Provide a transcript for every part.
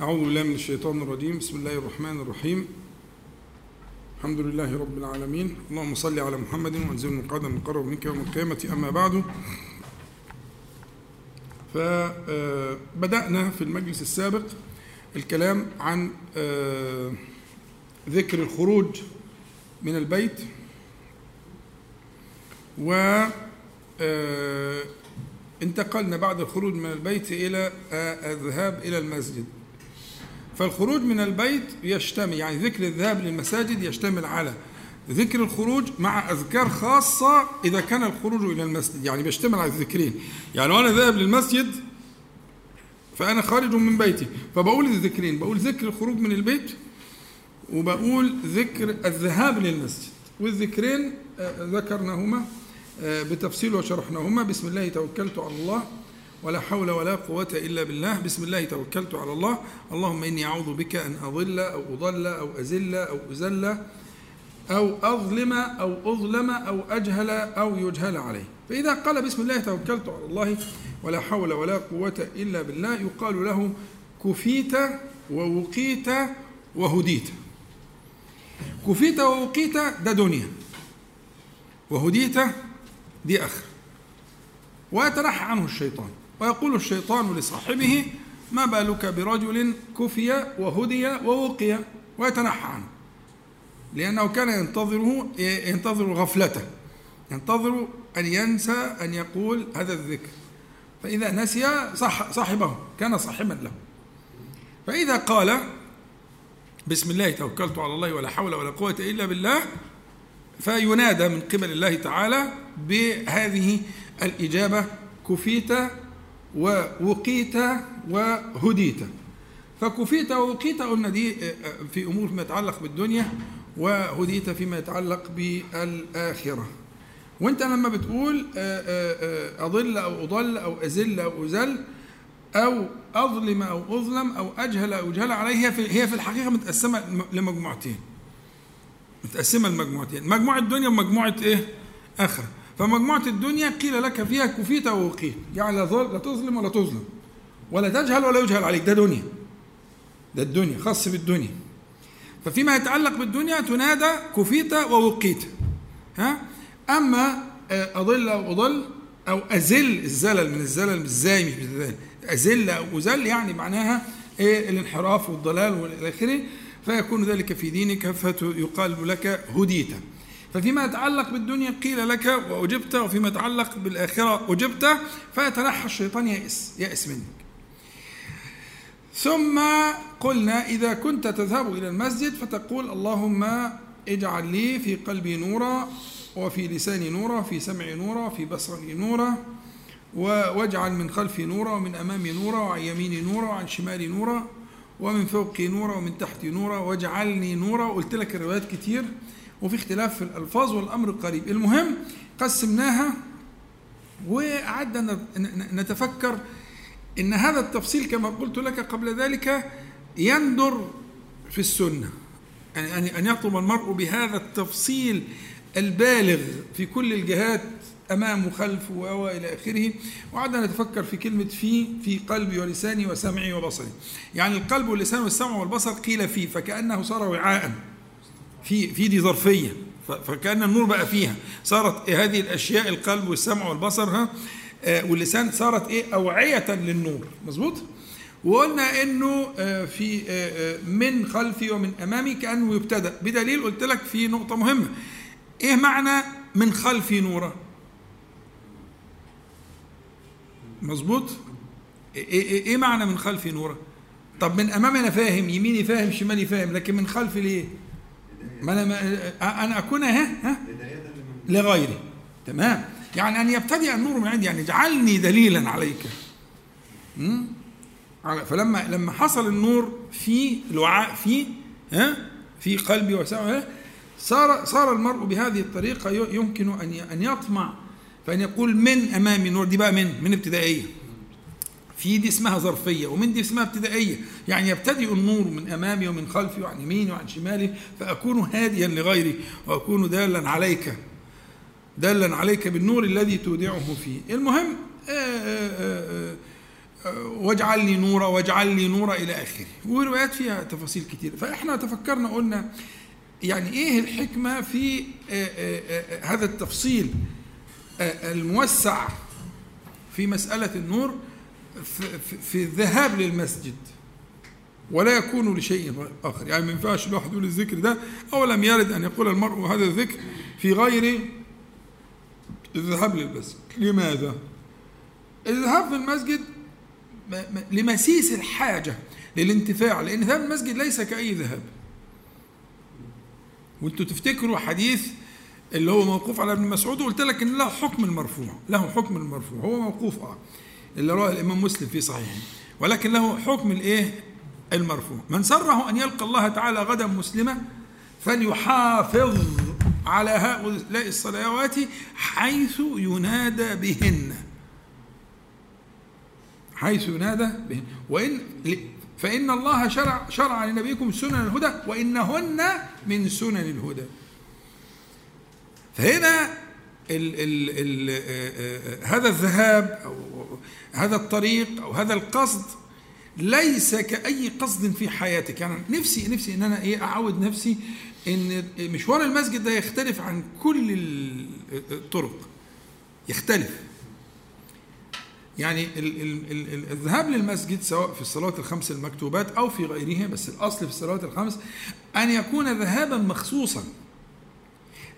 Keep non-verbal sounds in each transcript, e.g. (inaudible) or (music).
أعوذ بالله من الشيطان الرجيم. بسم الله الرحمن الرحيم. الحمد لله رب العالمين. اللهم صل على محمد وأنزل مقعدا مقرب منك يوم القيامة. أما بعد فبدأنا في المجلس السابق الكلام عن ذكر الخروج من البيت و انتقلنا بعد الخروج من البيت إلى الذهاب إلى المسجد. فالخروج من البيت يشتمل يعني ذكر الذهاب للمساجد يشتمل على ذكر الخروج مع أذكار خاصة إذا كان الخروج إلى المسجد يعني بيشتمل على الذكرين. يعني وأنا ذاهب للمسجد فأنا خارج من بيتي فبقول الذكرين بقول ذكر الخروج من البيت وبقول ذكر الذهاب للمسجد. والذكرين ذكرناهما بتفصيل وشرحناهما. بسم الله توكلت على الله. ولا حول ولا قوة إلا بالله. بسم الله توكلت على الله. اللهم إني أعوذ بك أن أضل أو أضل أو أزل أو أزل أو أظلم أو أظلم أو أجهل أو يجهل عليه فإذا قال بسم الله توكلت على الله ولا حول ولا قوة إلا بالله يقال له كفيت ووقيت وهديت. كفيت ووقيت ده دنيا. وهديت دي آخر ويتنحى عنه الشيطان. ويقول الشيطان لصاحبه ما بالك برجل كفي وهدي ووقي ويتنحى عنه؟ لأنه كان ينتظره ينتظر غفلته ينتظر أن ينسى أن يقول هذا الذكر. فإذا نسي صح صاحبه كان صاحبا له. فإذا قال بسم الله توكلت على الله ولا حول ولا قوة إلا بالله. فينادى من قبل الله تعالى بهذه الإجابة كفيت ووقيت وهديت. فكفيت ووقيت قلنا دي في أمور فيما يتعلق بالدنيا وهديت فيما يتعلق بالآخرة. وأنت لما بتقول أضل أو أضل أو أزل أو أزل أو أظلم أو أظلم أو أجهل أو أجهل عليه هي في, هي في الحقيقة متقسمة لمجموعتين. متقسمة لمجموعتين. مجموعة الدنيا ومجموعة إيه؟ آخرة. فمجموعة الدنيا قيل لك فيها كفيت ووقيت يعني لا تظلم ولا تظلم. ولا تجهل ولا يجهل عليك. ده دنيا. ده الدنيا. خاص بالدنيا. ففيما يتعلق بالدنيا تنادى كفيت ووقيت. ها؟ أما أضل أو أضل أو أزل الزلل من الزلل إزاي مش بالزلل أزل أو أزل يعني معناها إيه؟ الانحراف والضلال والى آخره. فيكون ذلك في دينك فيقال لك هديت. ففيما يتعلق بالدنيا قيل لك وأجبت وفيما يتعلق بالآخرة أجبت فيتنحى الشيطان يأس يأس منك. ثم قلنا إذا كنت تذهب إلى المسجد فتقول اللهم اجعل لي في قلبي نورا وفي لساني نورا في سمعي نورا في بصري نورا واجعل من خلفي نورا ومن أمامي نورا وعن يميني نورا وعن شمالي نورا ومن فوقي نورا ومن تحتي نورا واجعلني نورا. قلت لك الروايات كتير. وفي اختلاف في الألفاظ والأمر قريب المهم قسمناها وقعدنا نتفكر إن هذا التفصيل كما قلت لك قبل ذلك يندر في السنة. يعني أن يطلب المرء بهذا التفصيل البالغ في كل الجهات أمام وخلف وإلى آخره. وقعدنا نتفكر في كلمة في في قلبي ولساني وسمعي وبصري. يعني القلب واللسان والسمع والبصر قيل فيه فكأنه صار وعاء. في في دي ظرفية. فكأن النور بقى فيها. صارت إيه هذه الأشياء القلب والسمع والبصر ها؟ آه واللسان صارت إيه؟ أوعية للنور. مظبوط؟ وقلنا إنه آه في آه من خلفي ومن أمامي كأنه يبتدأ. بدليل قلت لك في نقطة مهمة. إيه معنى من خلفي نورا؟ مظبوط؟ إيه, إيه, إيه معنى من خلفي نورا؟ طب من أمامي أنا فاهم يميني فاهم شمالي فاهم لكن من خلفي ليه؟ ما أنا ما أنا أكون ها ها؟ لغيري. تمام؟ يعني أن يبتدئ النور من عندي يعني اجعلني دليلا عليك. فلما لما حصل النور في الوعاء في ها؟ في قلبي وسمعي صار صار المرء بهذه الطريقة يمكن أن أن يطمع فأن يقول من أمامي نور دي بقى من من ابتدائية. في دي اسمها ظرفية ومن دي اسمها ابتدائية. يعني يبتدئ النور من أمامي ومن خلفي وعن يميني وعن شمالي فأكون هاديا لغيري وأكون دالا عليك دالا عليك بالنور الذي تودعه فيه. المهم آآ آآ واجعل لي نورا واجعل لي نورا إلى آخره. وروايات فيها تفاصيل كتير. فإحنا تفكرنا قلنا يعني إيه الحكمة في هذا التفصيل الموسع في مسألة النور؟ في الذهاب للمسجد ولا يكون لشيء آخر. يعني ما ينفعش الواحد يقول الذكر ده أو لم يرد أن يقول المرء هذا الذكر في غير الذهاب للمسجد. لماذا؟ الذهاب في المسجد لمسيس الحاجة للانتفاع لأن ذهاب المسجد ليس كأي ذهاب. وأنتوا تفتكروا حديث اللي هو موقوف على ابن مسعود وقلت لك إن له حكم المرفوع له حكم المرفوع هو موقوف آه. اللي رواه الإمام مسلم في صحيحه. ولكن له حكم الإيه؟ المرفوع. من سره أن يلقى الله تعالى غدا مسلما فليحافظ على هؤلاء الصلوات حيث ينادى بهن. حيث ينادى بهن. وإن فإن الله شرع شرع لنبيكم سنن الهدى وإنهن من سنن الهدى. فهنا ال ال ال هذا الذهاب أو هذا الطريق أو هذا القصد ليس كأي قصد في حياتك. يعني نفسي نفسي إن أنا إيه أعود نفسي إن مشوار المسجد ده يختلف عن كل الطرق. يختلف. يعني الذهاب للمسجد سواء في الصلوات الخمس المكتوبات أو في غيرها بس الأصل في الصلوات الخمس أن يكون ذهابا مخصوصا.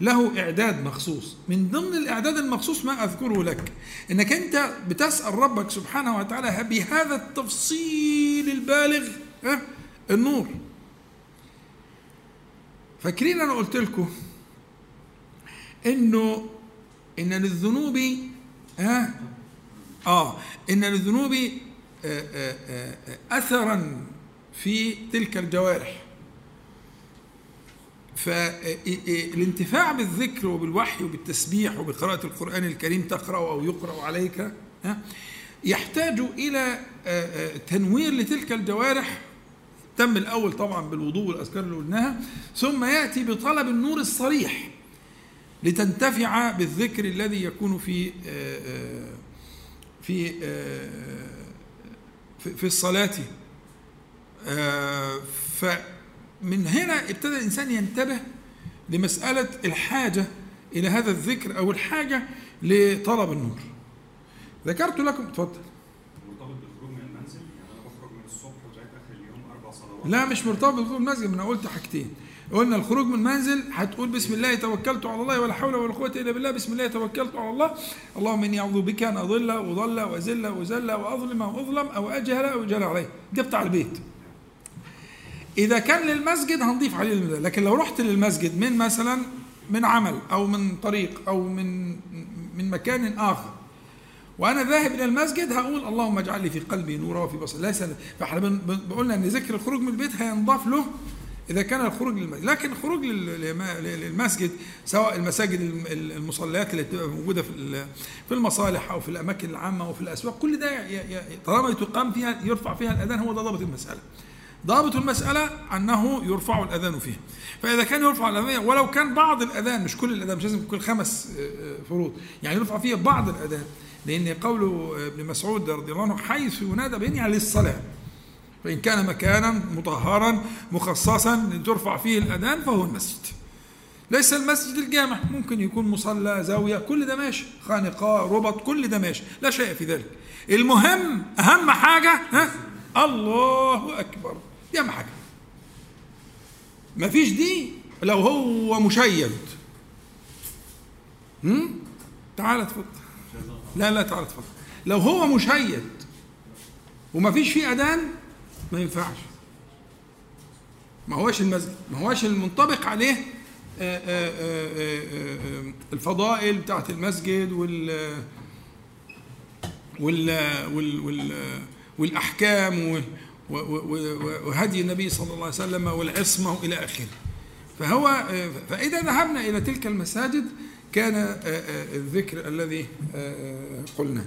له إعداد مخصوص. من ضمن الإعداد المخصوص ما أذكره لك أنك أنت بتسأل ربك سبحانه وتعالى بهذا التفصيل البالغ النور؟ فاكرين أنا قلت لكم أنه إن للذنوب ها آه إن للذنوب آه، آه، آه، أثرا في تلك الجوارح. فالانتفاع بالذكر وبالوحي وبالتسبيح وبقراءة القرآن الكريم تقرأ أو يقرأ عليك يحتاج إلى تنوير لتلك الجوارح. تم الأول طبعا بالوضوء والأذكار اللي قلناها ثم يأتي بطلب النور الصريح لتنتفع بالذكر الذي يكون في في في الصلاة. فمن هنا ابتدى الإنسان ينتبه لمسألة الحاجة إلى هذا الذكر أو الحاجة لطلب النور. ذكرت لكم تفضل مرتبط بالخروج من المنزل؟ يعني أنا بخرج من الصبح لغاية آخر اليوم أربع صلوات. لا مش مرتبط بالخروج من المنزل أنا قلت حاجتين. قلنا الخروج من المنزل هتقول بسم الله توكلت على الله ولا حول ولا قوة إلا بالله بسم الله توكلت على الله. اللهم إني أعوذ بك أن أضل وأضل وأزل وأزل وأظلم وأظلم أو أجهل أو أجهل عليه ده بتاع البيت. إذا كان للمسجد هنضيف عليه المسجد لكن لو رحت للمسجد من مثلا من عمل أو من طريق أو من من مكان آخر وأنا ذاهب إلى المسجد هقول اللهم اجعل لي في قلبي نورا وفي بصري. ليس فإحنا قلنا ان ذكر الخروج من البيت هينضاف له إذا كان الخروج للمسجد. لكن الخروج للمسجد سواء المساجد المصليات اللي بتبقى موجودة في المصالح أو في الأماكن العامة أو في الأسواق كل ده طالما تقام فيها يرفع فيها الأذان هو ده ضابط المسألة. ضابط المسألة أنه يرفع الأذان فيها فإذا كان يرفع الأذان ولو كان بعض الأذان مش كل الأذان مش لازم يكون خمس آه، آه، فروض يعني يرفع فيها بعض الأذان. لأن قول ابن مسعود رضي الله عنه حيث ينادى بين للصلاة. فإن كان مكانا مطهرا مخصصا ترفع فيه الأذان فهو المسجد. ليس المسجد الجامع ممكن يكون مصلى زاوية كل ده ماشي. خانقاء ربط كل ده ماشي. لا شيء في ذلك. المهم أهم حاجة ها؟ الله أكبر. دي أهم حاجة. مفيش دي لو هو مشيد. هم؟ تعال تفضل لا لا تعال تفضل لو هو مشيد ومفيش فيه أذان ما ينفعش. ما هوش المسجد ما هوش المنطبق عليه آه، آه، آه، الفضائل بتاعت المسجد وال وال وال والأحكام وهدي النبي صلى الله عليه وسلم والعصمة إلى آخره فهو فإذا ذهبنا إلى تلك المساجد كان الذكر الذي قلناه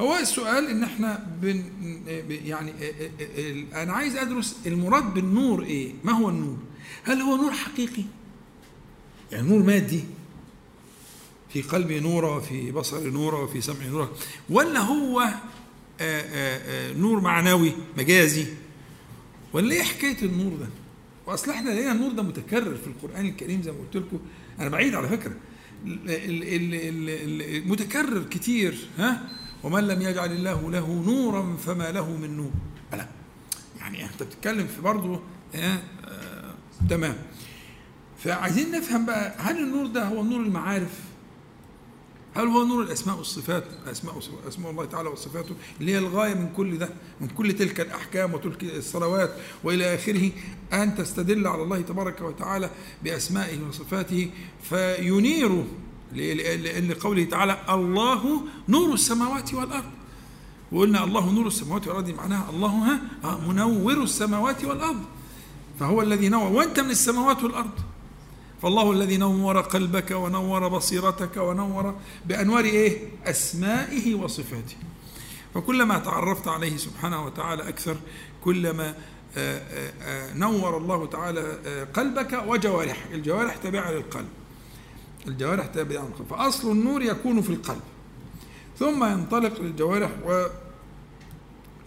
هو السؤال إن إحنا بن يعني أنا عايز أدرس المراد بالنور إيه؟ ما هو النور؟ هل هو نور حقيقي؟ يعني نور مادي في قلبي نورا وفي بصري نورا وفي سمعي نورا ولا هو نور معنوي مجازي. ولا إيه حكاية النور ده؟ وأصل إحنا لقينا النور ده متكرر في القرآن الكريم زي ما قلت لكم. أنا بعيد على فكرة. متكرر كتير ها؟ ومن لم يجعل الله له نورا فما له من نور. لا يعني أنت بتتكلم في برضه آه تمام. فعايزين نفهم بقى هل النور ده هو نور المعارف؟ هل هو نور الأسماء والصفات؟ أسماء أسماء الله تعالى وصفاته اللي هي الغاية من كل ده من كل تلك الأحكام وتلك الصلوات وإلى آخره أن تستدل على الله تبارك وتعالى بأسمائه وصفاته فينير لقوله تعالى الله نور السماوات والأرض وقلنا الله نور السماوات والأرض معناها الله ها منور السماوات والأرض فهو الذي نور وأنت من السماوات والأرض فالله الذي نور قلبك ونور بصيرتك ونور بأنوار إيه؟ أسمائه وصفاته. فكلما تعرفت عليه سبحانه وتعالى أكثر كلما نور الله تعالى قلبك وجوارحك، الجوارح تابعة للقلب. الجوارح تابعة للقلب، فأصل النور يكون في القلب. ثم ينطلق للجوارح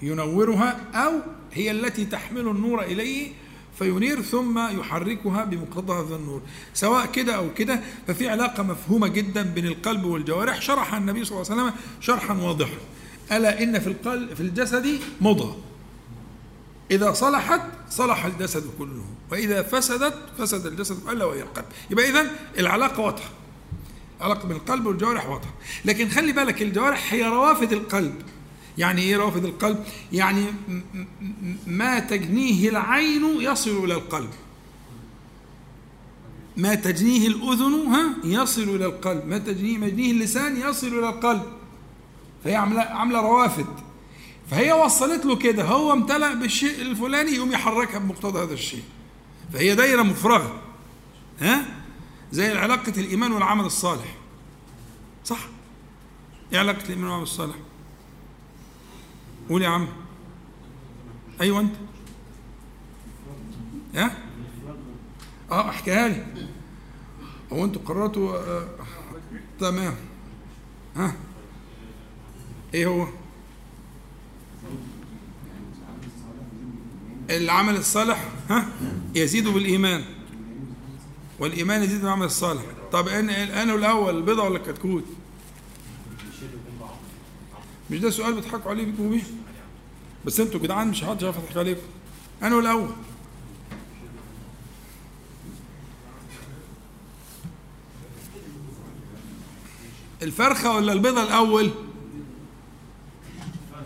وينورها أو هي التي تحمل النور إليه فينير ثم يحركها بمقتضى هذا النور. سواء كده أو كده ففي علاقة مفهومة جدا بين القلب والجوارح. شرح النبي صلى الله عليه وسلم شرحا واضحا. ألا إن في القلب في الجسد مضغة. إذا صلحت صلح الجسد كله. وإذا فسدت فسد الجسد كله وهي القلب. يبقى اذا العلاقة واضحة. العلاقه بين القلب والجوارح واضحة. لكن خلي بالك الجوارح هي روافد القلب. يعني إيه رافض القلب؟ يعني ما تجنيه العين يصل إلى القلب. ما تجنيه الأذن ها يصل إلى القلب. ما تجنيه مجنيه اللسان يصل إلى القلب. فهي عاملة عاملة روافد. فهي وصلت له كده هو امتلأ بالشيء الفلاني يقوم يحركها بمقتضى هذا الشيء. فهي دايرة مفرغة ها زي علاقة الإيمان والعمل الصالح. صح؟ إيه علاقة الإيمان والعمل الصالح؟ قول يا عم. أيوه أنت. ها؟ آه أحكيها لي. هو أنتوا قررتوا آه تمام. ها؟ إيه هو؟ العمل الصالح ها؟ يزيد بالإيمان. والإيمان يزيد بالعمل الصالح. طب أنا الأول البيضة ولا الكتكوت؟ مش ده سؤال بتضحكوا عليه بيكم بيه بس أنتوا جدعان مش حد شايف يضحك عليكم أنا الأول الفرخة ولا البيضة الأول؟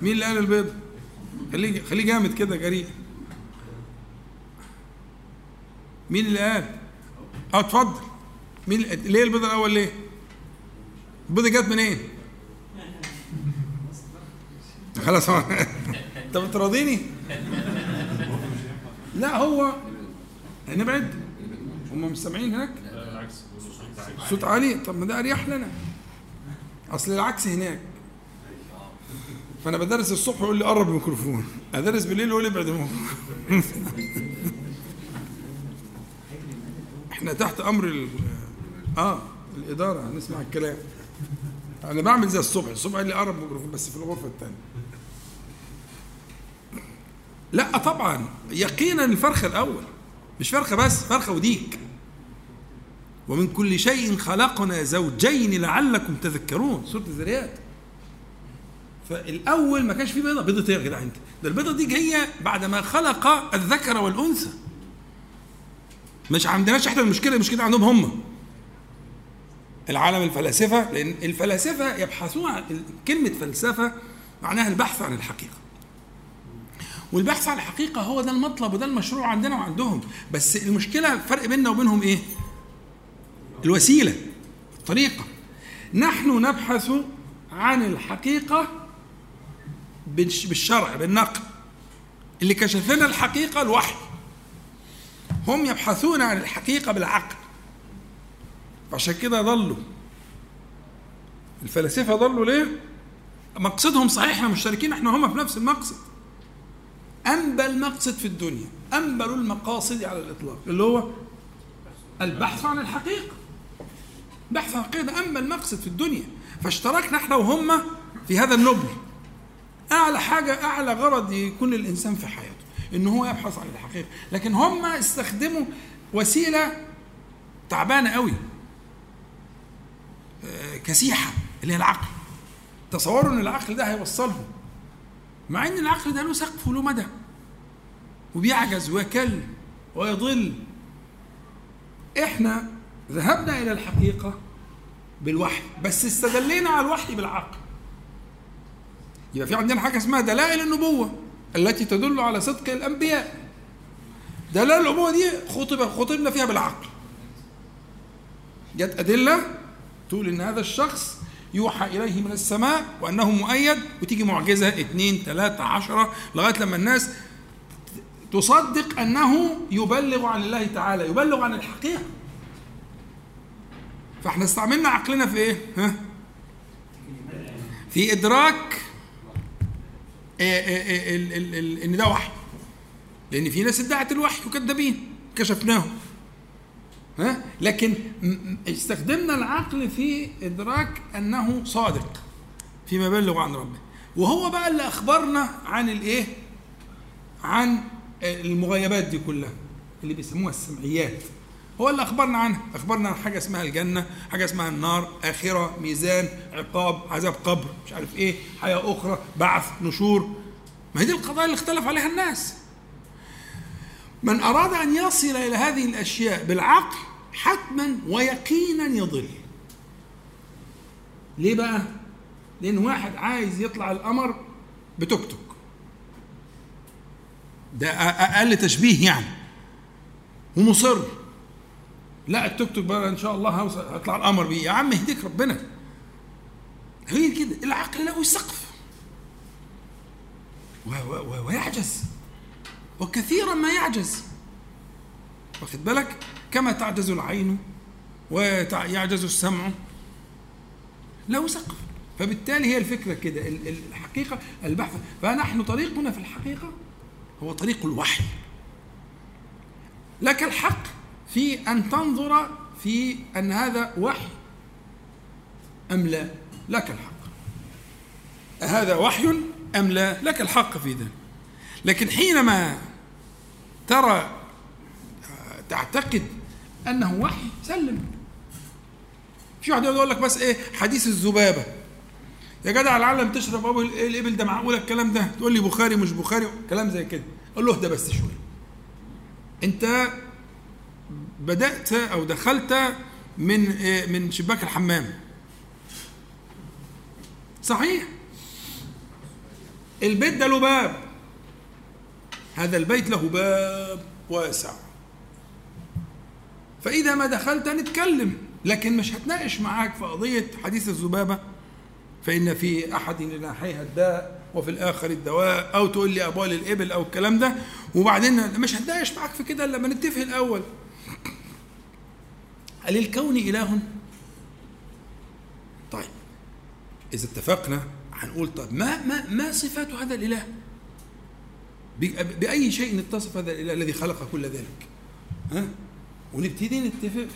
مين اللي قال البيضة؟ خليه خليه جامد كده جريء. مين اللي قال؟ آه اتفضل. مين ليه البيضة الأول ليه؟ البيضة جت منين؟ إيه؟ خلاص انت بتراضيني لا هو هنبعد هم مش سامعين هناك؟ صوت عالي. طب ما ده أريح لنا. أصل العكس هناك. فأنا بدرس الصبح يقول لي قرب الميكروفون. أدرس بالليل يقول لي ابعد (laughs) إحنا تحت أمر. آه الإدارة. هنسمع الكلام. أنا بعمل زي الصبح الصبح قال لي قرب الميكروفون بس في الغرفة الثانية لا طبعا يقينا الفرخة الأول مش فرخة بس فرخة وديك. ومن كل شيء خلقنا زوجين لعلكم تذكرون. سورة الذريات فالأول ما كانش فيه بيضة. بيضة إيه يا جدع أنت؟ ده البيضة دي جاية بعد ما خلق الذكر والأنثى. مش عندناش إحنا المشكلة المشكلة عندهم هم. العالم الفلاسفة لأن الفلاسفة يبحثون عن كلمة فلسفة معناها البحث عن الحقيقة. والبحث عن الحقيقة هو ده المطلب وده المشروع عندنا وعندهم. بس المشكلة الفرق بيننا وبينهم إيه؟ الوسيلة الطريقة. نحن نبحث عن الحقيقة بالشرع بالنقل. اللي كشف لنا الحقيقة الوحي. هم يبحثون عن الحقيقة بالعقل. فعشان كده ضلوا. الفلاسفة ضلوا ليه؟ مقصدهم صحيح إحنا مشتركين إحنا هم في نفس المقصد. أنبل مقصد في الدنيا انبل المقاصد على الإطلاق اللي هو البحث عن الحقيقة. بحث عن الحقيقة ده أنبل مقصد في الدنيا. فاشتركنا إحنا وهم في هذا النبل. أعلى حاجة أعلى غرض يكون الإنسان في حياته إن هو يبحث عن الحقيقة. لكن هم استخدموا وسيلة تعبانة قوي. كسيحة اللي هي العقل. تصوروا إن العقل ده هيوصلهم مع إن العقل ده له سقف وله مدى وبيعجز ويكل ويضل. إحنا ذهبنا إلى الحقيقة بالوحي بس استدلينا على الوحي بالعقل. يبقى في عندنا حاجة اسمها دلائل النبوة التي تدل على صدق الأنبياء. دلائل النبوة دي خطب خطبنا فيها بالعقل. جت أدلة تقول إن هذا الشخص يوحى إليه من السماء وأنه مؤيد وتيجي معجزة اثنين ثلاثة عشرة لغاية لما الناس تصدق أنه يبلغ عن الله تعالى يبلغ عن الحقيقة. فإحنا استعملنا عقلنا في إيه؟ ها؟ في إدراك إيه إيه إيه إن ده وحي. لأن في ناس ادعت الوحي وكذابين كشفناهم. لكن استخدمنا العقل في إدراك أنه صادق فيما يبلغ عن ربه. وهو بقى اللي أخبرنا عن الإيه؟ عن المغيبات دي كلها اللي بيسموها السمعيات. هو اللي أخبرنا عنها. أخبرنا عن حاجة اسمها الجنة حاجة اسمها النار آخرة ميزان عقاب عذاب قبر مش عارف إيه حياة أخرى بعث نشور. ما هي دي القضايا اللي اختلف عليها الناس. من أراد أن يصل إلى هذه الأشياء بالعقل حتما ويقينا يضل. ليه بقى؟ لأن واحد عايز يطلع القمر بتوك توك. ده أقل تشبيه يعني. ومصر. لا التوك توك بقى إن شاء الله هطلع القمر بيه. يا عم يهديك ربنا. هي كده العقل له سقف. ويعجز. وكثيرا ما يعجز. واخد بالك؟ كما تعجز العين ويعجز السمع. له سقف. فبالتالي هي الفكرة كده الحقيقة البحث. فنحن طريقنا في الحقيقة هو طريق الوحي. لك الحق في أن تنظر في أن هذا وحي أم لا. لك الحق. هذا وحي أم لا؟ لك الحق في ذلك. لكن حينما ترى تعتقد أنه وحي سلم. في واحد يقول لك بس إيه حديث الذبابة. يا جدع العالم تشرب أبو الإبل ده معقولة الكلام ده؟ تقول لي بخاري مش بخاري؟ كلام زي كده. قول له اهدى بس شوية. أنت بدأت أو دخلت من إيه من شباك الحمام. صحيح. البيت ده له باب. هذا البيت له باب واسع فإذا ما دخلت نتكلم لكن مش هتناقش معاك في قضية حديث الذبابة فإن في أحد جناحيها الداء وفي الآخر الدواء أو تقول لي أبوال الإبل أو الكلام ده وبعدين مش هتناقش معاك في كده إلا لما نتفق الأول هل الكون إله؟ طيب إذا اتفقنا هنقول طب ما ما ما صفات هذا الإله؟ بأي شيء اتصف هذا الإله الذي خلق كل ذلك؟ ها؟ ونبتدي نتفق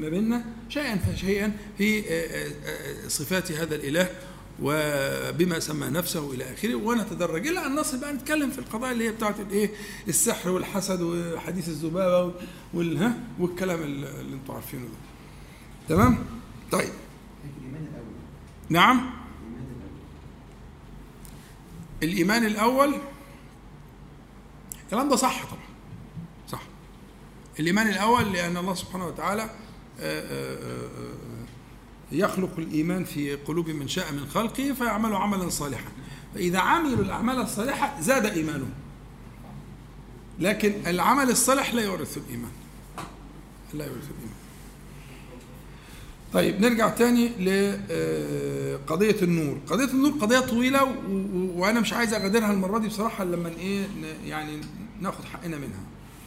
ما بيننا شيئا فشيئا في صفات هذا الإله وبما سمى نفسه إلى آخره ونتدرج إلى أن نصل بقى نتكلم في القضايا اللي هي بتاعت الايه السحر والحسد وحديث الذبابه والها والكلام اللي أنتم عارفينه ده. تمام؟ طيب. نعم. الإيمان الأول الكلام ده صح طبعا. صح. الإيمان الأول لأن الله سبحانه وتعالى يخلق الإيمان في قلوب من شاء من خلقه فيعملوا عملا صالحا. فإذا عملوا الأعمال الصالحة زاد إيمانهم. لكن العمل الصالح لا يورث الإيمان. لا يورث الإيمان. طيب نرجع تاني لقضية النور. قضية النور قضية طويلة وأنا مش عايز أغادرها المرة دي بصراحة لما إيه يعني ناخد حقنا منها.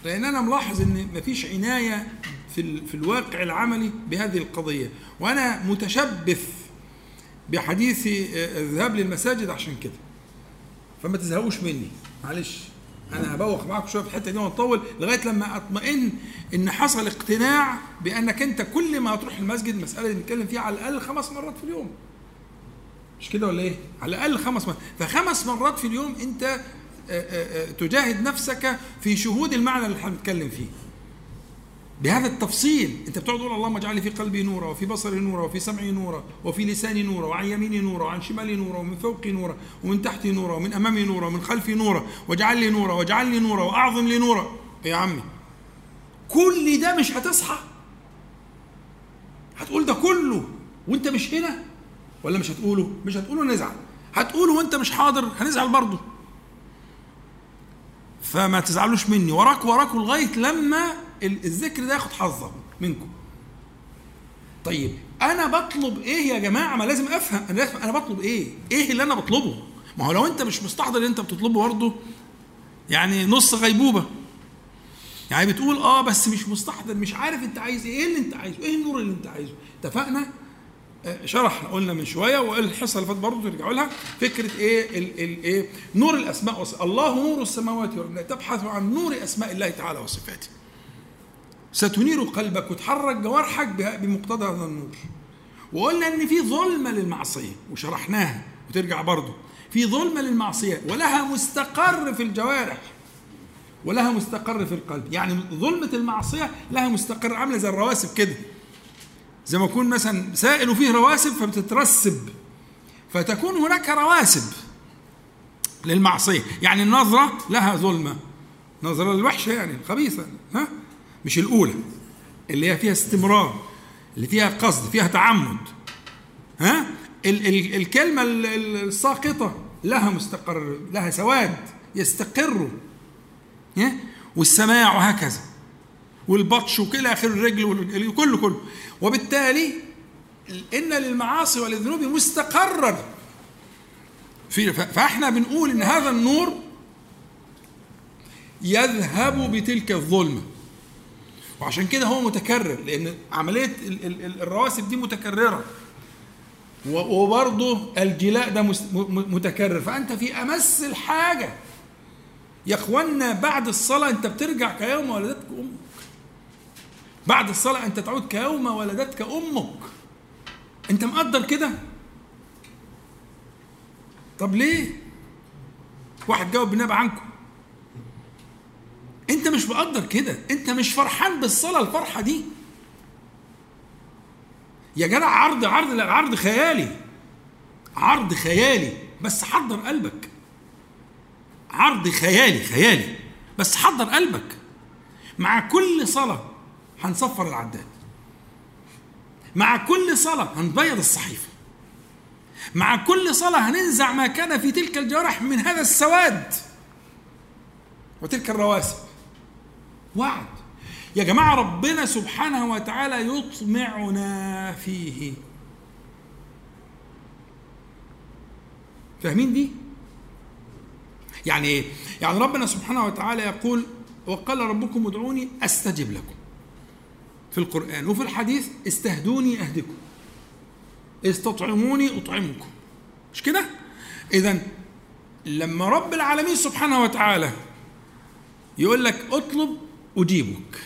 لأن أنا ملاحظ إن مفيش عناية في في الواقع العملي بهذه القضية. وأنا متشبث بحديث الذهاب للمساجد عشان كده. فما تزهقوش مني. معلش. أنا هبوخ معاكم شوية في الحتة دي ونطول لغاية لما أطمئن إن حصل اقتناع بأنك أنت كل ما تروح المسجد المساله اللي بنتكلم فيها على الأقل خمس مرات في اليوم. مش كده ولا إيه؟ على الأقل خمس مرات. فخمس مرات في اليوم أنت آه، آه، آه، تجاهد نفسك في شهود المعنى اللي إحنا بنتكلم فيه. بهذا التفصيل انت بتقعد تقول اللهم اجعل في قلبي نورا وفي بصري نورا وفي سمعي نورا وفي لساني نورا وعن يميني نورا وعن شمالي نورا ومن فوقي نورا ومن تحتي نورا ومن أمامي نورا ومن خلفي نورا واجعل لي نورا واجعل لي نورا وأعظم لي نورا. يا عمي؟ كل ده مش هتصحى. هتقول ده كله وانت مش هنا؟ ولا مش هتقوله؟ مش هتقوله نزعل. هتقوله وانت مش حاضر هنزعل برضه. فما تزعلوش مني. وراك وراكوا لغاية لما الذكر ده ياخد حظه منكم. طيب أنا بطلب إيه يا جماعة؟ ما لازم أفهم. أنا أنا بطلب إيه؟ إيه اللي أنا بطلبه؟ ما هو لو أنت مش مستحضر اللي أنت بتطلبه برضه يعني نص غيبوبة. يعني بتقول آه بس مش مستحضر مش عارف أنت عايز إيه إيه اللي أنت عايزه؟ إيه النور اللي أنت عايزه؟ اتفقنا؟ شرح قلنا من شوية والحصه اللي فاتت برضه ترجعوا لها. فكرة إيه؟ الايه نور الأسماء الله نور السماوات والأرض. تبحث عن نور أسماء الله تعالى وصفاته. ستنير قلبك وتحرك جوارحك بمقتضى هذا النور. وقلنا إن في ظلمة للمعصية وشرحناها وترجع برضه. في ظلمة للمعصية ولها مستقر في الجوارح. ولها مستقر في القلب. يعني ظلمة المعصية لها مستقر عاملة زي الرواسب كده. زي ما يكون مثلا سائل وفيه رواسب فبتترسب. فتكون هناك رواسب للمعصية. يعني النظرة لها ظلمة. نظرة الوحشه يعني الخبيثه ها؟ مش الأولى. اللي هي فيها استمرار اللي فيها قصد فيها تعمد ها؟ ال ال الكلمة الساقطة لها مستقر لها سواد يستقر والسماع وهكذا. والبطش وكل آخر الرجل كله كله. وبالتالي إن للمعاصي وللذنوب مستقرا. في فإحنا بنقول إن هذا النور يذهب بتلك الظلمة. وعشان كده هو متكرر لأن عملية الرواسب دي متكررة. وبرضه الجلاء ده متكرر. فأنت في أمس الحاجة. يا إخوانا بعد الصلاة أنت بترجع كيوم ولدتك أمك بعد الصلاة أنت تعود كيوم ولدتك أمك. أنت مقدر كده؟ طب ليه؟ واحد جاوب بالنبي عنكم. أنت مش مقدر كده. أنت مش فرحان بالصلاة الفرحة دي. يا جدع عرض عرض عرض خيالي. عرض خيالي. بس حضر قلبك. عرض خيالي خيالي. بس حضر قلبك. مع كل صلاة هنصفر العداد. مع كل صلاة هنبيض الصحيفة. مع كل صلاة هننزع ما كان في تلك الجوارح من هذا السواد. وتلك الرواسب. وعد. يا جماعة ربنا سبحانه وتعالى يطمعنا فيه. فاهمين دي؟ يعني إيه؟ يعني ربنا سبحانه وتعالى يقول وقال ربكم ادعوني أستجب لكم. في القرآن وفي الحديث استهدوني أهدكم. استطعموني أطعمكم. مش كده؟ إذا لما رب العالمين سبحانه وتعالى يقول لك اطلب أجيبك.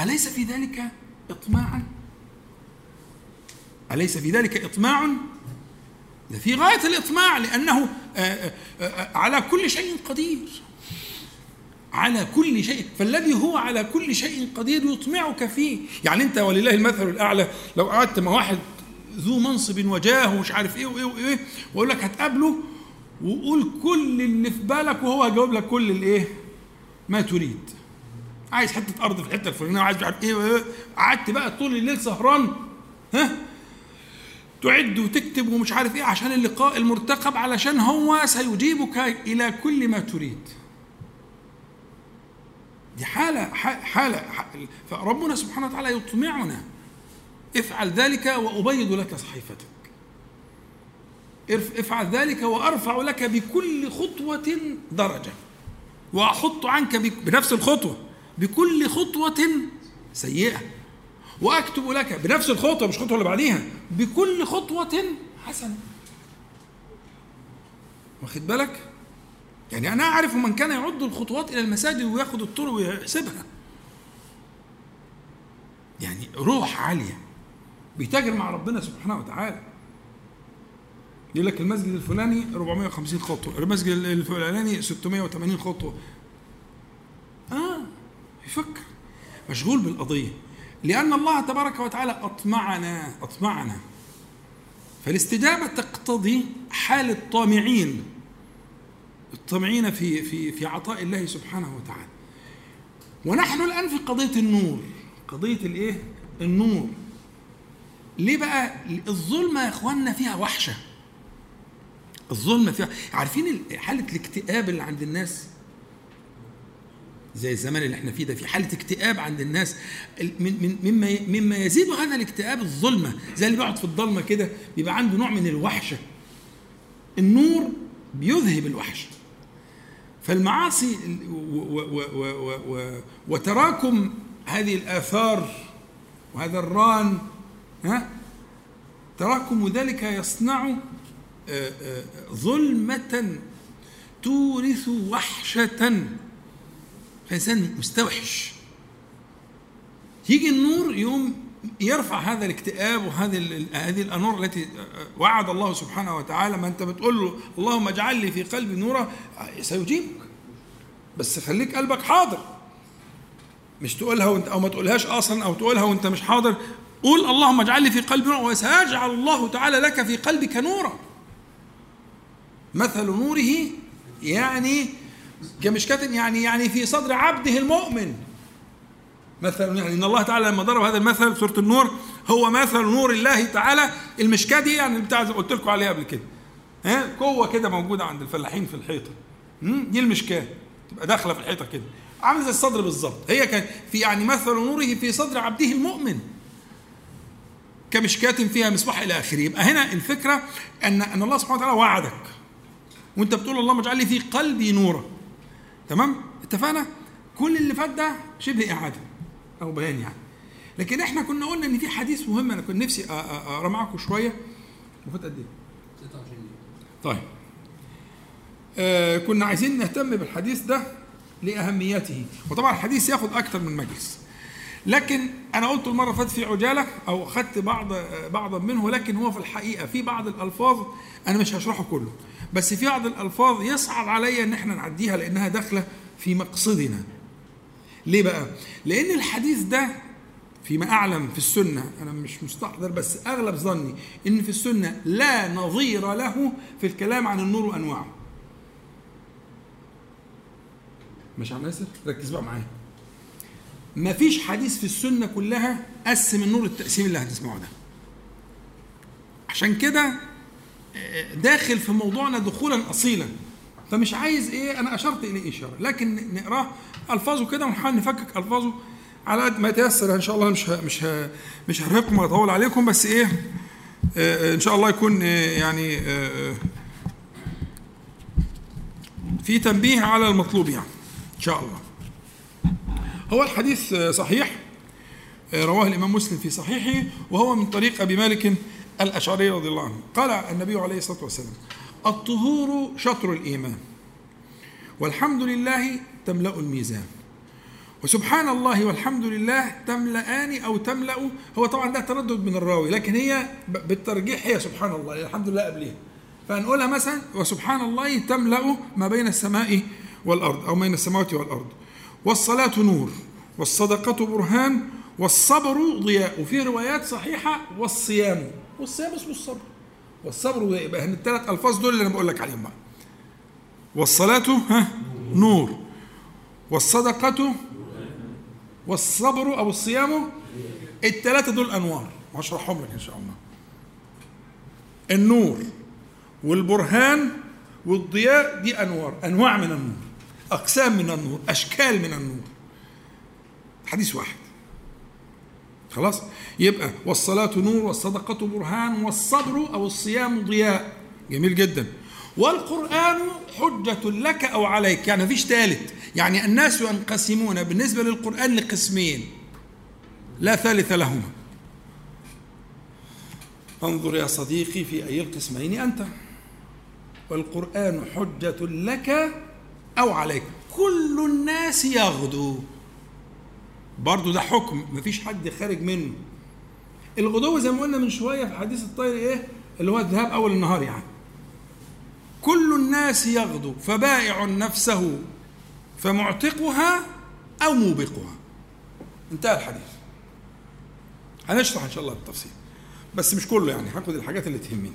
أليس في ذلك إطماعا؟ أليس في ذلك إطماع ده في غاية الإطماع لأنه آه، آه، آه، على كل شيء قدير. على كل شيء فالذي هو على كل شيء قدير يطمعك فيه. يعني أنت ولله المثل الأعلى لو قعدت مع واحد ذو منصب وجاه ومش عارف إيه وإيه وإيه وأقول لك هتقابله وقول كل اللي في بالك وهو هيجاوب لك كل الإيه؟ ما تريد. عايز حتة أرض في الحتة الفلانية وعايز مش عارف إيه قعدت بقى طول الليل سهران ها؟ تعد وتكتب ومش عارف إيه عشان اللقاء المرتقب علشان هو سيجيبك إلى كل ما تريد. دي حالة حالة فربنا سبحانه وتعالى يطمعنا. افعل ذلك وأبيض لك صحيفتك. افعل ذلك وأرفع لك بكل خطوة درجة. وأحط عنك بنفس الخطوة بكل خطوة سيئة. وأكتب لك بنفس الخطوة مش الخطوة اللي بعديها بكل خطوة حسنة. واخد بالك؟ يعني أنا أعرف من كان يعد الخطوات إلى المساجد وياخد الطرق ويحسبها. يعني روح عالية بيتاجر مع ربنا سبحانه وتعالى. يقول لك المسجد الفلاني 450 خطوة المسجد الفلاني 680 خطوة. آه يفكر. مشغول بالقضية. لأن الله تبارك وتعالى أطمعنا أطمعنا. فالاستجابة تقتضي حال الطامعين. الطامعين في في في عطاء الله سبحانه وتعالى. ونحن الآن في قضية النور. قضية الإيه؟ النور. ليه بقى الظلمة يا إخواننا فيها وحشة؟ الظلمة فيها عارفين حالة الاكتئاب اللي عند الناس؟ زي الزمان اللي إحنا فيه ده في حالة اكتئاب عند الناس. من مما مما يزيد هذا الاكتئاب الظلمة. زي اللي بيقعد في الضلمة كده بيبقى عنده نوع من الوحشة. النور بيذهب الوحشة. فالمعاصي وتراكم هذه الآثار وهذا الران ها؟ تراكم ذلك يصنع آه، آه، ظلمة تورث وحشة. فإنسان مستوحش. يجي النور يوم يرفع هذا الاكتئاب وهذه هذه الانوار التي وعد الله سبحانه وتعالى. ما أنت بتقول له اللهم اجعل لي في قلبي نورا سيجيبك. بس خليك قلبك حاضر. مش تقولها وانت أو ما تقولهاش أصلا أو تقولها وانت مش حاضر. قول اللهم اجعل لي في قلبي نورا وسيجعل الله تعالى لك في قلبك نورا. مثل نوره يعني كمشكاة يعني يعني في صدر عبده المؤمن. مثل يعني إن الله تعالى لما ضرب هذا المثل سورة النور هو مثل نور الله تعالى المشكاه دي يعني بتاع قلت لكم عليها قبل كده. ها؟ قوة كده موجودة عند الفلاحين في الحيطة. دي المشكاه تبقى داخلة في الحيطة كده. عامل زي الصدر بالظبط. هي كان في يعني مثل نوره في صدر عبده المؤمن. كمشكاة فيها مصباح إلى آخره. يبقى هنا الفكرة ان أن الله سبحانه وتعالى وعدك. وأنت بتقول اللهم اجعل لي في قلبي نورا. تمام؟ اتفقنا؟ كل اللي فات ده شبه إعادة. أو بيان يعني. لكن إحنا كنا قلنا إن في حديث مهم أنا كنت نفسي أقرأ معاكم شوية. المفروض قد إيه؟ 26 طيب. آه كنا عايزين نهتم بالحديث ده لأهميته. وطبعا الحديث ياخد أكثر من مجلس. لكن أنا قلت المرة فاتت في عجالة أو اخذت بعض بعضا منه لكن هو في الحقيقة في بعض الألفاظ أنا مش هشرحه كله. بس في بعض الألفاظ يصعب عليا إن إحنا نعديها لأنها داخلة في مقصدنا. ليه بقى؟ لأن الحديث ده فيما أعلم في السنة أنا مش مستحضر بس أغلب ظني إن في السنة لا نظير له في الكلام عن النور وأنواعه. مش عم ياسر؟ ركز بقى معايا. ما فيش حديث في السنة كلها قسم النور التقسيم اللي هتسمعه ده. عشان كده آه، داخل في موضوعنا دخولا اصيلا. فمش عايز إيه أنا أشرت إليه إشارة لكن نقراه ألفاظه كده ونحاول نفكك ألفاظه على قد ما يتيسر. إن شاء الله مش ه مش ه مش هرهقكم وأطول عليكم بس إيه آه إن شاء الله يكون آه يعني آه في تنبيه على المطلوب يعني إن شاء الله. هو الحديث صحيح رواه الإمام مسلم في صحيحه وهو من طريق أبي مالك الأشعري رضي الله عنه. قال النبي عليه الصلاة والسلام الطهور شطر الإيمان والحمد لله تملأ الميزان. وسبحان الله والحمد لله تملأان أو تملأ هو طبعا ده تردد من الراوي لكن هي بالترجيح هي سبحان الله الحمد لله قبلها فنقولها مثلا وسبحان الله تملأ ما بين السماء والأرض أو بين السماوات والأرض. والصلاة نور والصدقة برهان والصبر ضياء. وفي روايات صحيحة والصيام. والصيام اسمه الصبر. والصبر ضياء. يبقى الثلاث ألفاظ دول اللي أنا بقول لك عليهم بقى. والصلاة ها نور. والصدقة والصبر أو الصيام الثلاثة دول أنوار هشرحهم لك إن شاء الله. النور والبرهان والضياء دي أنوار. أنواع من النور. أقسام من النور. أشكال من النور. حديث واحد. خلاص؟ يبقى والصلاة نور والصدقة برهان والصبر أو الصيام ضياء. جميل جدا. والقرآن حجة لك أو عليك. يعني مفيش ثالث يعني الناس ينقسمون بالنسبة للقرآن لقسمين. لا ثالث لهما. انظر يا صديقي في أي القسمين أنت. والقرآن حجة لك أو عليك. كل الناس يغدو. برضو ده حكم. مفيش حد خارج منه. الغدو زي ما قلنا من شوية في حديث الطير إيه؟ اللي هو الذهاب أول النهار يعني. كل الناس يغدو فبائع نفسه فمعتقها أو موبقها. انتهى الحديث. هنشرح إن شاء الله بالتفصيل. بس مش كله يعني هاخد الحاجات اللي تهمني.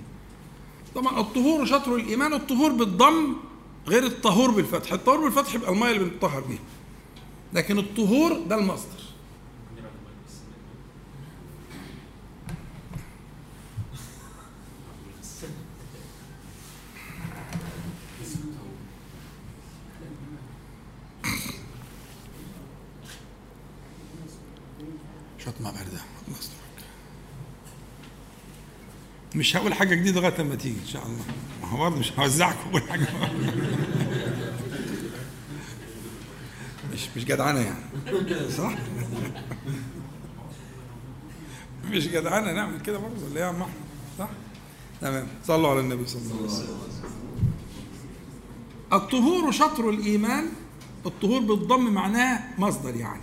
طبعا الطهور شطر الإيمان الطهور بالضم غير الطهور بالفتح. الطهور بالفتح يبقى المية اللي بنطهر بيها لكن الطهور ده المصدر. شطمة باردة مصدر مش هقول حاجة جديدة لغاية لما تيجي إن شاء الله. ما هو برضه مش هوزعكم كل حاجة. مش مش جدعانة يعني. صح؟ مش جدعانة. نعمل كده برضه. ولا إيه يا عم أحمد؟ صح؟ تمام. صلوا على النبي صلى الله عليه وسلم. الطهور شطر الإيمان. الطهور بالضم معناه مصدر يعني.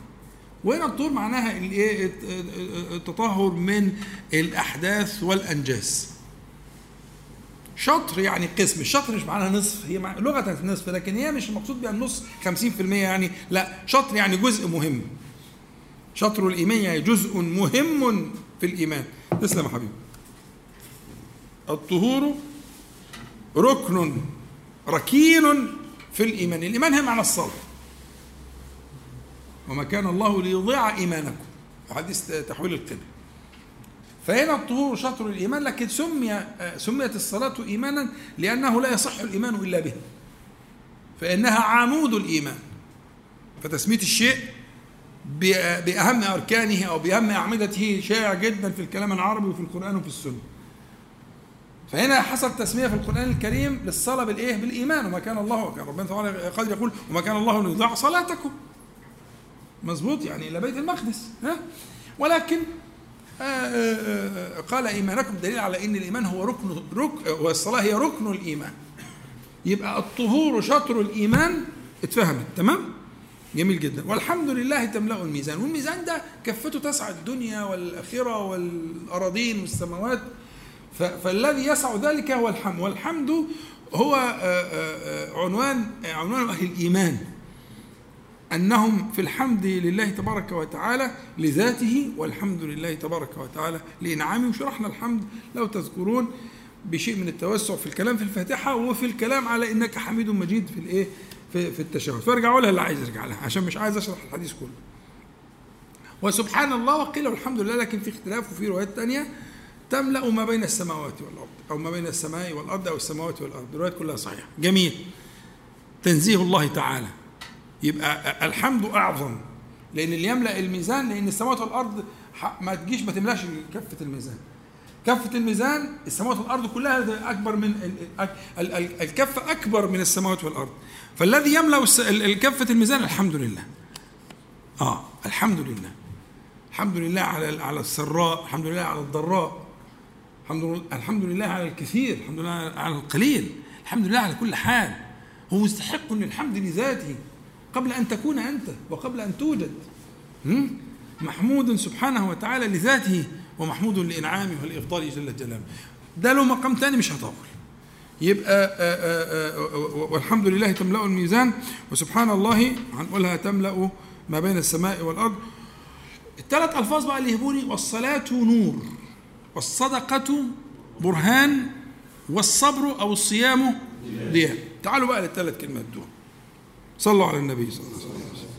وهنا الطهور معناها الايه التطهر من الأحداث والانجاس شطر يعني قسم. الشطر مش معناها نصف هي مع... لغة نصف لكن هي مش المقصود بها النص 50% يعني لا شطر يعني جزء مهم. شطر الإيمان يعني جزء مهم في الإيمان. تسلم يا حبيبي. الطهور ركن ركين في الإيمان. الإيمان هي معنى الصلاه وما كان الله ليضيع إيمانكم. حديث تحويل القبله فهنا الطهور شطر الإيمان لكن سمي سميت الصلاة إيمانا لأنه لا يصح الإيمان إلا به. فإنها عمود الإيمان. فتسمية الشيء بأهم أركانه أو بأهم أعمدته شائع جدا في الكلام العربي وفي القرآن وفي السنة. فهنا حصل تسمية في القرآن الكريم للصلاة بالإيه؟ بالإيمان. وما كان الله وكان ربنا تعالى قد يقول وما كان الله ليضيع صلاتكم. مظبوط يعني إلى بيت المقدس ها؟ ولكن آآ آآ قال إيمانكم دليل على إن الإيمان هو ركن رك والصلاه هي ركن الإيمان. يبقى الطهور شطر الإيمان اتفهمت؟ تمام؟ جميل جدا. والحمد لله تملأ الميزان. والميزان ده كفته تسع الدنيا والآخرة والأراضين والسماوات. فالذي يسع ذلك هو الحمد. والحمد هو عنوان عنوان أهل الإيمان. أنهم في الحمد لله تبارك وتعالى لذاته والحمد لله تبارك وتعالى لإنعامه وشرحنا الحمد لو تذكرون بشيء من التوسع في الكلام في الفاتحة وفي الكلام على إنك حميد مجيد في الإيه؟ في, في التشهد. فارجعوا لها اللي عايز يرجع لها؟ عشان مش عايز أشرح الحديث كله. وسبحان الله وقيل والحمد لله لكن في اختلاف وفي روايات تانية تملأ ما بين السماوات والأرض أو ما بين السماء والأرض أو السماوات والأرض. الروايات كلها صحيحة. جميل. تنزيه الله تعالى. يبقى الحمد أعظم لأن اللي يملأ الميزان لأن السماوات والأرض ما تجيش ما تملاش كفة الميزان. كفة الميزان السماوات والأرض كلها أكبر من الكفة أكبر من السماوات والأرض. فالذي يملأ كفة الميزان الحمد لله. آه الحمد لله. الحمد لله على على السراء الحمد لله على الضراء. الحمد الحمد لله على الكثير الحمد لله على القليل. الحمد لله على كل حال. هو مستحق للحمد لذاته قبل أن تكون أنت وقبل أن توجد. محمود سبحانه وتعالى لذاته ومحمود لإنعامه والإفضال جل جلاله. ده له مقام تاني مش هطول. يبقى آآ آآ والحمد لله تملأ الميزان. وسبحان الله هنقولها تملأ ما بين السماء والأرض. الثلاث ألفاظ بقى اللي يهبوني. والصلاة نور. والصدقة برهان. والصبر أو الصيام ضياء. تعالوا بقى للثلاث كلمات دول. صلوا على النبي صلى الله عليه وسلم.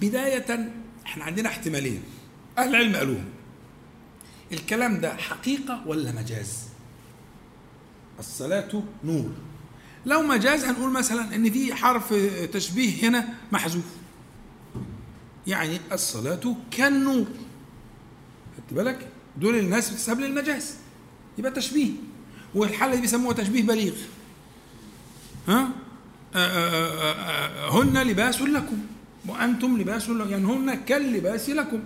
بداية إحنا عندنا احتمالين. أهل العلم قالوهم. الكلام ده حقيقة ولا مجاز؟ الصلاة نور. لو مجاز هنقول مثلا إن في حرف تشبيه هنا محذوف. يعني الصلاة كالنور. خدت بالك؟ دول الناس بتسحب للمجاز يبقى تشبيه. والحالة دي بيسموها تشبيه بليغ. ها؟ آآ آآ هن لباس لكم. وأنتم لباس لكم يعني هن كاللباس لكم.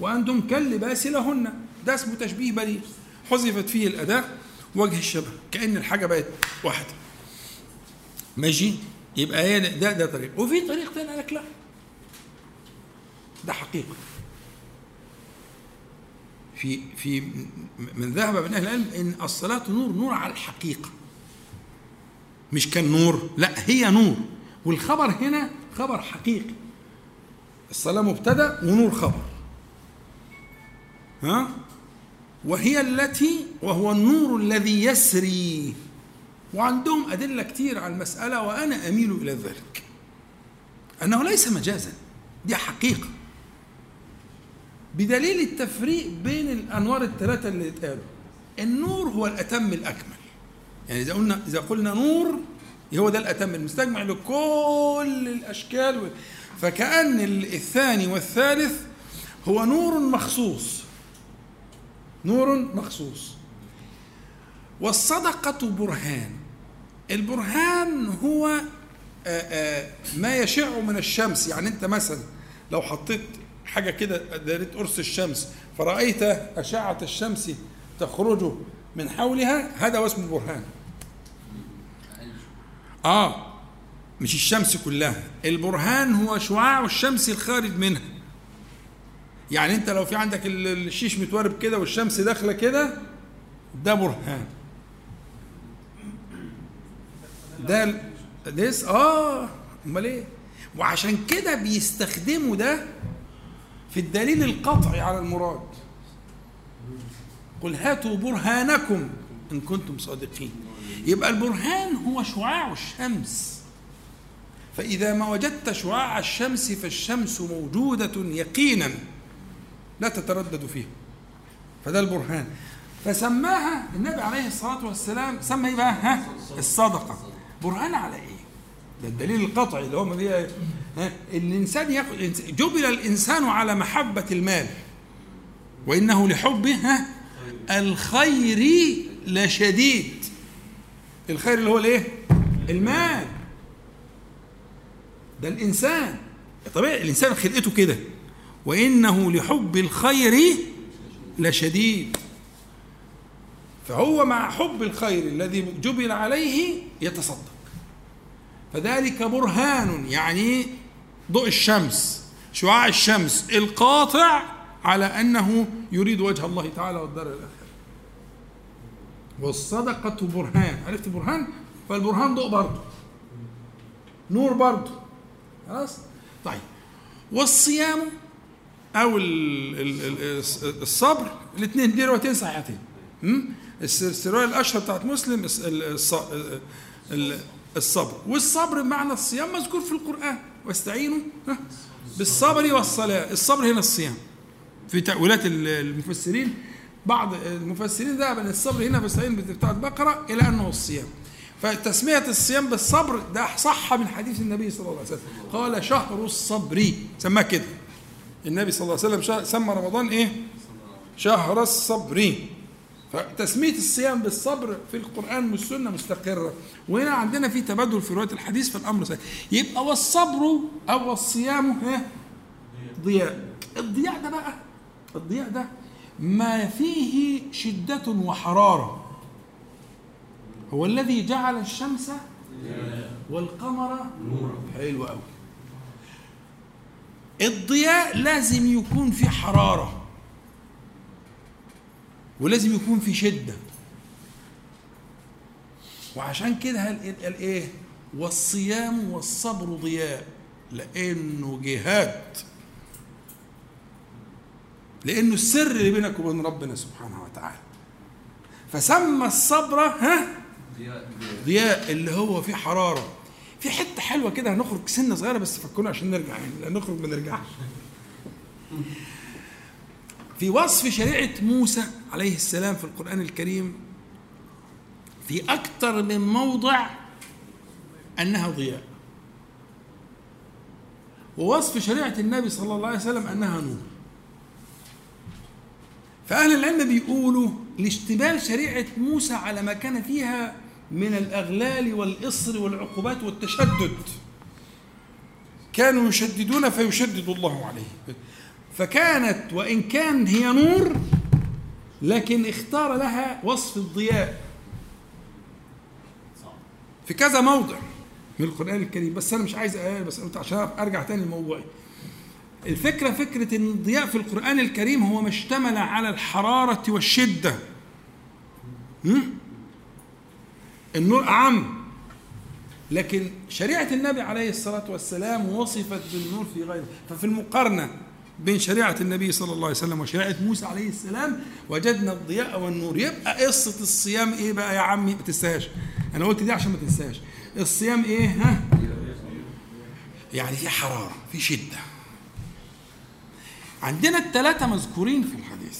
وأنتم كاللباس لهن. ده اسمه تشبيه بليغ. حذفت فيه الأداة وجه الشبه. كأن الحاجة بقت واحدة. ماشي؟ يبقى ده ده طريق. وفي طريق تاني قال لك لا. ده حقيقة. في في من ذهب من أهل العلم إن الصلاة نور نور على الحقيقة. مش كان نور لا هي نور. والخبر هنا خبر حقيقي. الصلاة مبتدأ ونور خبر. ها؟ وهي التي وهو النور الذي يسري. وعندهم أدلة كتير على المسألة وأنا أميل إلى ذلك. أنه ليس مجازا. دي حقيقة. بدليل التفريق بين الأنوار الثلاثة اللي اتقالوا النور هو الأتم الأكمل. يعني إذا قلنا إذا قلنا نور هو ده الأتم المستجمع لكل الأشكال فكأن الثاني والثالث هو نور مخصوص. نور مخصوص. والصدقة برهان. البرهان هو ما يشع من الشمس. يعني أنت مثلا لو حطيت حاجة كده دارت قرص الشمس. فرأيت أشعة الشمس تخرج من حولها هذا اسمه برهان آه مش الشمس كلها. البرهان هو شعاع الشمس الخارج منها. يعني أنت لو في عندك الشيش متورب كده والشمس داخلة كده ده برهان. ده ليس آه أمال إيه؟ وعشان كده بيستخدموا ده في الدليل القطعي على المراد. قل هاتوا برهانكم إن كنتم صادقين. يبقى البرهان هو شعاع الشمس. فإذا ما وجدت شعاع الشمس فالشمس موجودة يقينا لا تتردد فيها. فده البرهان. فسماها النبي عليه الصلاة والسلام سمى إيه بقى؟ ها؟ الصدقة. برهان على إيه؟ ده الدليل القطعي اللي هو هي الإنسان جبل الإنسان على محبة المال. وإنه لحبه الخير لشديد. الخير اللي هو الإيه؟ المال. ده الإنسان. طبيعي الإنسان خلقته كده. وإنه لحب الخير لشديد. فهو مع حب الخير الذي جبل عليه يتصدق. فذلك برهان يعني ضوء الشمس شعاع الشمس القاطع على أنه يريد وجه الله تعالى والدار الآخرة. والصدقة برهان. عرفت برهان؟ فالبرهان ضوء برضه. نور برضه. خلاص؟ طيب. والصيام أو الصبر الاثنين دي روايتين صحيحتين. الروايه الأشهر بتاعت مسلم الصبر. والصبر بمعنى الصيام مذكور في القرآن. واستعينوا بالصبر والصلاة. الصبر هنا الصيام. في تأويلات المفسرين بعض المفسرين ذهب ان الصبر هنا الصحيح بتاع البقرة إلى أنه الصيام. فتسمية الصيام بالصبر ده صح من حديث النبي صلى الله عليه وسلم. قال شهر الصبر. سماه كده. النبي صلى الله عليه وسلم سمى رمضان إيه؟ شهر الصبر. فتسمية الصيام بالصبر في القرآن والسنة مستقرة. وهنا عندنا في تبادل في رواية الحديث في الأمر سهل يبقى والصبر أو الصيام ها ضياء. الضياء ده بقى الضياء ده ما فيه شدة وحرارة. هو الذي جعل الشمس والقمر نورا. حلو قوي الضياء لازم يكون في حرارة. ولازم يكون في شدة. وعشان كده قال إيه؟ والصيام والصبر ضياء لأنه جهاد. لأنه السر اللي بينك وبين ربنا سبحانه وتعالى. فسمى الصبر ها؟ ضياء اللي هو فيه حرارة. في حتة حلوة كده هنخرج سنة صغيرة بس فكونا عشان نرجع يعني نخرج ما نرجعش. في وصف شريعة موسى عليه السلام في القرآن الكريم في أكثر من موضع أنها ضياء. ووصف شريعة النبي صلى الله عليه وسلم أنها نور. فأهل العلم بيقولوا لاشتمال شريعة موسى على ما كان فيها من الأغلال والإصر والعقوبات والتشدد. كانوا يشددون فيشدد الله عليه. فكانت وإن كان هي نور لكن اختار لها وصف الضياء في كذا موضع من القرآن الكريم. بس أنا مش عايز آية بس عشان أرجع تاني لموضوعي. الفكرة فكرة إن الضياء في القرآن الكريم هو ما اشتمل على الحرارة والشدة. النور أعم. لكن شريعة النبي عليه الصلاة والسلام وصفت بالنور في غيره. ففي المقارنة بين شريعة النبي صلى الله عليه وسلم وشريعة موسى عليه السلام وجدنا الضياء والنور. يبقى قصة الصيام؟ إيه بقى يا عمي؟ ما تنساش أنا قلت دي عشان ما تنساش الصيام إيه؟ ها؟ يعني في حرارة في شدة. عندنا الثلاثة مذكورين في الحديث.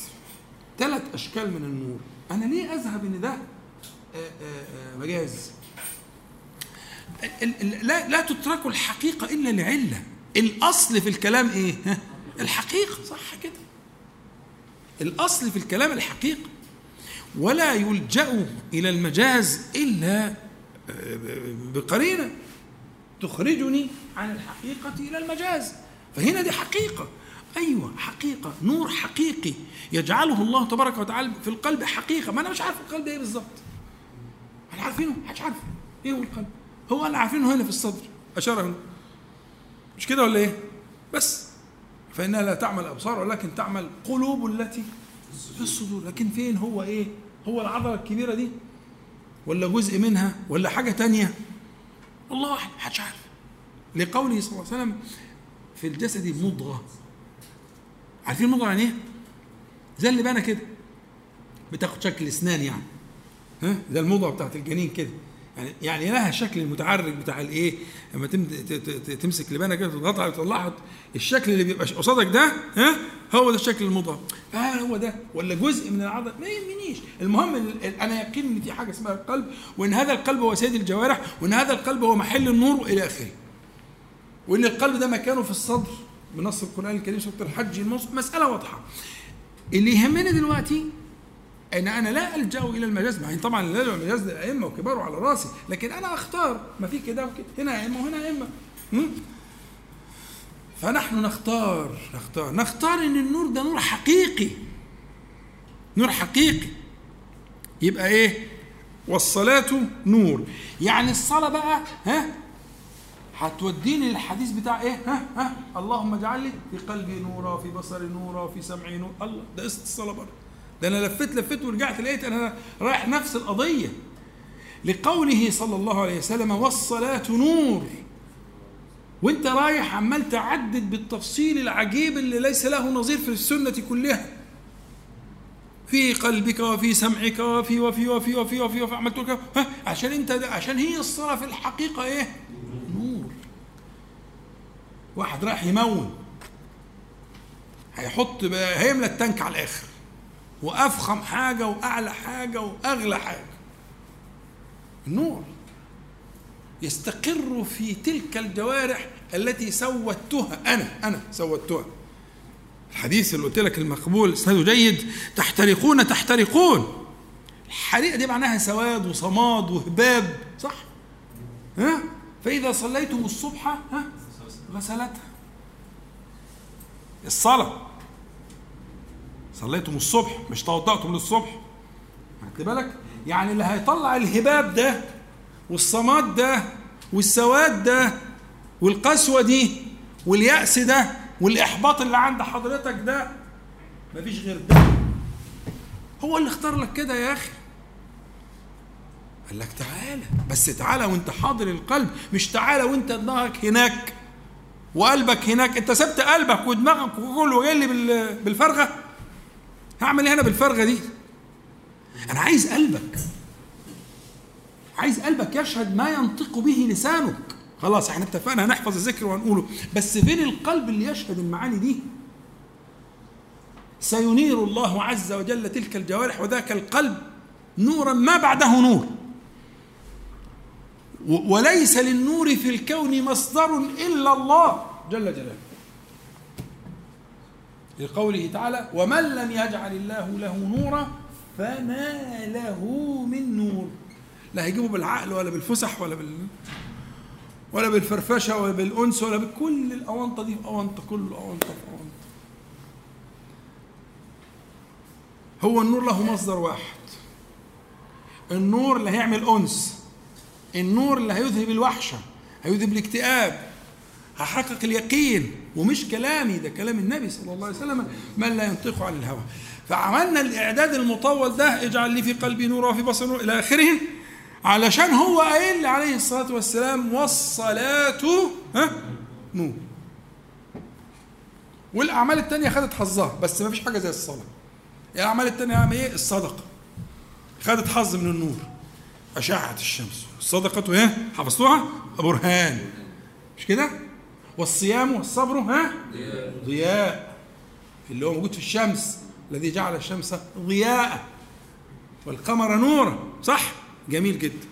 ثلاث أشكال من النور. أنا ليه أذهب إن ده؟ آه، آه، آه، مجاز. لا لا تترك الحقيقة إلا لعلة. الأصل في الكلام إيه؟ الحقيقة. صح كده. الأصل في الكلام الحقيقة. ولا يلجأ إلى المجاز إلا بقرينة تخرجني عن الحقيقة إلى المجاز. فهنا دي حقيقة. أيوة حقيقة. نور حقيقي. يجعله الله تبارك وتعالى في القلب حقيقة. ما أنا مش عارف القلب إيه بالظبط. إحنا عارفينه؟ محدش عارف إيه هو القلب؟ هو اللي عارفينه هنا في الصدر. أشار هنا. مش كده ولا إيه؟ بس. فإنها لا تعمل أبصار ولكن تعمل قلوب التي في الصدور. لكن فين هو إيه؟ هو العضلة الكبيرة دي ولا جزء منها ولا حاجة تانية؟ الله أعلم محدش عارف. لقوله صلى الله عليه وسلم في الجسد مضغة. عارفين المضغة يعني إيه؟ زي اللي بانة كده. بتاخد شكل أسنان يعني. ها؟ زي المضغة بتاعت الجنين كده. يعني يعني لها الشكل المتعرج بتاع الايه لما تمسك لبانه كده تضغطها وتطلعها الشكل اللي بيبقى قصادك ده ها هو ده الشكل المضغط فهل هو ده. ولا جزء من العضلة؟ ما يهمنيش. المهم أنا يقين إن في حاجة اسمها القلب وإن هذا القلب هو سيد الجوارح وإن هذا القلب هو محل النور والى آخره. وإن القلب ده مكانه في الصدر بنص القرآن الكريم سورة الحج مسألة واضحة. اللي يهمني دلوقتي إن أنا لا ألجأ إلى المجاز مع طبعا لا المجاز للأئمة وكباره على رأسي لكن أنا أختار ما في كده وكده هنا أئمة وهنا أئمة. فنحن نختار نختار نختار إن النور ده نور حقيقي نور حقيقي. يبقى إيه؟ والصلاة نور. يعني الصلاة بقى ها؟ هتوديني للحديث بتاع إيه؟ ها؟ ها؟ اللهم اجعل لي في قلبي نورا في بصري نورا في سمعي نور الله ده قصة الصلاة برضه. ده أنا لفيت لفيت ورجعت لقيت أنا رايح نفس القضية. لقوله صلى الله عليه وسلم والصلاة نور. وأنت رايح عمال تعدد بالتفصيل العجيب اللي ليس له نظير في السنة كلها. في قلبك وفي سمعك وفي وفي وفي وفي وفي, وفي عملت ها عشان أنت عشان هي الصلاة في الحقيقة إيه؟ نور. واحد رايح يمون. هيحط هيملى التانك على الآخر. وأفخم حاجة وأعلى حاجة وأغلى حاجة. النور يستقر في تلك الجوارح التي سوتها. أنا أنا سوتها. الحديث اللي قلت لك المقبول اسناده جيد تحترقون تحترقون. الحريقه دي معناها سواد وصماد وهباب صح؟ ها؟ فإذا صليتم الصبح ها؟ غسلتها. الصلاة. صليتم الصبح مش توضأتم للصبح. خدت بالك؟ يعني اللي هيطلع الهباب ده والصمات ده والسواد ده والقسوة دي واليأس ده والإحباط اللي عند حضرتك ده مفيش غير ده. هو اللي اختار لك كده يا أخي. قال لك تعالى بس تعالى وانت حاضر القلب مش تعالى وانت دماغك هناك وقلبك هناك. انت سبت قلبك ودماغك وكله جاي بالفرغه هعمل إيه أنا بالفرغة دي؟ أنا عايز قلبك. عايز قلبك يشهد ما ينطق به لسانك. خلاص إحنا اتفقنا هنحفظ الذكر وهنقوله. بس فين القلب اللي يشهد المعاني دي؟ سينير الله عز وجل تلك الجوارح وذاك القلب نورا ما بعده نور. وليس للنور في الكون مصدر إلا الله جل جلاله. لقوله تعالى ومن لم يجعل الله له نورا فما له من نور. لا هيجيبه بالعقل ولا بالفسح ولا بال ولا بالفرفشة ولا بالأنس ولا بكل الاونطه دي. اونطه كل اونطه اونطه هو النور له مصدر واحد. النور اللي هيعمل أنس النور اللي هيذهب الوحشة هيذهب الاكتئاب هحقق اليقين. ومش كلامي ده كلام النبي صلى الله عليه وسلم من لا ينطق عن الهوى. فعملنا الإعداد المطول ده اجعل لي في قلبي نور وفي بصري نور إلى آخره علشان هو قايل عليه الصلاة والسلام والصلاة ها؟ نور. والأعمال التانية خدت حظها بس ما فيش حاجة زي الصلاة. الأعمال التانية اعمل إيه؟ الصدقة. خدت حظ من النور. أشعة الشمس. الصدقة إيه؟ حفظتوها؟ برهان مش كده؟ والصيام والصبر ها؟ ضياء. اللي هو موجود في الشمس الذي جعل الشمس ضياء. والقمر نورا صح؟ جميل جدا.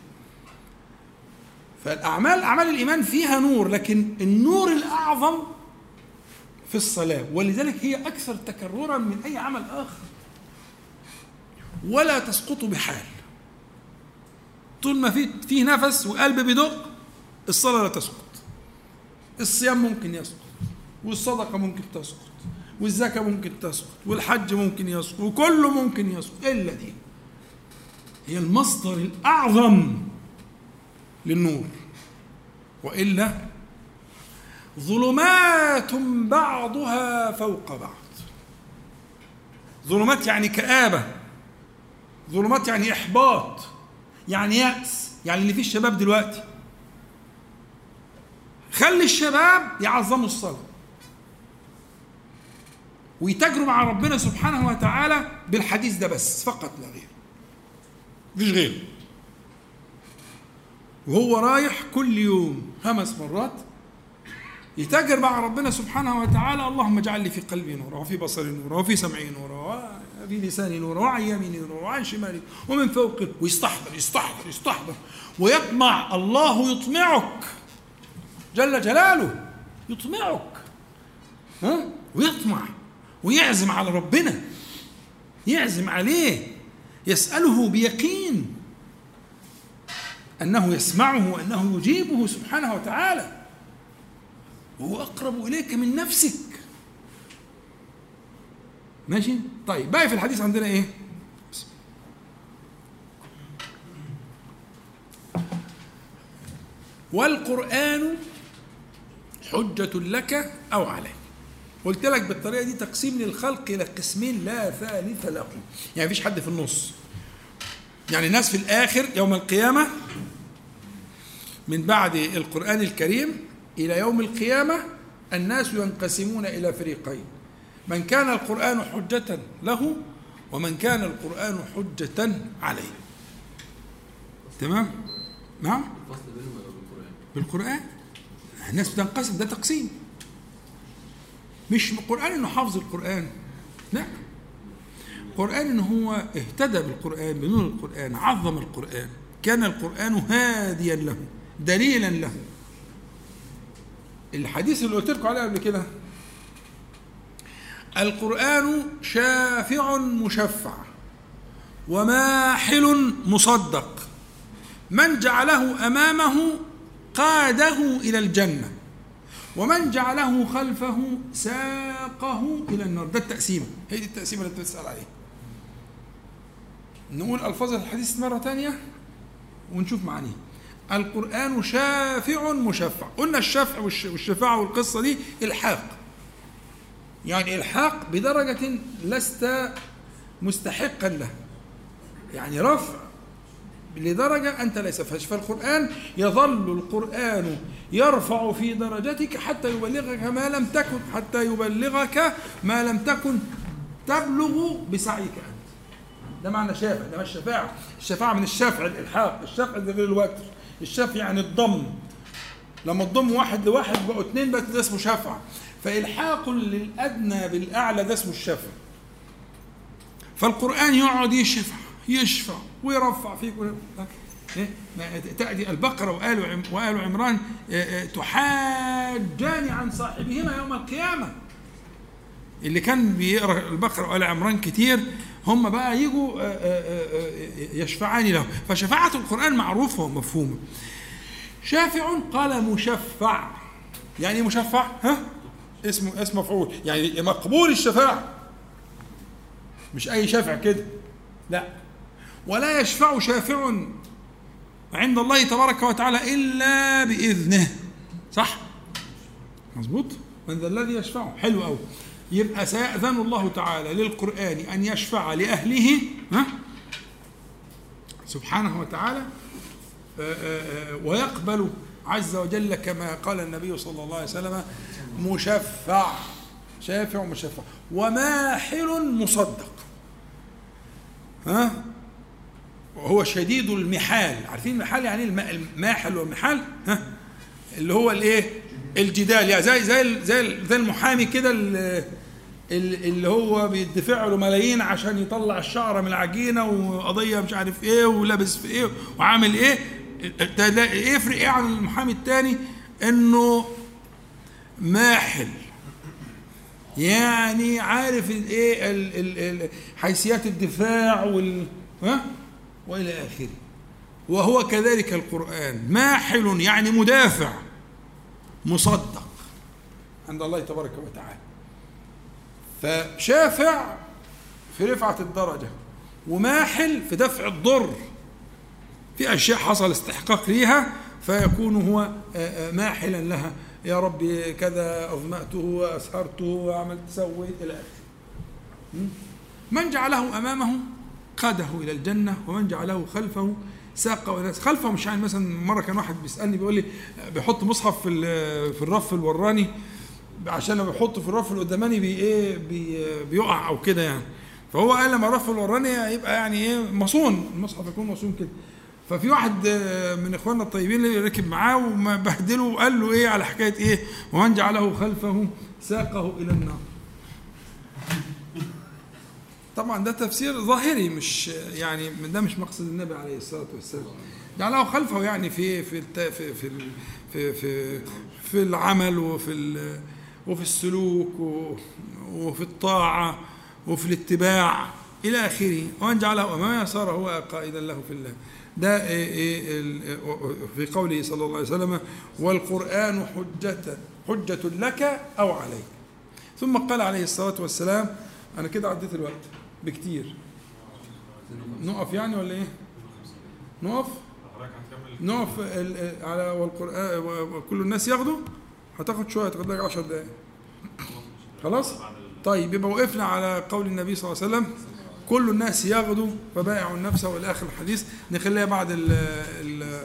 فالأعمال أعمال الإيمان فيها نور لكن النور الأعظم في الصلاة. ولذلك هي أكثر تكررا من أي عمل آخر. ولا تسقط بحال. طول ما في فيه نفس وقلب بيدق الصلاة لا تسقط. الصيام ممكن يسقط والصدقة ممكن تسقط والزكاة ممكن تسقط والحج ممكن يسقط وكله ممكن يسقط إلا دي. هي المصدر الأعظم للنور. وإلا ظلمات بعضها فوق بعض. ظلمات يعني كآبة ظلمات يعني إحباط يعني يأس يعني اللي فيه الشباب دلوقتي. خلي الشباب يعظموا الصلاة. ويتاجروا مع ربنا سبحانه وتعالى بالحديث ده بس فقط لا غير. مفيش غيره. وهو رايح كل يوم خمس مرات يتاجر مع ربنا سبحانه وتعالى اللهم اجعل لي في قلبي نورا وفي بصري نورا وفي سمعي نورا وفي لساني نورا وعن يميني نورا وعن شمالي ومن فوقي ويستحضر يستحضر يستحضر ويطمع الله يطمعك. جل جلاله. يطمعك. ها؟ ويطمع ويعزم على ربنا. يعزم عليه. يسأله بيقين. أنه يسمعه وأنه يجيبه سبحانه وتعالى. وهو أقرب إليك من نفسك. ماشي؟ طيب باقي في الحديث عندنا إيه؟ والقرآن حجة لك أو عليك. قلت لك بالطريقة دي تقسيم للخلق إلى قسمين لا ثالث لهم. يعني مفيش حد في النص. يعني الناس في الآخر يوم القيامة من بعد القرآن الكريم إلى يوم القيامة الناس ينقسمون إلى فريقين. من كان القرآن حجة له ومن كان القرآن حجة عليه. تمام؟ نعم؟ بالقرآن. الناس بتنقسم ده تقسيم. مش القرآن إنه حافظ القرآن لا. القرآن إنه هو اهتدى بالقرآن بنور القرآن عظم القرآن كان القرآن هاديا له دليلا له. الحديث اللي قلت لكم عليه قبل كده القرآن شافع مشفع وماحل مصدق. من جعله أمامه قاده إلى الجنة. ومن جعله خلفه ساقه إلى النار. ده التقسيمة هي دي التقسيمة اللي بتسأل عليها نقول ألفاظ الحديث مرة تانية ونشوف معانيه القرآن شافع مشفع. قلنا الشفع والشفاعة والقصة دي إلحاق. يعني إلحاق بدرجة لست مستحقا له يعني رفع لدرجة أنت ليس فيهاش فالقرآن يظل القرآن يرفع في درجتك حتى يبلغك ما لم تكن حتى يبلغك ما لم تكن تبلغ بسعيك أنت. ده معنى شافع ده مش شفاعة. الشفاعة من الشفع الإلحاق الشفع غير الوتر الشفع يعني الضم لما تضم واحد لواحد بقوا اثنين بقى ده اسمه شفع. فإلحاق للأدنى بالأعلى ده اسمه الشفع. فالقرآن يقعد يشفع. يشفع ويرفع فيك إيه؟ تأتي البقرة وآل وآل عمران تحاجان عن صاحبهما يوم القيامة. اللي كان بيقرأ البقرة وآل عمران كتير هم بقى يجوا يشفعان له فشفاعة القرآن معروفة ومفهومة. شافع قال مشفع. يعني مشفع؟ ها؟ اسمه اسم مفعول. يعني مقبول الشفاعة. مش أي شافع كده. لا. ولا يشفع شافع عند الله تبارك وتعالى إلا بإذنه. صح؟ مظبوط؟ من ذا الذي يشفعه حلو قوي يبقى سيأذن الله تعالى للقرآن أن يشفع لأهله ها؟ سبحانه وتعالى آه، آه، آه، ويقبل عز وجل كما قال النبي صلى الله عليه وسلم مشفع. شافع مشفع. وماحل مصدق. ها؟ وهو شديد المحال. عارفين المحال يعني الماحل والمحال؟ ها؟ اللي هو الايه؟ الجدال. يعني زي زي زي زي المحامي كده اللي هو بيدفع له ملايين عشان يطلع الشعره من العجينة وقضية مش عارف إيه ولابس في إيه وعامل إيه. يفرق إيه عن المحامي الثاني انه ماحل. يعني عارف الايه؟ حيثيات الدفاع وال ها؟ وإلى آخره. وهو كذلك القرآن. ماحل يعني مدافع. مصدق. عند الله تبارك وتعالى. فشافع في رفعة الدرجة. وماحل في دفع الضر. في أشياء حصل استحقاق ليها فيكون هو ماحلا لها. يا ربي كذا أظمأته وأسهرته وعملت سويت إلى آخره. من جعله أمامه؟ قاده إلى الجنة ومن جعله خلفه ساق وناس. خلفه مش يعني مثلا مرة كان واحد بيسألني بيقول لي بيحط مصحف في في الرف الوراني عشان لما بيحطه في الرف القداماني بي إيه بي بيقع أو كده يعني. فهو قال لما الرف الوراني يبقى يعني إيه مصون المصحف يكون مصون كده. ففي واحد من إخواننا الطيبين اللي ركب معاه وبهدله وقال له إيه على حكاية إيه ومن جعله خلفه ساقه إلى النار. طبعا ده تفسير ظاهري مش يعني ده مش مقصد النبي عليه الصلاة والسلام. جعله خلفه يعني في في في في في, في, في العمل وفي وفي السلوك وفي الطاعة وفي الاتباع إلى آخره. وان جعله امامه صار هو قائدا له في الله. ده إيه، إيه، في قوله صلى الله عليه وسلم والقرآن حجة حجة لك أو عليك. ثم قال عليه الصلاة والسلام أنا كده عديت الوقت. بكتير نقف يعني ولا إيه؟ نقف؟ نقف على والقرآن كل الناس ياخدوا هتاخد شوية تاخد لك 10 دقايق خلاص؟ طيب يبقى وقفنا على قول النبي صلى الله عليه وسلم كل الناس يغدو فبائع نفسه والى اخر الحديث نخليها بعد ال ال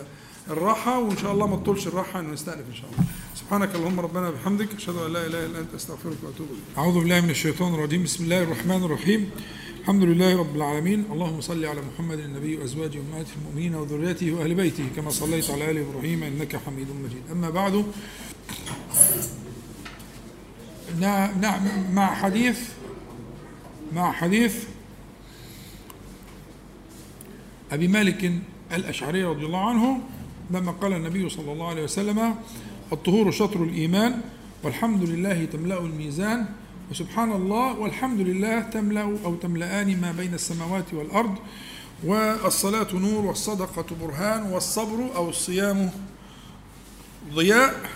الراحة وإن شاء الله ما تطولش الراحة إنه نستأنف إن شاء الله. سبحانك اللهم ربنا وبحمدك أشهد أن لا إله إلا أنت أستغفرك وأتوب إليك. أعوذ بالله من الشيطان الرجيم، بسم الله الرحمن الرحيم. الحمد لله رب العالمين، اللهم صل على محمد النبي وأزواجه وأمهات المؤمنين وذريته وأهل بيته كما صليت على آل إبراهيم إنك حميد مجيد. أما بعد مع حديث مع حديث أبي مالك الأشعري رضي الله عنه لما قال النبي صلى الله عليه وسلم الطهور شطر الإيمان والحمد لله تملأ الميزان وسبحان الله والحمد لله تملأ أو تملأان ما بين السماوات والأرض والصلاة نور والصدقة برهان والصبر أو الصيام ضياء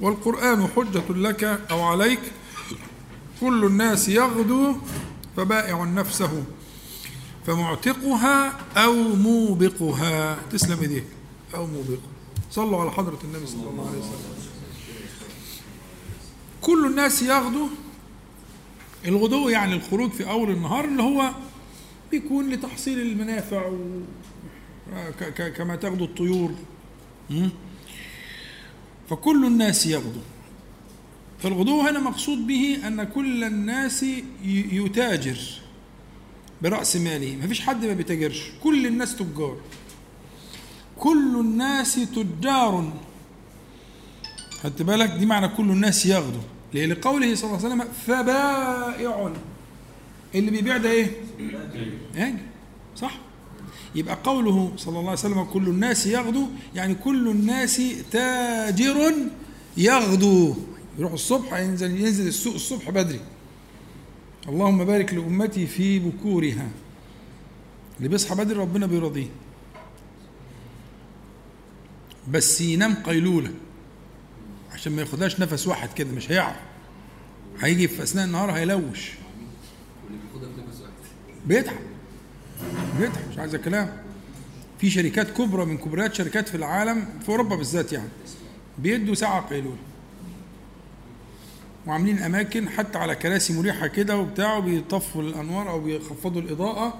والقرآن حجة لك أو عليك. كل الناس يغدو فبائع نفسه فمعتقها أو موبقها. تسلم إيديك أو موبقها صلوا على حضرة النبي صلى الله عليه وسلم. كل الناس يغدو الغدو يعني الخروج في أول النهار اللي هو بيكون لتحصيل المنافع و... كما تغدو الطيور. فكل الناس يغدو فالغدو هنا مقصود به أن كل الناس يتاجر برأس ماله. ما فيش حد ما بيتاجرش. كل الناس تجار. كل الناس تجار. خدت بالك؟ دي معنى كل الناس ليه لقوله صلى الله عليه وسلم فبائع. اللي بيبيع ده إيه؟ ياجر صح؟ يبقى قوله صلى الله عليه وسلم كل الناس يغدو يعني كل الناس تاجر يغدو. يروح الصبح ينزل ينزل السوق الصبح بدري. اللهم بارك لأمتي في بكورها. اللي بيصحى بدري ربنا بيرضيه. بس ينام قيلولة. عشان ما ياخدهاش نفس واحد كده مش هيعرف. هيجي في أثناء النهار هيلوش. بيتعب بيتعب مش عايز كلام في شركات كبرى من كبريات شركات في العالم في أوروبا بالذات يعني بيدوا ساعة قيلولة. وعاملين أماكن حتى على كراسي مريحة كده وبتاع وبيطفوا الأنوار أو بيخفضوا الإضاءة.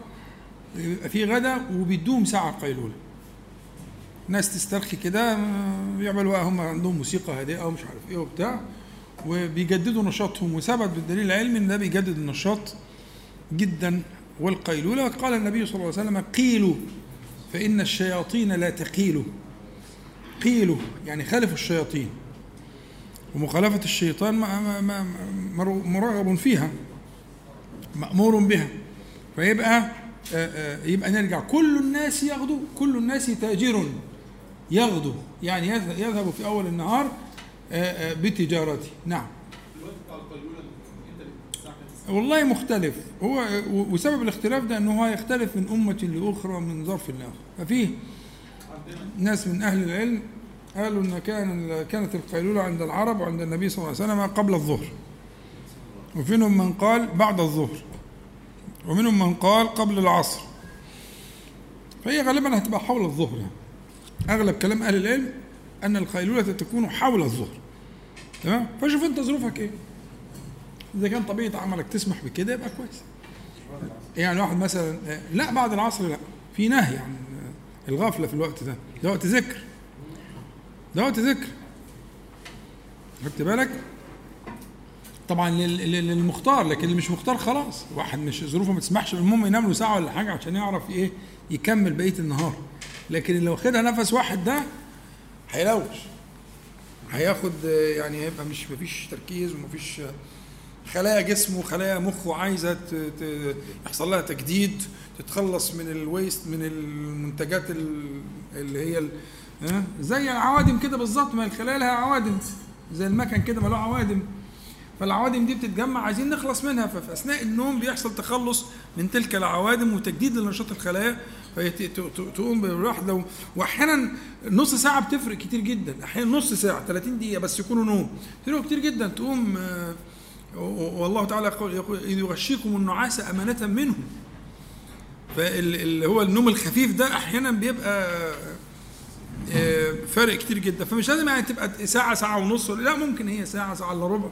يبقى في غدا وبيدوهم ساعة قيلولة. ناس تسترخي كده يعملوا بقى هم عندهم موسيقى هادئة ومش عارف إيه وبتاع وبيجددوا نشاطهم. وثبت بالدليل العلمي إن ده بيجدد النشاط جدا. والقيلولة قال النبي صلى الله عليه وسلم قيلوا فإن الشياطين لا تقيلوا. قيلوا يعني خالفوا الشياطين. ومخالفة الشيطان مرغب فيها مأمور بها. فيبقى يبقى نرجع. كل الناس يغدو كل الناس تاجر يغدو يعني يذهب في أول النهار بتجارته. نعم. والله مختلف. هو وسبب الاختلاف ده إنه هو يختلف من أمة لأخرى من ظرف لآخر. ففيه ناس من أهل العلم قالوا إن كان كانت القيلولة عند العرب وعند النبي صلى الله عليه وسلم قبل الظهر. وفيهم من قال بعد الظهر. ومنهم من قال قبل العصر. فهي غالبا هتبقى حول الظهر يعني. أغلب كلام أهل العلم أن القيلولة تكون حول الظهر. تمام؟ فشوف أنت ظروفك إيه. إذا كان طبيعة عملك تسمح بكده يبقى كويس. يعني واحد مثلا لا بعد العصر لا. في نهي عن الغفلة في الوقت ده. ده وقت ذكر. ده وقت ذكر. خدت بالك؟ طبعا للمختار لكن اللي مش مختار خلاص. واحد مش ظروفه ما تسمحش المهم ينام له ساعة ولا حاجة عشان يعرف إيه يكمل بقية النهار. لكن اللي واخدها نفس واحد ده هيلوش هياخد يعني هيبقى مش مفيش تركيز ومفيش خلايا جسمه خلايا مخه عايزة يحصل لها تجديد تتخلص من الويست من المنتجات اللي هي زي العوادم كده بالظبط ما الخلايا لها عوادم زي المكن كده ما له عوادم. فالعوادم دي بتتجمع عايزين نخلص منها. ففي أثناء النوم بيحصل تخلص من تلك العوادم وتجديد لنشاط الخلايا. فتقوم بالواحد لو واحيانا نص ساعة بتفرق كتير جدا. أحيانا نص ساعة 30 دقيقة بس يكونوا نوم. يفرقوا كتير جدا. تقوم والله تعالى يقول إذ يغشيكم النعاس أمانة منه. فاللي هو النوم الخفيف ده أحيانا بيبقى فرق كتير جدا. فمش لازم يعني تبقى ساعة ساعة ونص. لا ممكن هي ساعة ساعة إلا ربع.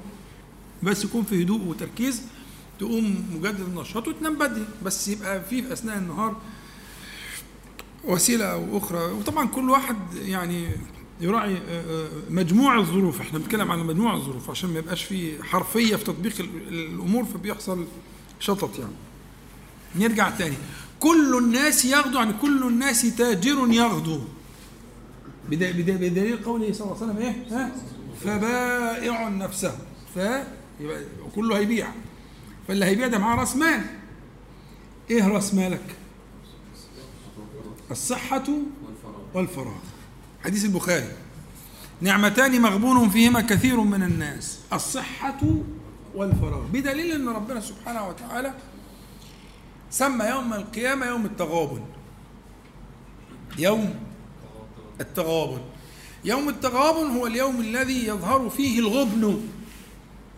بس يكون في هدوء وتركيز تقوم مجدد النشاط وتنام بدري بس يبقى في أثناء النهار وسيلة أو أخرى. وطبعا كل واحد يعني يراعي مجموع الظروف. إحنا بنتكلم على مجموع الظروف عشان ما يبقاش في حرفية في تطبيق الأمور فبيحصل شطط يعني. نرجع تاني. كل الناس يغدو يعني كل الناس تاجر يغدو. بدليل قوله صلى الله عليه وسلم إيه؟ ها؟ فبائع نفسه. ف يبقى كله هيبيع. فاللي هيبيع ده معاه راس مال. إيه راس مالك؟ الصحة والفراغ. حديث البخاري. نعمتان مغبون فيهما كثير من الناس. الصحة والفراغ. بدليل أن ربنا سبحانه وتعالى سمى يوم القيامة يوم التغابن. يوم التغابن. يوم التغابن هو اليوم الذي يظهر فيه الغبن.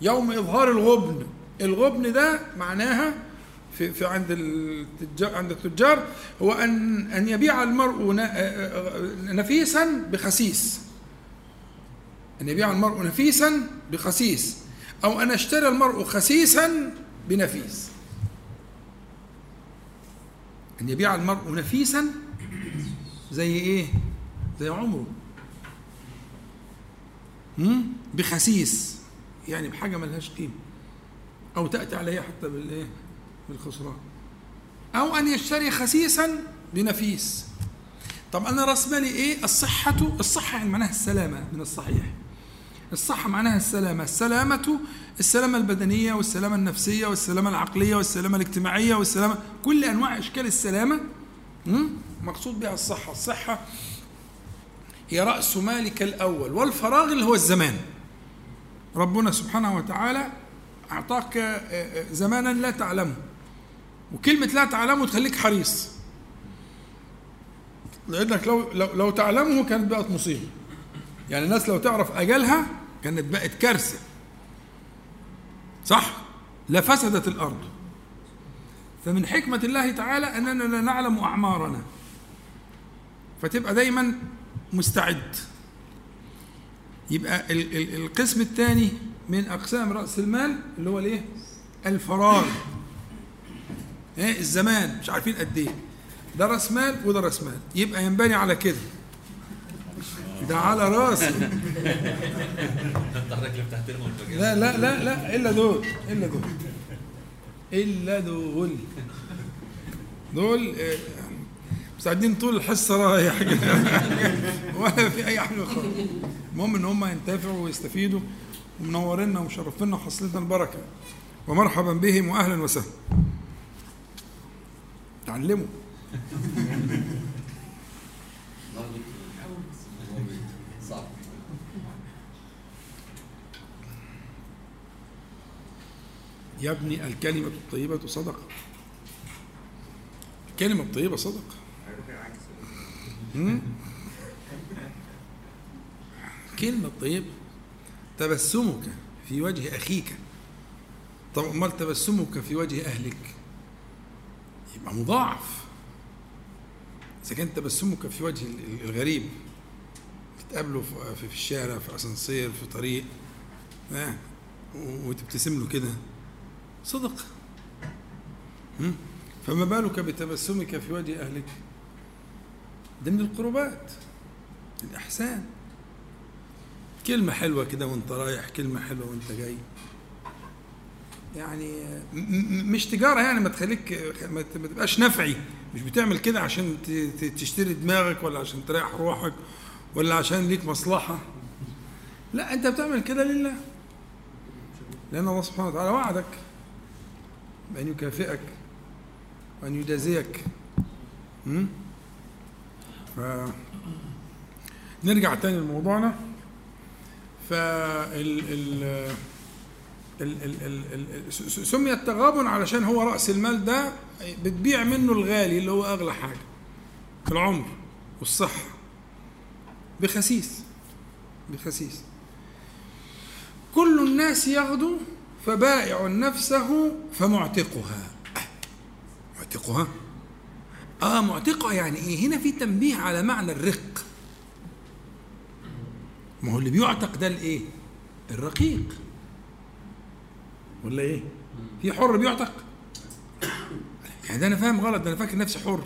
يوم إظهار الغبن. الغبن ده معناها في, في عند التجار عند التجار هو أن أن يبيع المرء نفيسا بخسيس. أن يبيع المرء نفيسا بخسيس. أو أن يشتري المرء خسيسا بنفيس. أن يبيع المرء نفيسا زي إيه؟ زي عمره. بخسيس. يعني بحاجة ملهاش قيمة. أو تأتي عليها حتى بالإيه؟ بالخسران. أو أن يشتري خسيسا بنفيس. طب أنا راس مالي إيه؟ الصحة الصحة يعني معناها السلامة من الصحيح. الصحة معناها السلامة. السلامة السلامة البدنية والسلامة النفسية والسلامة العقلية والسلامة الاجتماعية والسلامة كل أنواع أشكال السلامة مقصود بها الصحة. الصحة هي رأس مالك الأول والفراغ اللي هو الزمان. ربنا سبحانه وتعالى أعطاك زمانا لا تعلمه. وكلمة لا تعلمه تخليك حريص. لأنك لو لو, لو تعلمه كانت بقت مصيبة. يعني الناس لو تعرف أجلها كانت بقت كارثة. صح؟ لفسدت الأرض. فمن حكمة الله تعالى أننا لا نعلم أعمارنا. فتبقى دايما مستعد. يبقى القسم الثاني من أقسام رأس المال اللي هو الإيه؟ الفراغ. إيه؟ الزمان. مش عارفين قد إيه. ده رأس مال وده رأس مال. يبقى ينبني على كده. ده على راسي لا لا لا لا. إلا دول. إلا دول. إلا دول. دول آه، مساعدين طول الحصة رايح. (laughs) ولا في أي حاجة خالص. المهم إن هم ينتفعوا ويستفيدوا ومنورينا ومشرفينا وحصلنا البركة. ومرحبا بهم واهلا وسهلا. تعلموا. يا ابني الكلمة الطيبة صدقة. الكلمة الطيبة صدقة. كلمة طيبة تبسمك في وجه أخيك. طب أمال تبسمك في وجه أهلك؟ يبقى مضاعف. إذا كان تبسمك في وجه الغريب تقابله في الشارع في أسانسير في طريق وتبتسم له كده. صدق. فما بالك بتبسمك في وجه أهلك؟ ده من القربات الإحسان. كلمة حلوة كده وانت رايح كلمة حلوة وانت جاي. يعني مش تجارة يعني ما تخليك ما تبقاش نفعي. مش بتعمل كده عشان تشتري دماغك ولا عشان تريح روحك ولا عشان ليك مصلحة. لا انت بتعمل كده لله. لأن الله سبحانه وتعالى وعدك بأن يكافئك وأن يجازيك. ف نرجع تاني لموضوعنا. فال ال سمي التغابن علشان هو رأس المال ده بتبيع منه الغالي اللي هو أغلى حاجة العمر والصحة. بخسيس. بخسيس. كل الناس يغدو فبائع نفسه فمعتقها. معتقها؟ آه معتقها يعني إيه؟ هنا في تنبيه على معنى الرق. ما هو اللي بيعتق ده الايه؟ الرقيق. ولا إيه؟ في حر بيعتق؟ يعني ده أنا فاهم غلط ده أنا فاكر نفسي حر.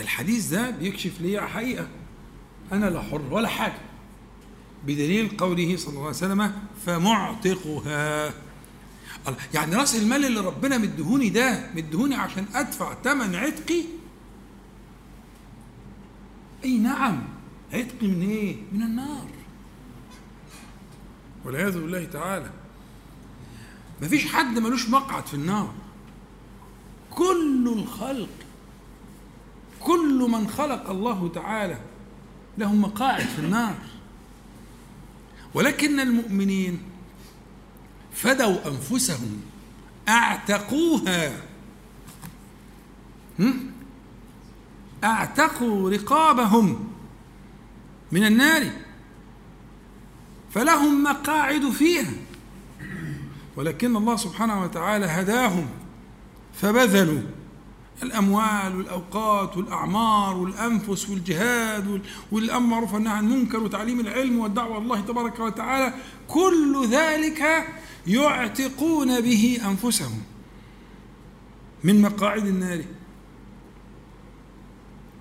الحديث ده بيكشف لي حقيقة. أنا لا حر ولا حاجة. بدليل قوله صلى الله عليه وسلم فمعتقها. يعني رأس المال اللي ربنا مدهوني ده مدهوني عشان أدفع ثمن عتقي؟ أي نعم. عتقي من إيه؟ من النار. والعياذ بالله تعالى. مفيش حد ملوش مقعد في النار. كل الخلق كل من خلق الله تعالى له مقاعد في النار. ولكن المؤمنين فدوا أنفسهم أعتقوها. أعتقوا رقابهم. من النار. فلهم مقاعد فيها. ولكن الله سبحانه وتعالى هداهم فبذلوا الأموال والأوقات والأعمار والأنفس والجهاد والأمر والنهي عن المنكر وتعليم العلم والدعوة الله تبارك وتعالى. كل ذلك يعتقون به أنفسهم من مقاعد النار.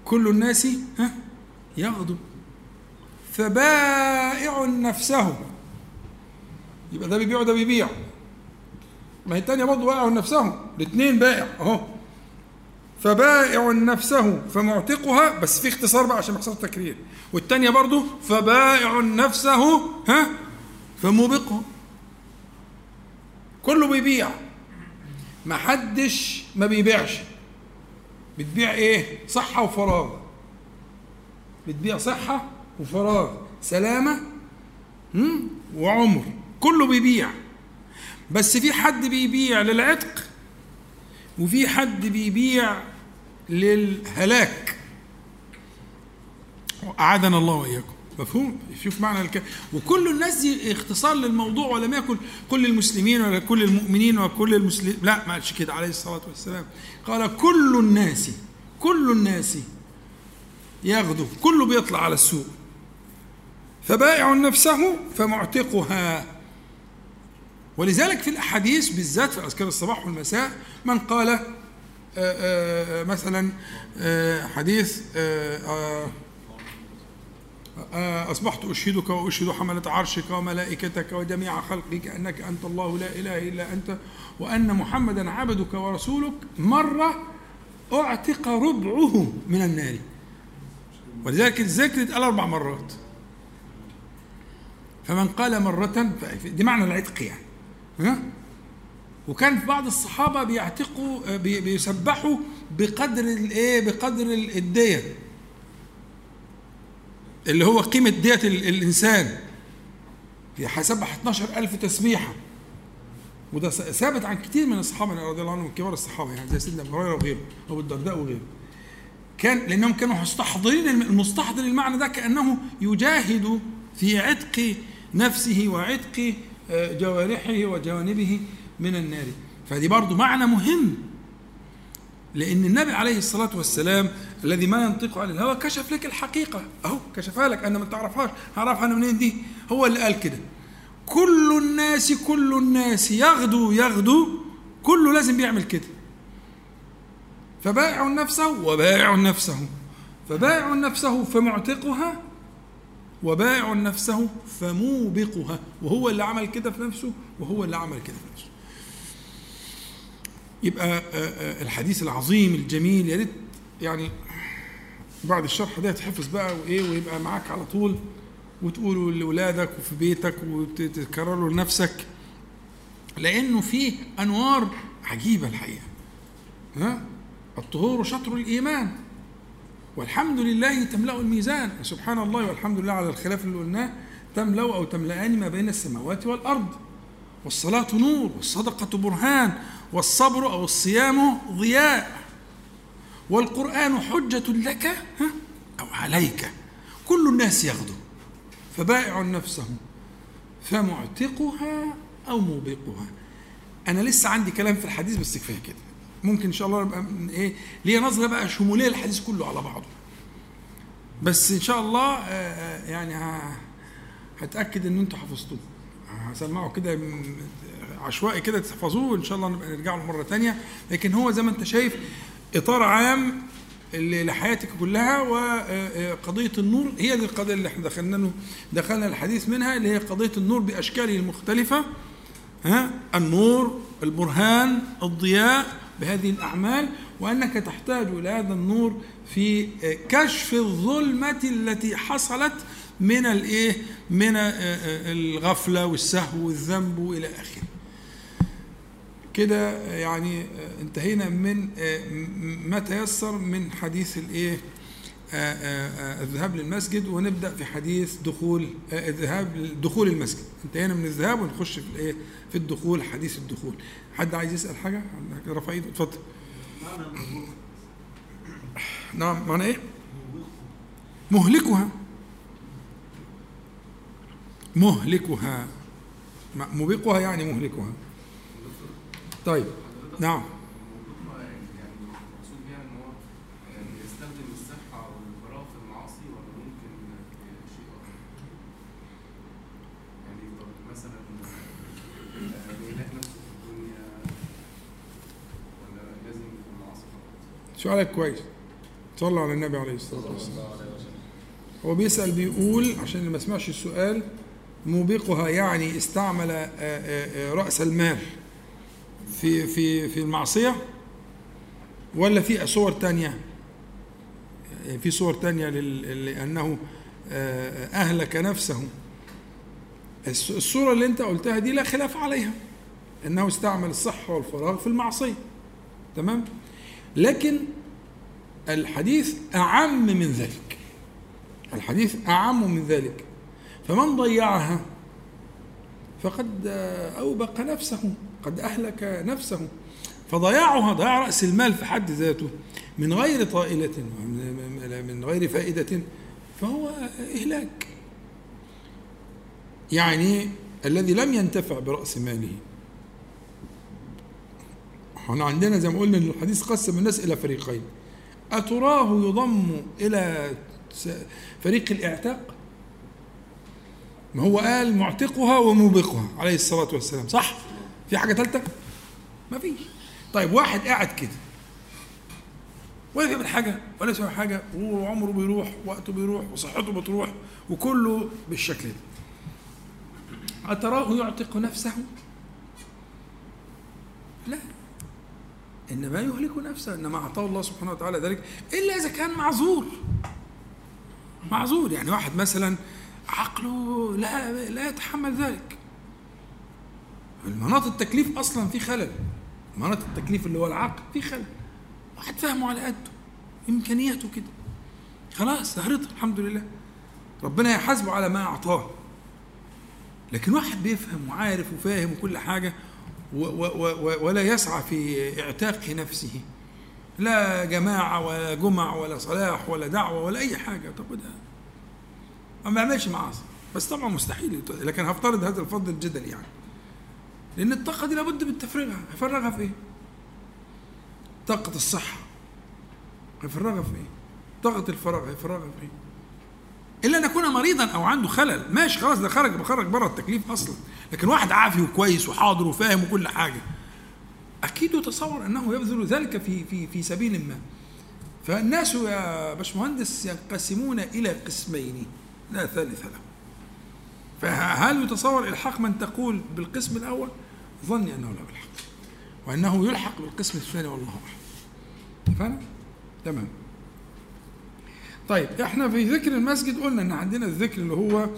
كل الناس يغضب. فبائع نفسه. يبقى ده بيبيع وده بيبيع. ما هي التانية برضه بائع نفسهم الاثنين بائع أهو. فبائع نفسه. فمعتقها بس في اختصار بقى عشان ما يحصلش تكرير. والتانية برضه فبائع نفسه ها؟ فموبقه كله بيبيع. ما حدش ما بيبيعش. بتبيع إيه؟ صحة وفراغ. بتبيع صحة وفراغ سلامة وعمر. كله بيبيع. بس في حد بيبيع للعتق وفي حد بيبيع للهلاك. أعاذنا الله وإياكم. مفهوم؟ شوف معنى الك... وكل الناس دي اختصار للموضوع ولم يكن كل المسلمين ولا كل المؤمنين وكل المسلمين لا ما قالش كده عليه الصلاة والسلام. قال كل الناس كل الناس يغدو كله بيطلع على السوق. فبائع نفسه فمعتقها. ولذلك في الأحاديث بالذات في أذكار الصباح والمساء من قال آآ آآ مثلا آآ حديث أصبحت أشهدك وأشهد حملة عرشك وملائكتك وجميع خلقك أنك أنت الله لا إله إلا أنت وأن محمدا عبدك ورسولك. مرة أعتق ربعه من النار. ولذلك الذكر اتقال أربع مرات. فمن قال مرة دي معنى العتق يعني. ها؟ وكان في بعض الصحابة بيعتقوا بيسبحوا بقدر الايه بقدر الدية. اللي هو قيمة دية الإنسان. هيسبح 12000 تسبيحة. وده ثابت عن كتير من الصحابة رضي الله عنهم كبار الصحابة يعني زي سيدنا أبو هريرة وغيره أبو الدرداء وغيره. كان لأنهم كانوا مستحضرين المستحضر المعنى ده كأنه يجاهد في عتق نفسه وعتق جوارحه وجوانبه من النار. فدي برضو معنى مهم لأن النبي عليه الصلاة والسلام الذي ما ينطق عن الهوى كشف لك الحقيقة. أهو كشفها لك أنا ما تعرفهاش هعرفها أنا منين دي؟ هو اللي قال كده. كل الناس كل الناس يغدو يغدو كله لازم بيعمل كده. فبائع نفسه وبائع نفسه. فبائع نفسه فمعتقها وبائع نفسه فموبقها. وهو اللي عمل كده في نفسه وهو اللي عمل كده في نفسه. يبقى الحديث العظيم الجميل يا ريت يعني بعد الشرح ده يتحفظ بقى وإيه ويبقى معاك على طول وتقوله لاولادك وفي بيتك وتكرره لنفسك. لأنه فيه أنوار عجيبة الحقيقة. ها؟ الطهور شطر الإيمان. والحمد لله تملأ الميزان. سبحان الله والحمد لله على الخلاف اللي قلناه. تملأ أو تملأان ما بين السماوات والأرض. والصلاة نور والصدقة برهان والصبر أو الصيام ضياء. والقرآن حجة لك أو عليك. كل الناس يغدو فبائع نفسه فمعتقها أو موبقها. أنا لسه عندي كلام في الحديث بس كفاية كده. ممكن إن شاء الله نبقى إيه ليا نظرة بقى شمولية الحديث كله على بعضه. بس إن شاء الله يعني هتأكد إن أنتوا حفظتوه. هسمعه كده عشوائي كده تحفظوه وإن شاء الله نبقى نرجع له مرة ثانية لكن هو زي ما أنت شايف إطار عام لحياتك كلها وقضيه النور. هي دي القضية اللي إحنا دخلنا دخلنا الحديث منها اللي هي قضية النور بأشكاله المختلفة. ها؟ النور البرهان الضياء. بهذه الأعمال وأنك تحتاج إلى هذا النور في كشف الظلمة التي حصلت من الإيه؟ من الغفلة والسهو والذنب وإلى آخره. كده يعني انتهينا من ما تيسر من حديث الإيه؟ الذهاب للمسجد ونبدأ في حديث دخول الذهاب دخول المسجد انتهينا من الذهاب ونخش في الايه في الدخول حديث الدخول حد عايز يسأل حاجة؟ رفع ايده اتفضل. نعم معنى إيه؟ مهلكها. مهلكها. موبقها يعني مهلكها. طيب نعم. سؤالك كويس. صلى على النبي عليه الصلاة والسلام. هو بيسأل بيقول عشان ما سمعش السؤال موبقها يعني استعمل رأس المال في في في المعصية ولا في صور تانية؟ في صور تانية لأنه أهلك نفسه الصورة اللي أنت قلتها دي لا خلاف عليها. أنه استعمل الصحة والفراغ في المعصية. تمام؟ لكن الحديث أعم من ذلك. الحديث أعم من ذلك. فمن ضيعها فقد أوبق نفسه قد أهلك نفسه. فضياعها ضياع رأس المال في حد ذاته من غير طائلة من غير فائدة فهو إهلاك. يعني الذي لم ينتفع برأس ماله. إحنا عندنا زي ما قلنا إن الحديث قسم الناس إلى فريقين أتراه يضم إلى فريق الإعتاق ما هو قال معتقها وموبقها عليه الصلاة والسلام صح؟ في حاجة ثالثة؟ ما فيش طيب واحد قاعد كده ولا بيعمل حاجة ولا يسوي حاجة وعمره بيروح وقته بيروح وصحته بتروح وكله بالشكل ده أتراه يعتق نفسه؟ لا إنما يهلك نفسه إنما أعطاه الله سبحانه وتعالى ذلك إلا إذا كان معذور. معذور يعني واحد مثلا عقله لا لا يتحمل ذلك. المناط التكليف أصلا في خلل. مناط التكليف اللي هو العقل في خلل. واحد فهمه على قده إمكانياته كده. خلاص رضا الحمد لله. ربنا يحاسبه على ما أعطاه. لكن واحد بيفهم وعارف وفاهم وكل و ولا يسعى في اعتاق نفسه. لا جماعة ولا جمع ولا صلاح ولا دعوة ولا أي حاجة طب ده ما بيعملش معاصي. بس طبعا مستحيل. لكن هفترض هذا الفضل الجدل يعني. لأن الطاقة دي لابد من تفريغها هيفرغها في إيه؟ طاقة الصحة. هيفرغها في إيه؟ طاقة الفراغ. هيفرغها في إيه؟ إلا أن يكون مريضا أو عنده خلل. ماشي خلاص ده خرج بخرج بره التكليف أصلا. لكن واحد عافي وكويس وحاضر وفاهم وكل حاجة أكيد يتصور أنه يبذل ذلك في في في سبيل ما. فالناس يا باشمهندس ينقسمون إلى قسمين لا ثالث له. فهل يتصور إلحاق من تقول بالقسم الأول؟ ظني أنه لا يلحق. وأنه يلحق بالقسم الثاني والله أعلم. تمام. طيب إحنا في ذكر المسجد قلنا إن عندنا الذكر اللي هو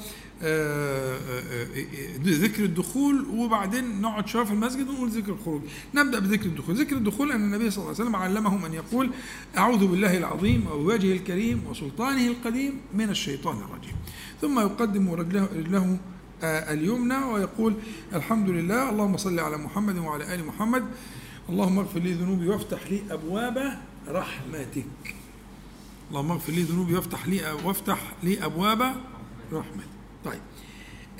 آه، آه، آه، ذكر الدخول وبعدين نقعد شوية في المسجد ونقول ذكر الخروج. نبدأ بذكر الدخول. ذكر الدخول أن النبي صلى الله عليه وسلم علمهم أن يقول أعوذ بالله العظيم وبوجهه الكريم وسلطانه القديم من الشيطان الرجيم. ثم يقدم رجله, رجله اليمنى ويقول الحمد لله اللهم صل على محمد وعلى آل محمد. اللهم اغفر لي ذنوبي وافتح لي أبواب رحمتك. اللهم اغفر لي ذنوبي وافتح لي وافتح لي أبواب رحمتك طيب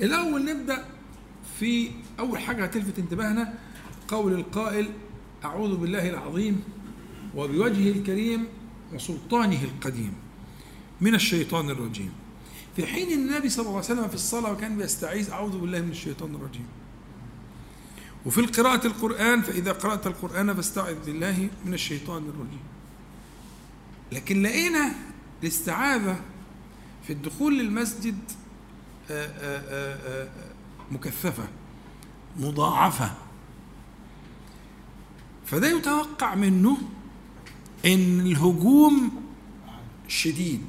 الأول نبدأ في أول حاجة هتلفت انتباهنا قول القائل أعوذ بالله العظيم وبوجهه الكريم وسلطانه القديم من الشيطان الرجيم. في حين النبي صلى الله عليه وسلم في الصلاة وكان بيستعيذ أعوذ بالله من الشيطان الرجيم. وفي القراءة القرآن فإذا قرأت القرآن فاستعذ بالله من الشيطان الرجيم. لكن لقينا الاستعاذة في الدخول للمسجد آه، آه، آه، مكثفة مضاعفة. فده يتوقع منه إن الهجوم شديد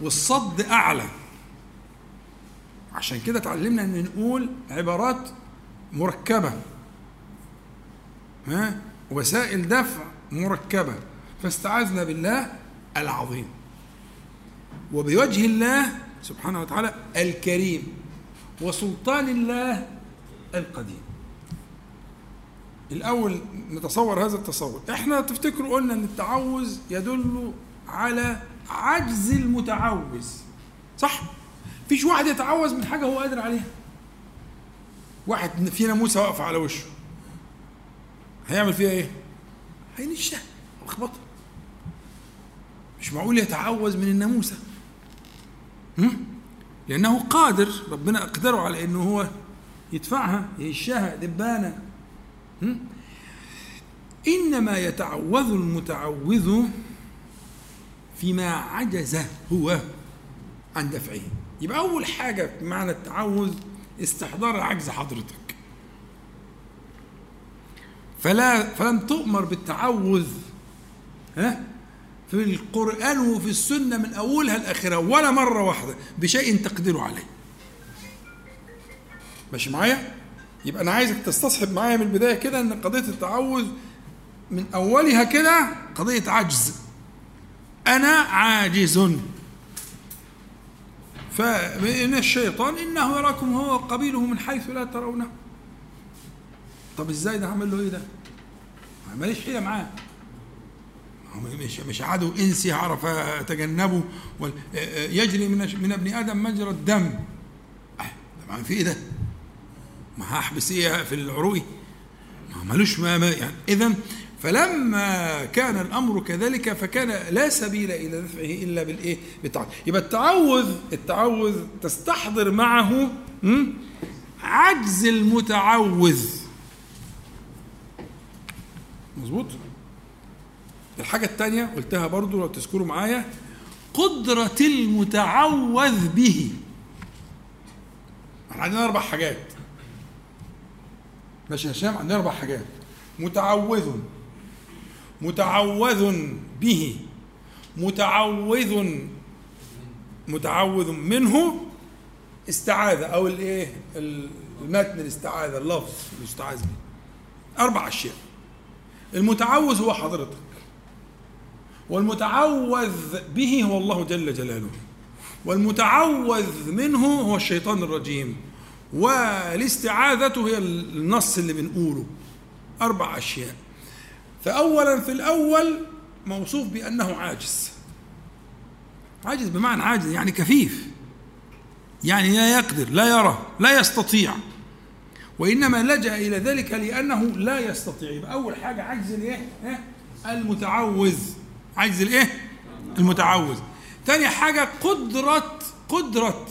والصد أعلى. عشان كده اتعلمنا إن نقول عبارات مركبة ها؟ وسائل دفع مركبة. فاستعذنا بالله العظيم. وبوجه الله سبحانه وتعالى الكريم وسلطان الله القديم. الأول نتصور هذا التصور. إحنا تفتكروا قلنا إن التعوذ يدل على عجز المتعوذ صح؟ فيش واحد يتعوذ من حاجة هو قادر عليها. واحد في ناموسة واقفة على وشه. هيعمل فيها إيه؟ هينشها. ويخبطها مش معقول يتعوذ من الناموسه لأنه قادر ربنا أقدره على أنه هو يدفعها يهشها دبانة إنما يتعوذ المتعوذ فيما عجز هو عن دفعه. يبقى أول حاجة معنى التعوذ استحضار عجز حضرتك. فلا فلن تؤمر بالتعوذ ها؟ في القرآن وفي السنة من أولها لآخرها ولا مرة واحدة بشيء تقدر عليه. ماشي معايا؟ يبقى أنا عايزك تستصحب معايا من البداية كده أن قضية التعوذ من أولها كده قضية عجز. أنا عاجز. فمن الشيطان إنه يراكم هو وقبيله من حيث لا ترونه. طب إزاي ده؟ هعمل له إيه ده؟ ماليش حيلة معاه. مش مش عدو إنسي هعرف أتجنبه يجري من من ابن آدم مجرى الدم طبعا في إيه ده؟ ما هحبس إيه في العروي ما ملوش ما يعني اذا فلما كان الأمر كذلك فكان لا سبيل إلى دفعه إلا بالإيه؟ بالتعوذ، يبقى التعوذ التعوذ تستحضر معه عجز المتعوذ. مظبوط؟ الحاجة الثانية قلتها برضو لو تذكروا معايا قدرة المتعوذ به. إحنا عندنا أربع حاجات. ماشي يا هشام؟ عندنا أربع حاجات. متعوذ. متعوذ به. متعوذ. متعوذ منه استعاذة أو الإيه المتن الاستعاذة اللفظ المستعاذ به أربع أشياء. المتعوذ هو حضرتك. والمتعوذ به هو الله جل جلاله. والمتعوذ منه هو الشيطان الرجيم. والاستعاذة هي النص اللي بنقوله. أربع أشياء. فأولا في الأول موصوف بأنه عاجز. عاجز بمعنى عاجز يعني كفيف. يعني لا يقدر لا يرى لا يستطيع. وإنما لجأ إلى ذلك لأنه لا يستطيع. يبقى أول حاجة عجز الإيه؟ المتعوذ. عجز الإيه؟ المتعوذ. ثاني حاجة قدرة قدرة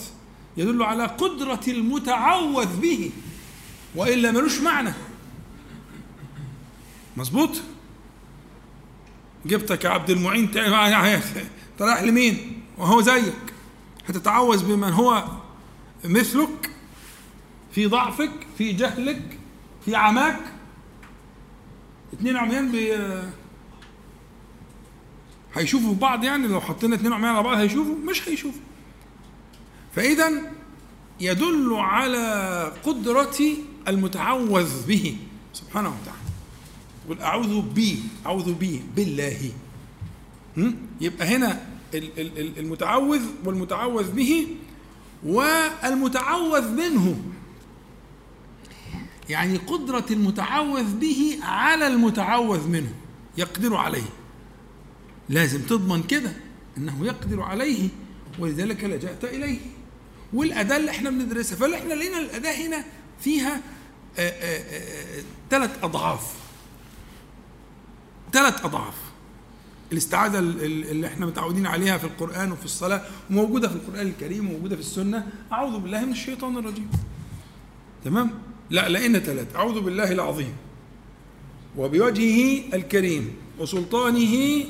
يدل على قدرة المتعوذ به وإلا ملوش معنى. مظبوط؟ جبتك يا عبد المعين رايح (laughs) لمين؟ وهو زيك. هتتعوذ بمن هو مثلك في ضعفك في جهلك في عماك. اتنين عميان بي هيشوفوا بعض يعني لو حطينا اتنين عميان على بعض هيشوفوا مش هيشوفوا. فإذا يدل على قدرة المتعوذ به سبحانه وتعالى. يقول أعوذ بي أعوذ بي بالله. يبقى هنا المتعوذ والمتعوذ به والمتعوذ منه. يعني قدرة المتعوذ به على المتعوذ منه يقدر عليه. لازم تضمن كده إنه يقدر عليه ولذلك لجأت إليه. والاداة اللي إحنا بندرسها فاللي إحنا لقينا الأداة هنا فيها ثلاث أضعاف. ثلاث أضعاف. الاستعاذة اللي إحنا متعودين عليها في القرآن وفي الصلاة وموجودة في القرآن الكريم وموجودة في السنة. أعوذ بالله من الشيطان الرجيم. تمام؟ لا لقينا ثلاثة أعوذ بالله العظيم. وبوجهه الكريم وسلطانه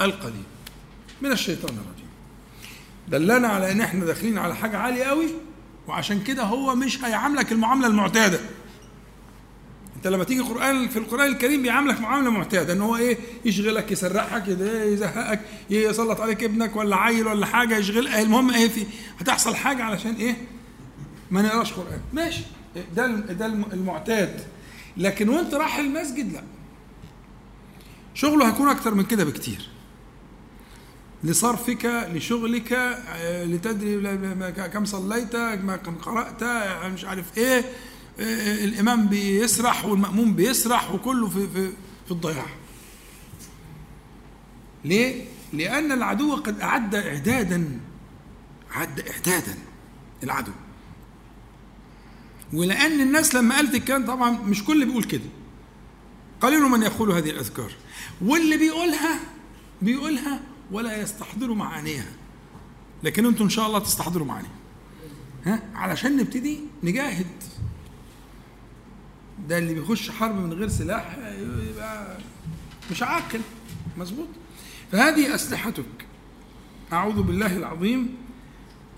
القديم من الشيطان الرجيم. دلنا على إن إحنا داخلين على حاجة عالية قوي وعشان كده هو مش هيعاملك المعاملة المعتادة. أنت لما تيجي القران في القرآن الكريم بيعاملك معاملة معتادة إن هو إيه؟ يشغلك يسرحك يزهقك يسلط عليك ابنك ولا عيل ولا حاجة يشغل. المهم إيه في؟ هتحصل حاجة علشان إيه؟ ما نقراش قرآن. ماشي. ده ده المعتاد. لكن وأنت رايح المسجد لا. شغله هيكون أكتر من كده بكتير. لصرفك لشغلك لتدري كم صليت كم قرأت مش عارف إيه الإمام بيسرح والمأموم بيسرح وكله في في في الضياع. ليه؟ لأن العدو قد أعد إعدادا أعد إعدادا العدو ولأن الناس لما قالت الكلام طبعا مش كل بيقول كده. قليل من يقول هذه الأذكار. واللي بيقولها بيقولها ولا يستحضر معانيها. لكن أنتم إن شاء الله تستحضروا معانيها. ها؟ علشان نبتدي نجاهد. ده اللي بيخش حرب من غير سلاح يبقى مش عاقل. مظبوط؟ فهذه أسلحتك. أعوذ بالله العظيم.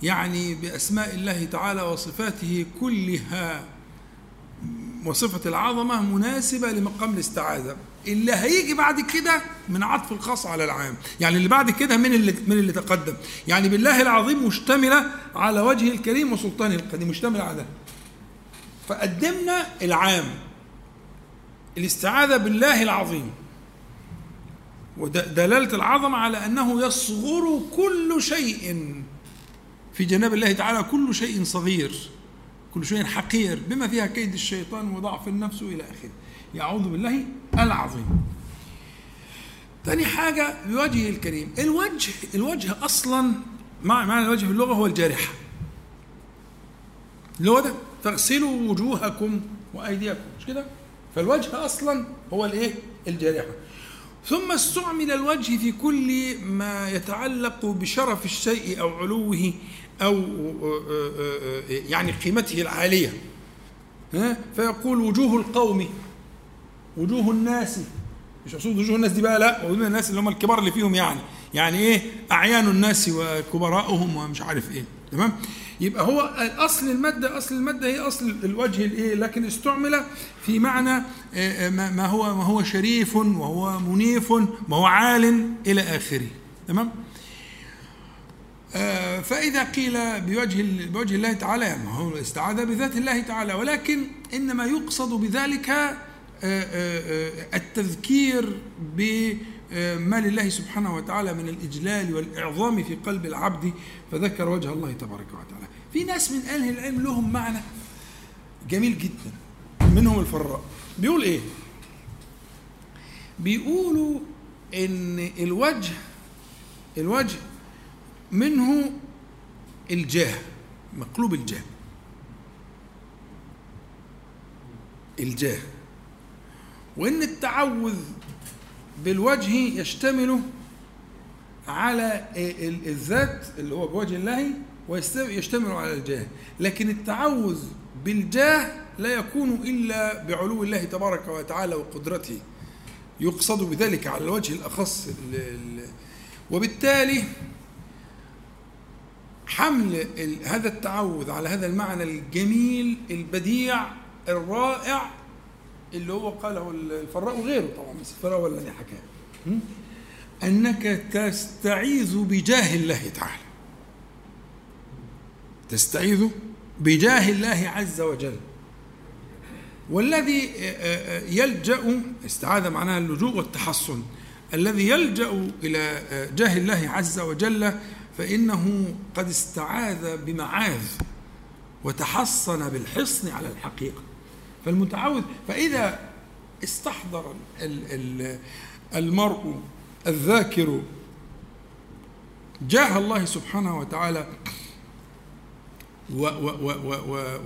يعني بأسماء الله تعالى وصفاته كلها. وصفة العظمة مناسبة لمقام الاستعاذة. اللي هيجي بعد كده من عطف الخاص على العام. يعني اللي بعد كده من اللي من اللي تقدم. يعني بالله العظيم مشتملة على وجهه الكريم وسلطانه القديم مشتملة على ده. فقدمنا العام. الاستعاذة بالله العظيم. ودلالة العظمة على أنه يصغر كل شيء في جناب الله تعالى كل شيء صغير كل شيء حقير بما فيها كيد الشيطان وضعف النفس إلى آخره. يعوذ بالله العظيم. ثاني حاجة بوجهه الكريم. الوجه الوجه أصلا معنى الوجه في اللغة هو الجارحة. اللي هو ده فاغسلوا وجوهكم وأيديكم. مش كده؟ فالوجه أصلا هو الإيه؟ الجارحة. ثم استعمل الوجه في كل ما يتعلق بشرف الشيء أو علوه أو يعني قيمته العالية. ها؟ فيقول وجوه القوم. وجوه الناس. مش اقصد وجوه الناس دي بقى لا وجوه الناس اللي هم الكبار اللي فيهم يعني. يعني إيه؟ أعيان الناس وكبراءهم ومش عارف إيه. تمام؟ يبقى هو أصل المادة أصل المادة هي أصل الوجه الإيه؟ لكن استعمل في معنى آه، آه، ما هو ما هو شريف وهو منيف وهو عال إلى آخره. تمام؟ آه، فإذا قيل بوجه بوجه الله تعالى يعني هو الاستعاذة بذات الله تعالى ولكن إنما يقصد بذلك التذكير بما لله سبحانه وتعالى من الإجلال والإعظام في قلب العبد فذكر وجه الله تبارك وتعالى. في ناس من أهل العلم لهم معنى جميل جدا. منهم الفراء. بيقول إيه؟ بيقولوا إن الوجه الوجه منه الجاه مقلوب الجاه. الجاه. وإن التعوذ بالوجه يشتمل على الذات اللي هو بوجه الله ويشتمل على الجاه. لكن التعوذ بالجاه لا يكون إلا بعلو الله تبارك وتعالى وقدرته. يقصد بذلك على الوجه الأخص وبالتالي حمل هذا التعوذ على هذا المعنى الجميل البديع الرائع اللي هو قاله الفراء وغيره طبعا بس الفراء ولا الذي حكاه أنك تستعيذ بجاه الله تعالى. تستعيذ بجاه الله عز وجل. والذي يلجأ استعاذ معناها اللجوء والتحصن. الذي يلجأ إلى جاه الله عز وجل فإنه قد استعاذ بمعاذ وتحصن بالحصن على الحقيقة. فالمتعوذ فإذا استحضر المرء الذاكر جاه الله سبحانه وتعالى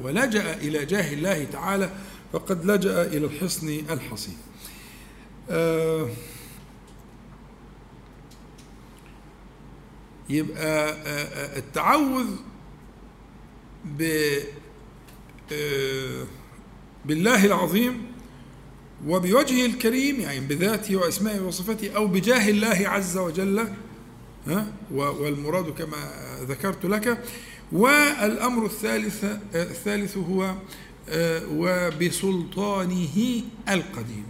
ولجأ إلى جاه الله تعالى فقد لجأ إلى الحصن الحصين. آه يبقى آه، آه، التعوذ ب آه، بالله العظيم وبوجهه الكريم يعني بذاته وأسمائه وصفاته أو بجاه الله عز وجل ها؟ والمراد كما ذكرت لك. والأمر الثالث الثالث هو وبسلطانه القديم.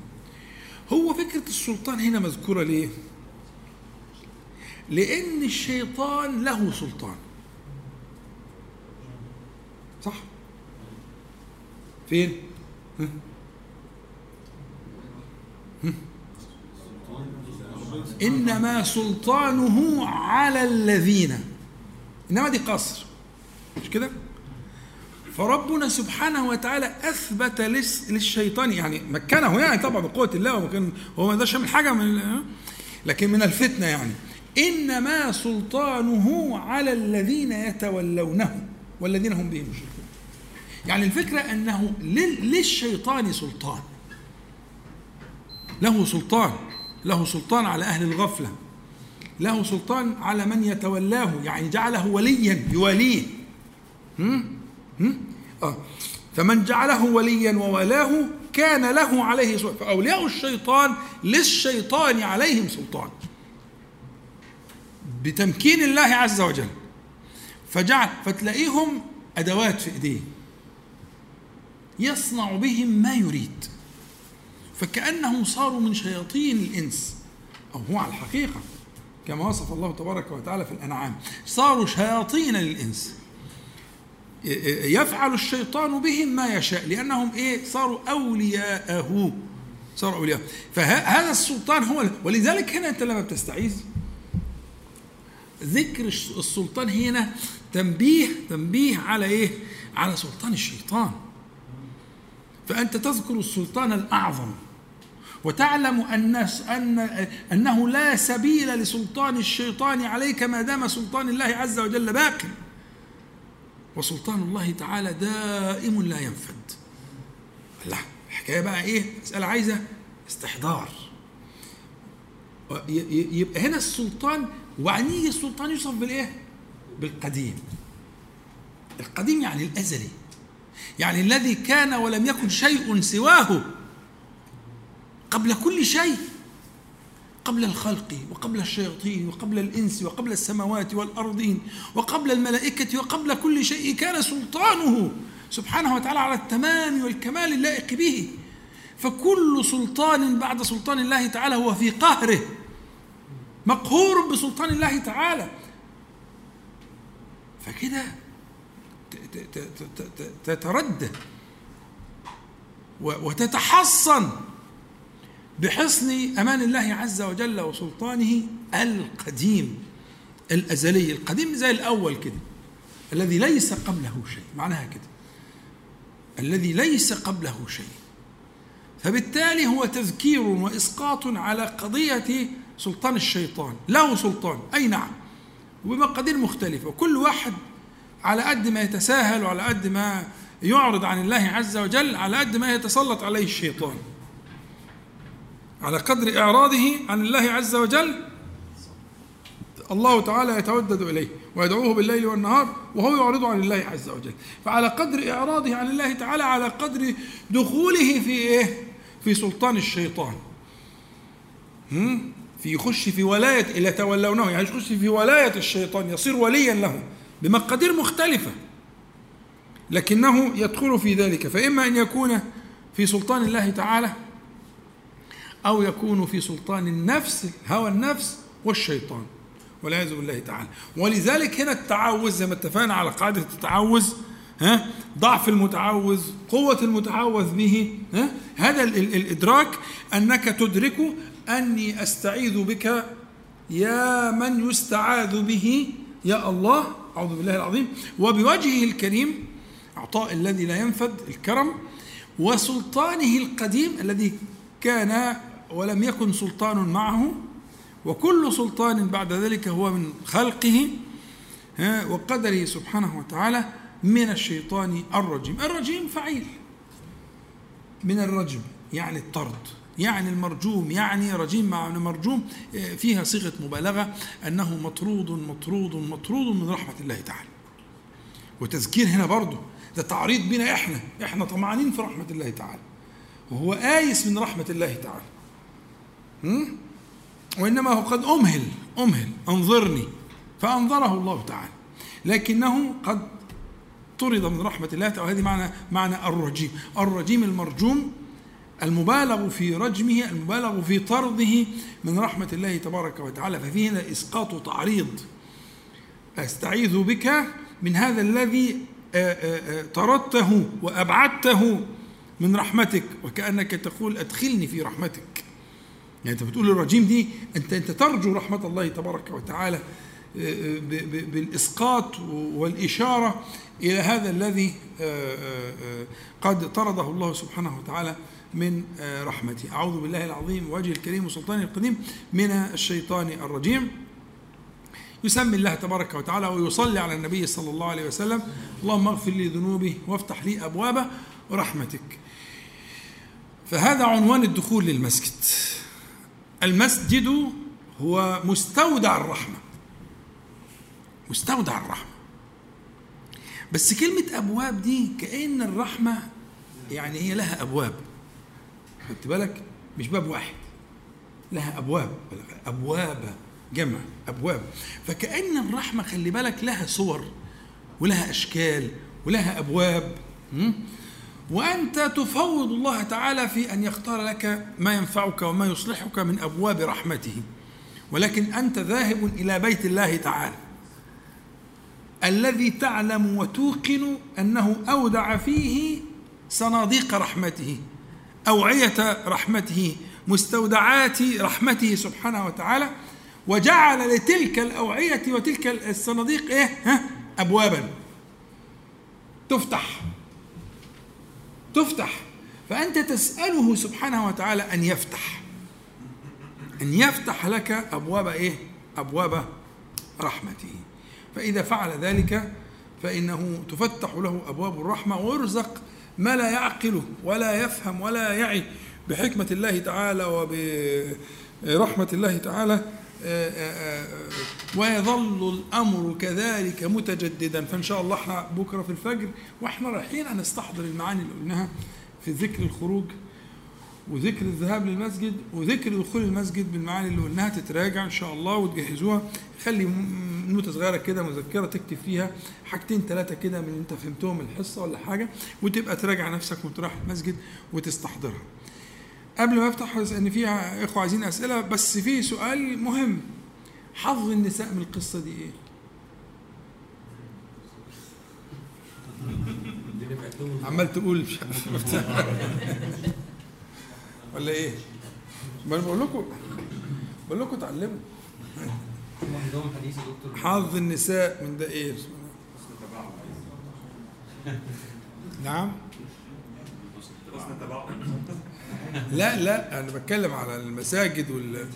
هو فكرة السلطان هنا مذكورة ليه؟ لأن الشيطان له سلطان. صح؟ فين؟ (laughs) إنما سلطانه على الذين. إنما دي قصر. مش كده؟ فربنا سبحانه وتعالى أثبت للشيطان يعني مكنه يعني طبعا بقوة الله ومكن هو ما يقدرش يعمل حاجة من لكن من الفتنة يعني. إنما سلطانه على الذين يتولونه والذين هم به مشركون يعني الفكرة أنه للشيطان سلطان. له سلطان. له سلطان على أهل الغفلة. له سلطان على من يتولاه. يعني جعله وليا يواليه. هم؟ هم؟ آه. فمن جعله وليا وولاه كان له عليه سلطان. فأولياء الشيطان للشيطان عليهم سلطان. بتمكين الله عز وجل. فجعل فتلاقيهم أدوات في إيديه. يصنع بهم ما يريد. فكأنهم صاروا من شياطين الإنس. أو هو على الحقيقة كما وصف الله تبارك وتعالى في الأنعام. صاروا شياطين للانس يفعل الشيطان بهم ما يشاء لأنهم إيه؟ صاروا أولياءه. صاروا اولياء فهذا السلطان هو ولذلك هنا أنت لما بتستعيذ ذكر السلطان هنا تنبيه تنبيه على إيه؟ على سلطان الشيطان. فأنت تذكر السلطان الأعظم وتعلم أن أن أنه لا سبيل لسلطان الشيطان عليك ما دام سلطان الله عز وجل باق. وسلطان الله تعالى دائم لا ينفد. الله الحكاية بقى إيه؟ مسألة عايزة استحضار. يبقى هنا السلطان يجي السلطان يوصف بالإيه؟ بالقديم. القديم يعني الأزلي. يعني الذي كان ولم يكن شيء سواه قبل كل شيء قبل الخلق وقبل الشياطين وقبل الإنس وقبل السماوات والأرضين وقبل الملائكة وقبل كل شيء كان سلطانه سبحانه وتعالى على التمام والكمال اللائق به. فكل سلطان بعد سلطان الله تعالى هو في قهره مقهور بسلطان الله تعالى. فكده تتردد وتتحصن بحصن أمان الله عز وجل وسلطانه القديم الأزلي القديم زي الأول كده. الذي ليس قبله شيء معناها كده. الذي ليس قبله شيء. فبالتالي هو تذكير وإسقاط على قضية سلطان الشيطان. له سلطان. أي نعم. وبمقادير مختلفة. وكل واحد على قد ما يتساهل وعلى قد ما يعرض عن الله عز وجل على قد ما يتسلط عليه الشيطان. على قدر إعراضه عن الله عز وجل الله تعالى يتودد إليه ويدعوه بالليل والنهار وهو يعرض عن الله عز وجل. فعلى قدر إعراضه عن الله تعالى على قدر دخوله في إيه؟ في سلطان الشيطان. في يخش في ولاية إلى تولونه يعني يخش في ولاية الشيطان يصير وليا له. بمقادير مختلفة لكنه يدخل في ذلك. فإما أن يكون في سلطان الله تعالى أو يكون في سلطان النفس هوى النفس والشيطان والعياذ بالله تعالى. ولذلك هنا التعوذ زي ما اتفقنا على قاعدة التعوذ ها ضعف المتعوذ قوة المتعوذ به ها هذا الإدراك أنك تدرك أني أستعيذ بك يا من يستعاذ به يا الله أعوذ بالله العظيم. وبوجهه الكريم عطاء الذي لا ينفد الكرم وسلطانه القديم الذي كان ولم يكن سلطان معه وكل سلطان بعد ذلك هو من خلقه وقدره سبحانه وتعالى من الشيطان الرجيم. الرجيم فعيل. من الرجم يعني الطرد. يعني المرجوم يعني رجيم مع مرجوم فيها صيغة مبالغة أنه مطرود مطرود مطرود من رحمة الله تعالى. وتذكير هنا برضه ده تعريض بنا إحنا إحنا طمعانين في رحمة الله تعالى. وهو آيس من رحمة الله تعالى. وإنما هو قد أمهل أمهل أنظرني فأنظره الله تعالى. لكنه قد طرد من رحمة الله تعالى. وهذه معنى معنى الرجيم. الرجيم المرجوم المبالغ في رجمه المبالغ في طرده من رحمة الله تبارك وتعالى. ففي هنا إسقاط تعريض أستعيذ بك من هذا الذي طردته وأبعدته من رحمتك. وكأنك تقول أدخلني في رحمتك. يعني أنت بتقول الرجيم دي أنت أنت ترجو رحمة الله تبارك وتعالى بالإسقاط والإشارة إلى هذا الذي قد طرده الله سبحانه وتعالى. من رحمته أعوذ بالله العظيم وجه الكريم وسلطانه القديم من الشيطان الرجيم. يسمي الله تبارك وتعالى ويصلي على النبي صلى الله عليه وسلم. اللهم اغفر لي ذنوبي وافتح لي أبواب رحمتك. فهذا عنوان الدخول للمسجد. المسجد هو مستودع الرحمة. مستودع الرحمة. بس كلمة أبواب دي كأن الرحمة يعني هي لها أبواب. خدت بالك؟ مش باب واحد. لها أبواب أبواب جمع أبواب. فكأن الرحمة خلي بالك لها صور ولها أشكال ولها أبواب وأنت تفوض الله تعالى في أن يختار لك ما ينفعك وما يصلحك من أبواب رحمته. ولكن أنت ذاهب إلى بيت الله تعالى. الذي تعلم وتوقن أنه أودع فيه صناديق رحمته. أوعية رحمته مستودعات رحمته سبحانه وتعالى وجعل لتلك الأوعية وتلك الصناديق إيه؟ ها؟ أبوابا تفتح تفتح فأنت تسأله سبحانه وتعالى أن يفتح أن يفتح لك أبواب إيه؟ أبواب رحمته فإذا فعل ذلك فإنه تفتح له أبواب الرحمة ويرزق ما لا يعقله ولا يفهم ولا يعي بحكمة الله تعالى وب رحمة الله تعالى ويظل الأمر كذلك متجددا. فإن شاء الله بكرة في الفجر وإحنا رايحين هنستحضر المعاني اللي قلناها في ذكر الخروج وذكر الذهاب للمسجد وذكر دخول المسجد بالمعاني اللي قلناها تتراجع إن شاء الله وتجهزوها خلي نوتة صغيرة كده مذكرة تكتب فيها حاجتين ثلاثة كده من اللي انت فهمتهم من الحصة ولا حاجة وتبقى تراجع نفسك وانت رايح المسجد وتستحضرها. قبل ما أفتح ان فيها إخوة عايزين أسئلة بس في سؤال مهم حظ النساء من القصة دي إيه؟ (laughs) عمال تقول مش (laughs) ولا إيه؟ ما أنا بقول لكم بقول لكم اتعلموا حظ النساء من ده إيه؟ نعم لا لا أنا بتكلم على المساجد وال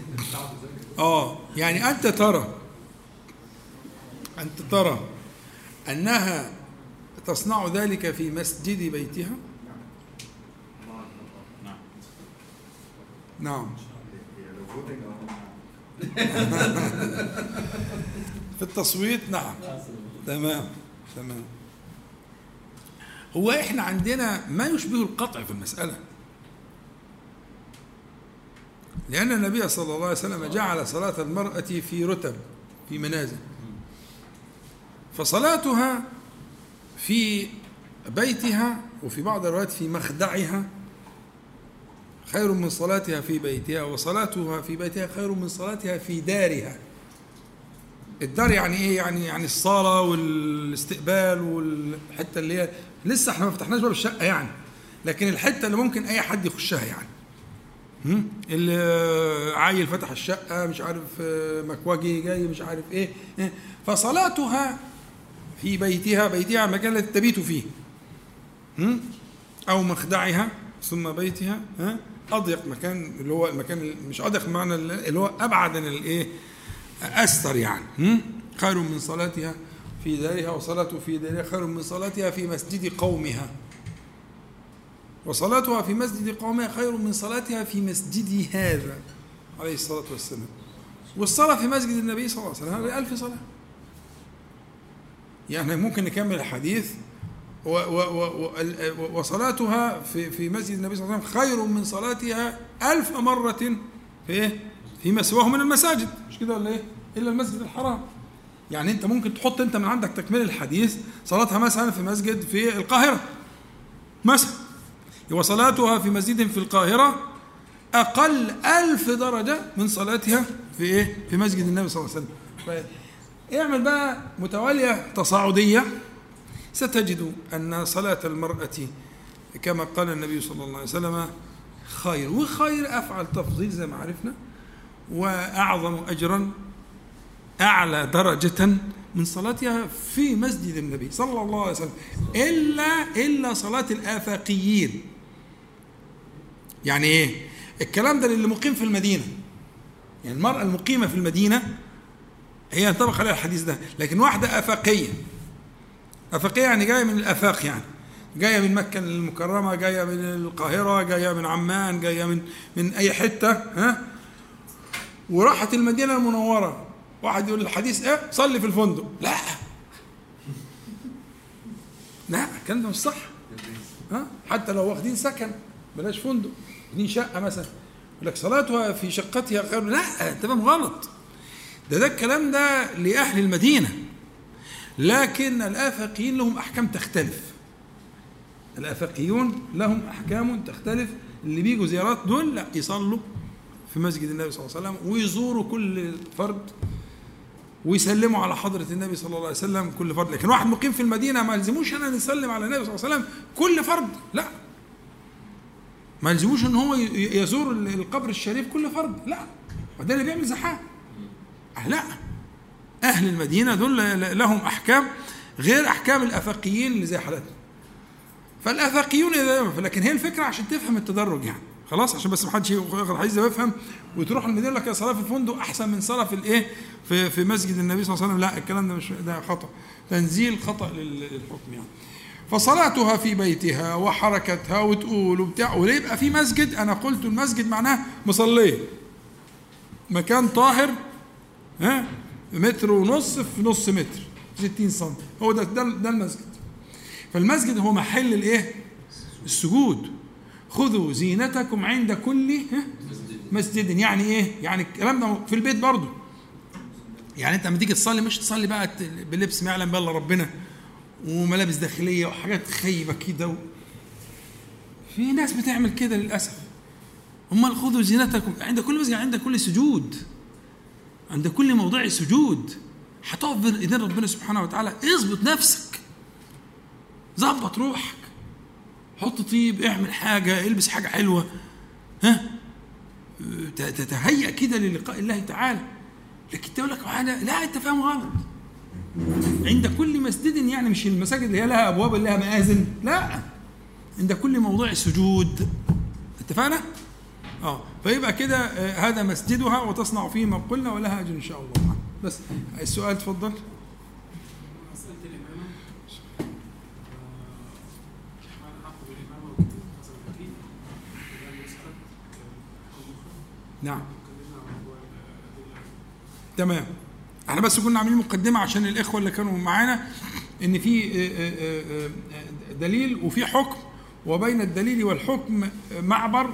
آه يعني أنت ترى أنت ترى أنها تصنع ذلك في مسجد بيتها نعم (laughs) في التصويت نعم. تمام تمام. هو إحنا عندنا ما يشبه القطع في المسألة. لأن النبي صلى الله عليه وسلم جعل صلاة المرأة في رتب في منازل. فصلاتها في بيتها وفي بعض الروايات في مخدعها. خير من صلاتها في بيتها وصلاتها في بيتها خير من صلاتها في دارها. الدار يعني إيه؟ يعني يعني الصالة والاستقبال والحتة اللي هي لسه إحنا ما فتحناش باب الشقة يعني لكن الحتة اللي ممكن أي حد يخشها يعني. اللي عايل فتح الشقة مش عارف مكواجي جاي مش عارف إيه فصلاتها في بيتها بيتها مكان الذي تبيت فيه أو مخدعها ثم بيتها أضيق مكان اللي هو المكان مش أضيق معنى اللي هو أبعد عن الايه أستر يعني. خير من صلاتها في دارها وصلاته في دارها خير من صلاتها في مسجد قومها. وصلاتها في مسجد قومها خير من صلاتها في مسجد هذا عليه الصلاة والسلام. والصلاة في مسجد النبي صلى الله عليه وسلم بألف صلاة. يعني ممكن نكمل الحديث وصلاتها في في مسجد النبي صلى الله عليه وسلم خير من صلاتها ألف مرة في إيه؟ في مسواه من المساجد مش كده ولا إيه؟ إلا المسجد الحرام يعني أنت ممكن تحط أنت من عندك تكميل الحديث صلاتها مثلا في مسجد في القاهرة مثلا وصلاتها في مسجد في القاهرة أقل ألف درجة من صلاتها في إيه؟ في مسجد النبي صلى الله عليه وسلم اعمل بقى متوالية تصاعدية ستجد أن صلاة المرأة كما قال النبي صلى الله عليه وسلم خير وخير أفعل تفضيل زي ما عرفنا وأعظم أجرا أعلى درجة من صلاتها في مسجد النبي صلى الله عليه وسلم إلا إلا صلاة الآفاقيين. يعني إيه؟ الكلام ده للي مقيم في المدينة. يعني المرأة المقيمة في المدينة هي ينطبق عليها الحديث ده لكن واحدة آفاقية. أفقية يعني جاية من الآفاق يعني. جاية من مكة المكرمة جاية من القاهرة جاية من عمان جاية من من أي حتة ها؟ وراحت المدينة المنورة. واحد يقول الحديث إيه؟ صلي في الفندق. لا. لا الكلام ده مش صح. ها؟ حتى لو واخدين سكن بلاش فندق. واخدين شقة مثلا. يقول لك صلاتها في شقتها خير لا تمام غلط. ده ده الكلام ده لأهل المدينة. لكن الآفاقيين لهم أحكام تختلف. الآفاقيون لهم أحكام تختلف. اللي بيجوا زيارات دول لا يصلوا في مسجد النبي صلى الله عليه وسلم ويزوروا كل فرد ويسلموا على حضرة النبي صلى الله عليه وسلم كل فرد. لكن واحد مقيم في المدينة ما يلزموش أنا نسلم على النبي صلى الله عليه وسلم كل فرد لا. ما يلزموش إن هو يزور القبر الشريف كل فرد لا. وده اللي بيعمل زحام. لا. أهل المدينة دول لهم أحكام غير أحكام الأفاقيين اللي زي حالتنا فالأفاقيون إذا لكن هي الفكرة عشان تفهم التدرج يعني. خلاص عشان بس ما حدش ياخد الحديث ده ويفهم وتروح المدينة لك صلاة في الفندق أحسن من صلاة في الإيه؟ في في مسجد النبي صلى الله عليه وسلم. لا الكلام ده مش ده خطأ. تنزيل خطأ للحكم يعني. فصلاتها في بيتها وحركتها وتقول وبتاع وليه يبقى في مسجد؟ أنا قلت المسجد معناه مصلية. مكان طاهر ها؟ متر ونص في نص متر 60 سم. هو ده ده, المسجد. فالمسجد هو محل الايه؟ السجود. خذوا زينتكم عند كل مسجد. يعني إيه؟ يعني الكلام ده في البيت برضه. يعني انت لما تيجي تصلي مش تصلي بقى بلبس ما يعلم بالله ربنا وملابس داخلية وحاجات خيبه كده و... في ناس بتعمل كده للأسف. أمال خذوا زينتكم. عند كل مسجد عند كل سجود. عند كل موضع سجود. هتقف بين ايدين ربنا سبحانه وتعالى. اظبط نفسك. ظبط روحك. حط طيب اعمل حاجة البس حاجة حلوة. ها؟ تتهيأ كده للقاء الله تعالى. لكن تقول لك لا انت فاهم غلط. عند كل مسجد يعني مش المساجد اللي هي لها أبواب اللي لها مآذن لا. عند كل موضوع سجود. اتفقنا؟ آه. فيبقى كده آه هذا مسجدها وتصنع فيه ما قلنا ولها أجر إن شاء الله. بس السؤال تفضل. نعم. تمام. إحنا بس كنا عاملين مقدمة عشان الإخوة اللي كانوا معانا إن في دليل وفي حكم وبين الدليل والحكم معبر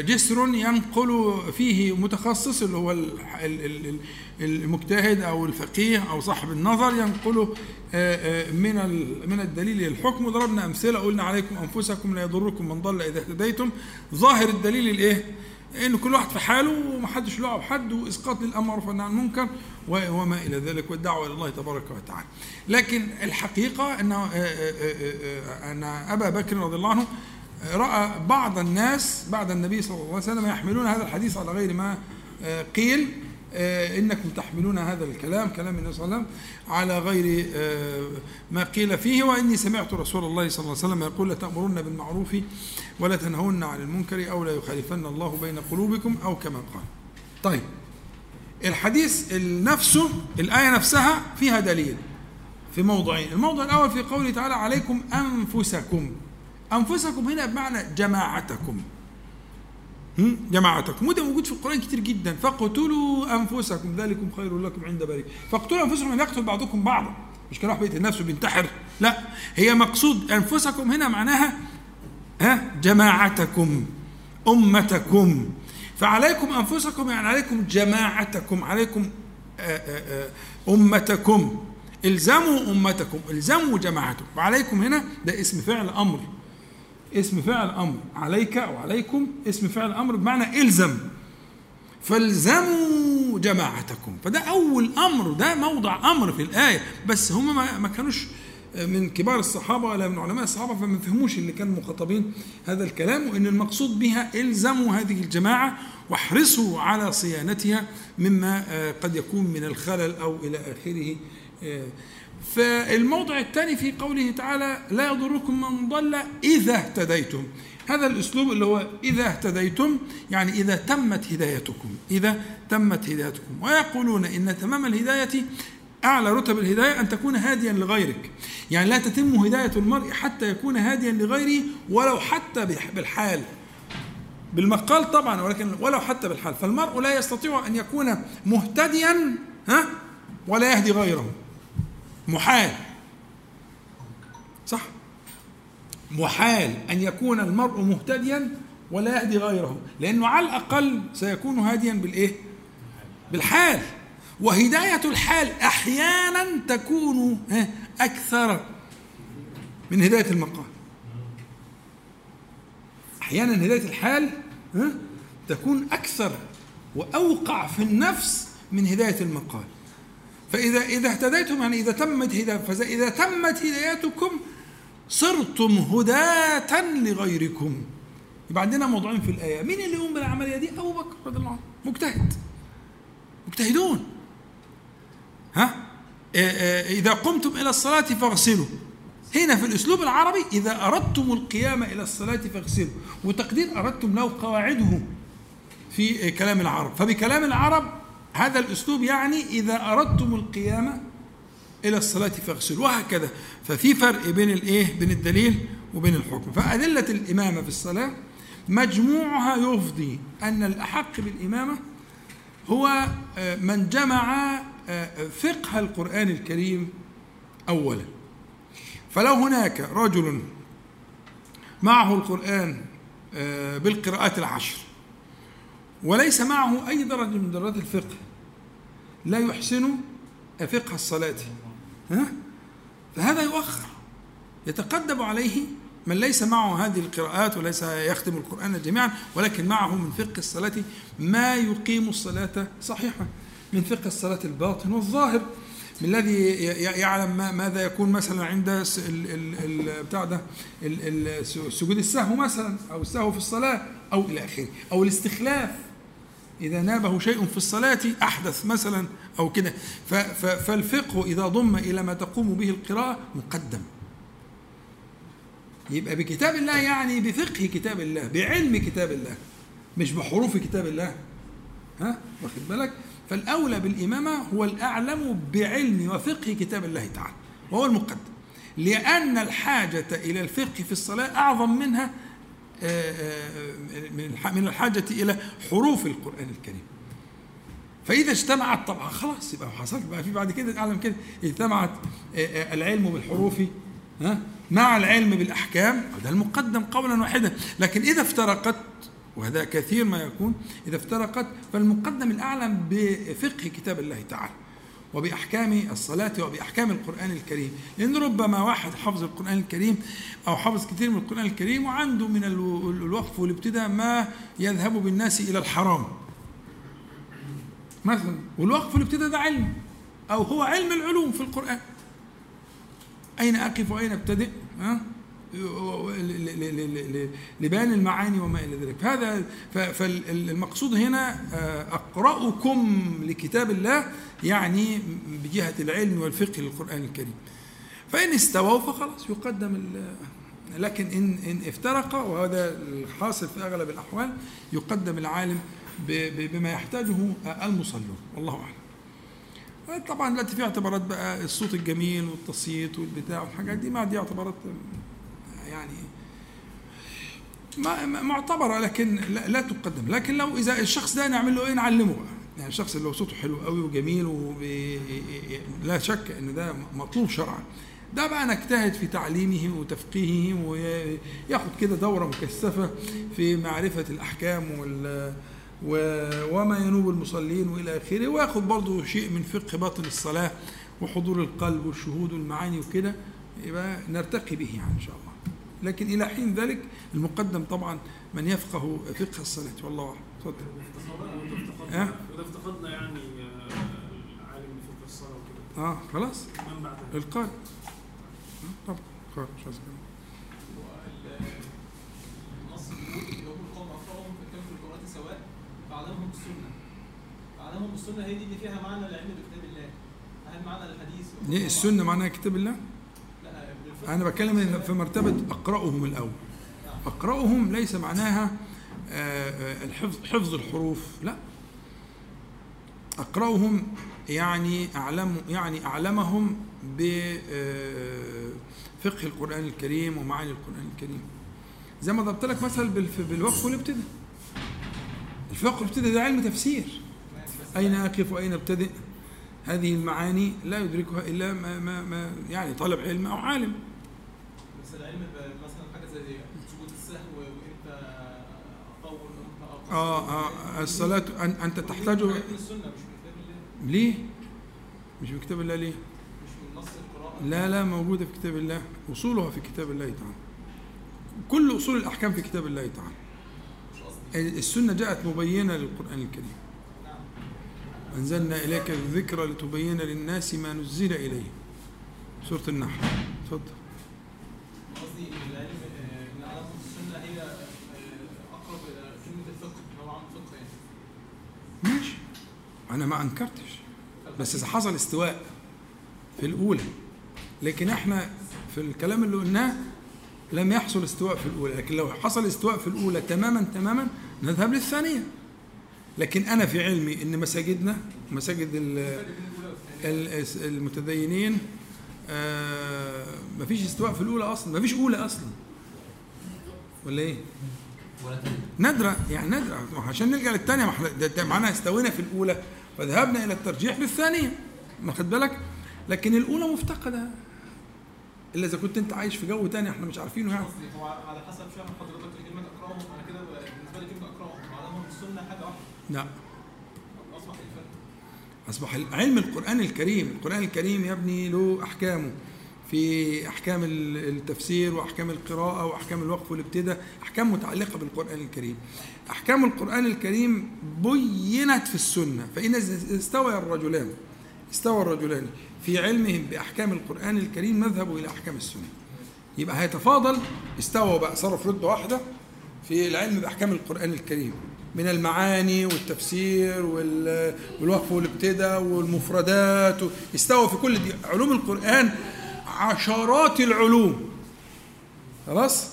جسر ينقل فيه متخصص اللي هو المجتهد أو الفقيه أو صاحب النظر ينقل من من الدليل للحكم وضربنا أمثلة قلنا عليكم أنفسكم لا يضركم من ضل إذا اهتديتم ظاهر الدليل الايه؟ إن كل واحد في حاله ومحدش له بحد وإسقاط للأمر والنهي عن المنكر وما إلى ذلك والدعوة إلى الله تبارك وتعالى. لكن الحقيقة أن أن أبا بكر رضي الله عنه رأى بعض الناس بعد النبي صلى الله عليه وسلم يحملون هذا الحديث على غير ما قيل إنكم تحملون هذا الكلام كلام النبي صلى الله عليه وسلم على غير ما قيل فيه وإني سمعت رسول الله صلى الله عليه وسلم يقول لتأمرن بالمعروف ولا تنهون عن المنكر أو لا يخالفن الله بين قلوبكم أو كما قال. طيب الحديث نفسه الآية نفسها فيها دليل في موضعين، الموضع الأول في قوله تعالى عليكم أنفسكم. أنفسكم هنا بمعنى جماعتكم. جماعتكم. وده موجود في القرآن كتير جدا. فاقتلوا أنفسكم. ذلكم خير لكم عند بريء فاقتلوا أنفسكم ان يقتل بعضكم بعضا. مش كان واحد بيقتل نفسه بينتحر لا هي مقصود أنفسكم هنا معناها ها؟ جماعتكم. أمتكم. فعليكم أنفسكم يعني عليكم جماعتكم. عليكم آآ آآ أمتكم. الزموا أمتكم. الزموا جماعتكم. وعليكم هنا ده اسم فعل أمر. اسم فعل أمر عليك أو عليكم اسم فعل أمر بمعنى إلزم. فالزموا جماعتكم. فده أول أمر ده موضع أمر في الآية. بس هم ما كانوش من كبار الصحابة ولا من علماء الصحابة فما فهموش اللي كانوا مخاطبين هذا الكلام وإن المقصود بها إلزموا هذه الجماعة واحرصوا على صيانتها مما قد يكون من الخلل أو إلى آخره. فالموضع الثاني في قوله تعالى لا يضركم من ضل إذا اهتديتم. هذا الأسلوب اللي هو إذا اهتديتم يعني إذا تمت هدايتكم إذا تمت هدايتكم. ويقولون إن تمام الهداية أعلى رتب الهداية أن تكون هاديا لغيرك. يعني لا تتم هداية المرء حتى يكون هاديا لغيره ولو حتى بالحال. بالمقال طبعا ولكن ولو حتى بالحال. فالمرء لا يستطيع أن يكون مهتديا ها ولا يهدي غيره. محال. صح؟ محال أن يكون المرء مهتديا ولا يهدي غيره لأنه على الأقل سيكون هاديا بالإيه؟ بالحال. وهداية الحال أحيانا تكون أكثر من هداية المقال. أحيانا هداية الحال تكون أكثر وأوقع في النفس من هداية المقال. فإذا إذا اهتديتم يعني إذا تمت هداية فإذا تمت هدايتكم صرتم هداة لغيركم. يبقى عندنا موضوعين في الآية. مين اللي يقوم بالعملية دي؟ أبو بكر رضي الله عنه. مجتهد. مجتهدون. ها؟ إذا قمتم إلى الصلاة فاغسلوا. هنا في الأسلوب العربي إذا أردتم القيام إلى الصلاة فاغسلوا. وتقدير أردتم له قواعده في كلام العرب. فبكلام العرب هذا الأسلوب يعني إذا أردتم القيام إلى الصلاة فاغسلوا وهكذا. ففي فرق بين الإيه؟ بين الدليل وبين الحكم. فأدلة الإمامة في الصلاة مجموعها يفضي أن الأحق بالإمامة هو آه، من جمع آه، فقه القرآن الكريم أولا. فلو هناك رجل معه القرآن آه، بالقراءات العشر وليس معه أي درجة من درجات الفقه لا يحسن فقه الصلاة. ها؟ فهذا يؤخر. يتقدم عليه من ليس معه هذه القراءات وليس يختم القرآن جميعا ولكن معه من فقه الصلاة ما يقيم الصلاة صحيحة من فقه الصلاة الباطن والظاهر. من الذي يعلم ما ماذا يكون مثلا عند بتاع ده سجود السهو مثلا أو السهو في الصلاة أو إلى آخره أو الاستخلاف. إذا نابه شيء في الصلاة أحدث مثلا أو كده. فالفقه إذا ضم إلى ما تقوم به القراءة مقدم. يبقى بكتاب الله يعني بفقه كتاب الله بعلم كتاب الله مش بحروف كتاب الله. ها؟ واخد بالك؟ فالأولى بالإمامة هو الأعلم بعلم وفقه كتاب الله تعالى وهو المقدم. لأن الحاجة إلى الفقه في الصلاة أعظم منها من الحاجة إلى حروف القرآن الكريم. فإذا اجتمعت طبعا خلاص يبقى حصلت بقى في بعد كده أعلم كده اجتمعت آه، العلم بالحروف ها مع العلم بالأحكام. ده المقدم قولا واحدا. لكن إذا افترقت وهذا كثير ما يكون إذا افترقت فالمقدم الأعلم بفقه كتاب الله تعالى. وبأحكام الصلاة وبأحكام القرآن الكريم. لأن ربما واحد حفظ القرآن الكريم أو حفظ كثير من القرآن الكريم وعنده من الوقف والابتداء ما يذهب بالناس إلى الحرام. مثلا والوقف والابتداء ده علم أو هو علم العلوم في القرآن. أين أقف وأين أبتدئ؟ ها؟ لبيان المعاني وما إلى ذلك. هذا فالمقصود هنا آه، أقرأكم لكتاب الله يعني بجهة العلم والفقه للقرآن الكريم. فإن استووا فخلاص يقدم لكن إن إن افترق وهذا الحاصل في أغلب الأحوال يقدم العالم بما يحتاجه المصلون. والله أعلم. طبعا دلوقتي في اعتبارات بقى الصوت الجميل والتصييت والبتاع والحاجات دي ما دي اعتبارات يعني معتبرة لكن لا, تقدم. لكن لو إذا الشخص ده نعمل له إيه؟ نعلمه. بقى يعني الشخص اللي هو صوته حلو قوي وجميل لا شك إن ده مطلوب شرعا. ده بقى نجتهد في تعليمه وتفقيهه وياخد كده دورة مكثفة في معرفة الأحكام وال وما ينوب المصلين وإلى آخره. وياخد برضه شيء من فقه باطن الصلاة وحضور القلب والشهود والمعاني وكده. يبقى نرتقي به يعني إن شاء الله. لكن إلى حين ذلك المقدم طبعا من يفقه فقه الصلاة والله أعلم. تفضل. إذا افتقدنا يعني آه، عالم فقه الصلاة وكده. آه خلاص. من بعد القارئ. طبعا خلاص مش عايز النص بيقول قوم أقرأهم كانوا في القراءة سواء فعلمهم السنة. فعلمهم السنة هي دي اللي فيها معنى العلم بكتاب الله. هل معنى الحديث؟ ليه السنة معناها كتاب الله؟ أنا بتكلم في مرتبة أقرأهم الأول. أقرأهم ليس معناها آه، آه، الحفظ حفظ الحروف لا. أقرأهم يعني أعلم يعني أعلمهم بفقه آه، القرآن الكريم ومعاني القرآن الكريم. زي ما ضربت لك مثل بالوقف والابتداء. الفقه والابتداء ده علم تفسير. أين أقف وأين أبتدئ؟ هذه المعاني لا يدركها إلا ما, ما, ما يعني طالب علم أو عالم. العلم مثلا حاجة زي سجود السهو وإنت اطول وانت آه آه الصلاة أنت تحتاج من السنة؟ مش من كتاب الله ليه؟ مش من كتاب الله ليه؟ مش من نص القراءة؟ لا لا موجودة في كتاب الله أصولها في كتاب الله تعالى. كل أصول الأحكام في كتاب الله تعالى. السنة جاءت مبينة للقرآن الكريم. نعم. أنزلنا إليك الذكر لتبين للناس ما نزل إليه سورة النحل. تفضل. قصدي العلم علاقه السنة هي أقرب إلى كلمة الفقه الفقه يعني. ماشي. أنا ما أنكرتش. بس إذا حصل استواء في الأولى لكن إحنا في الكلام اللي قلناه لم يحصل استواء في الأولى. لكن لو حصل استواء في الأولى تماما تماما نذهب للثانية. لكن أنا في علمي إن مساجدنا مساجد المتدينين آه، مفيش استواء في الأولى أصلا مفيش أولى أصلا. ولا إيه؟ نادرة يعني نادرة. ما عشان نلقى للثانية ما إحنا معناها استوينا في الأولى فذهبنا إلى الترجيح بالثانية واخد بالك؟ لكن الأولى مفتقدة. إلا إذا كنت أنت عايش في جو تاني إحنا مش عارفينه يعني. هو على حسب فهم حضرتك لكلمه اقراهم أنا كده بالنسبة لي كلمة اقراهم علمهم السنة حاجة واحدة. لا. أصبح علم القرآن الكريم القرآن الكريم يا ابني له أحكامه. في أحكام ال- التفسير وأحكام القراءة وأحكام الوقف والابتداء أحكام متعلقة بالقرآن الكريم. أحكام القرآن الكريم بينت في السنة فإن استوى الرجلان استوى الرجلان في علمهم بأحكام القرآن الكريم نذهب إلى أحكام السنة. يبقى هيتفاضل استوى بقى في رتبة واحدة في العلم بأحكام القرآن الكريم. من المعاني والتفسير وال- والوقف والابتداء والمفردات. استوى في كل دي. علوم القرآن عشرات العلوم. خلاص؟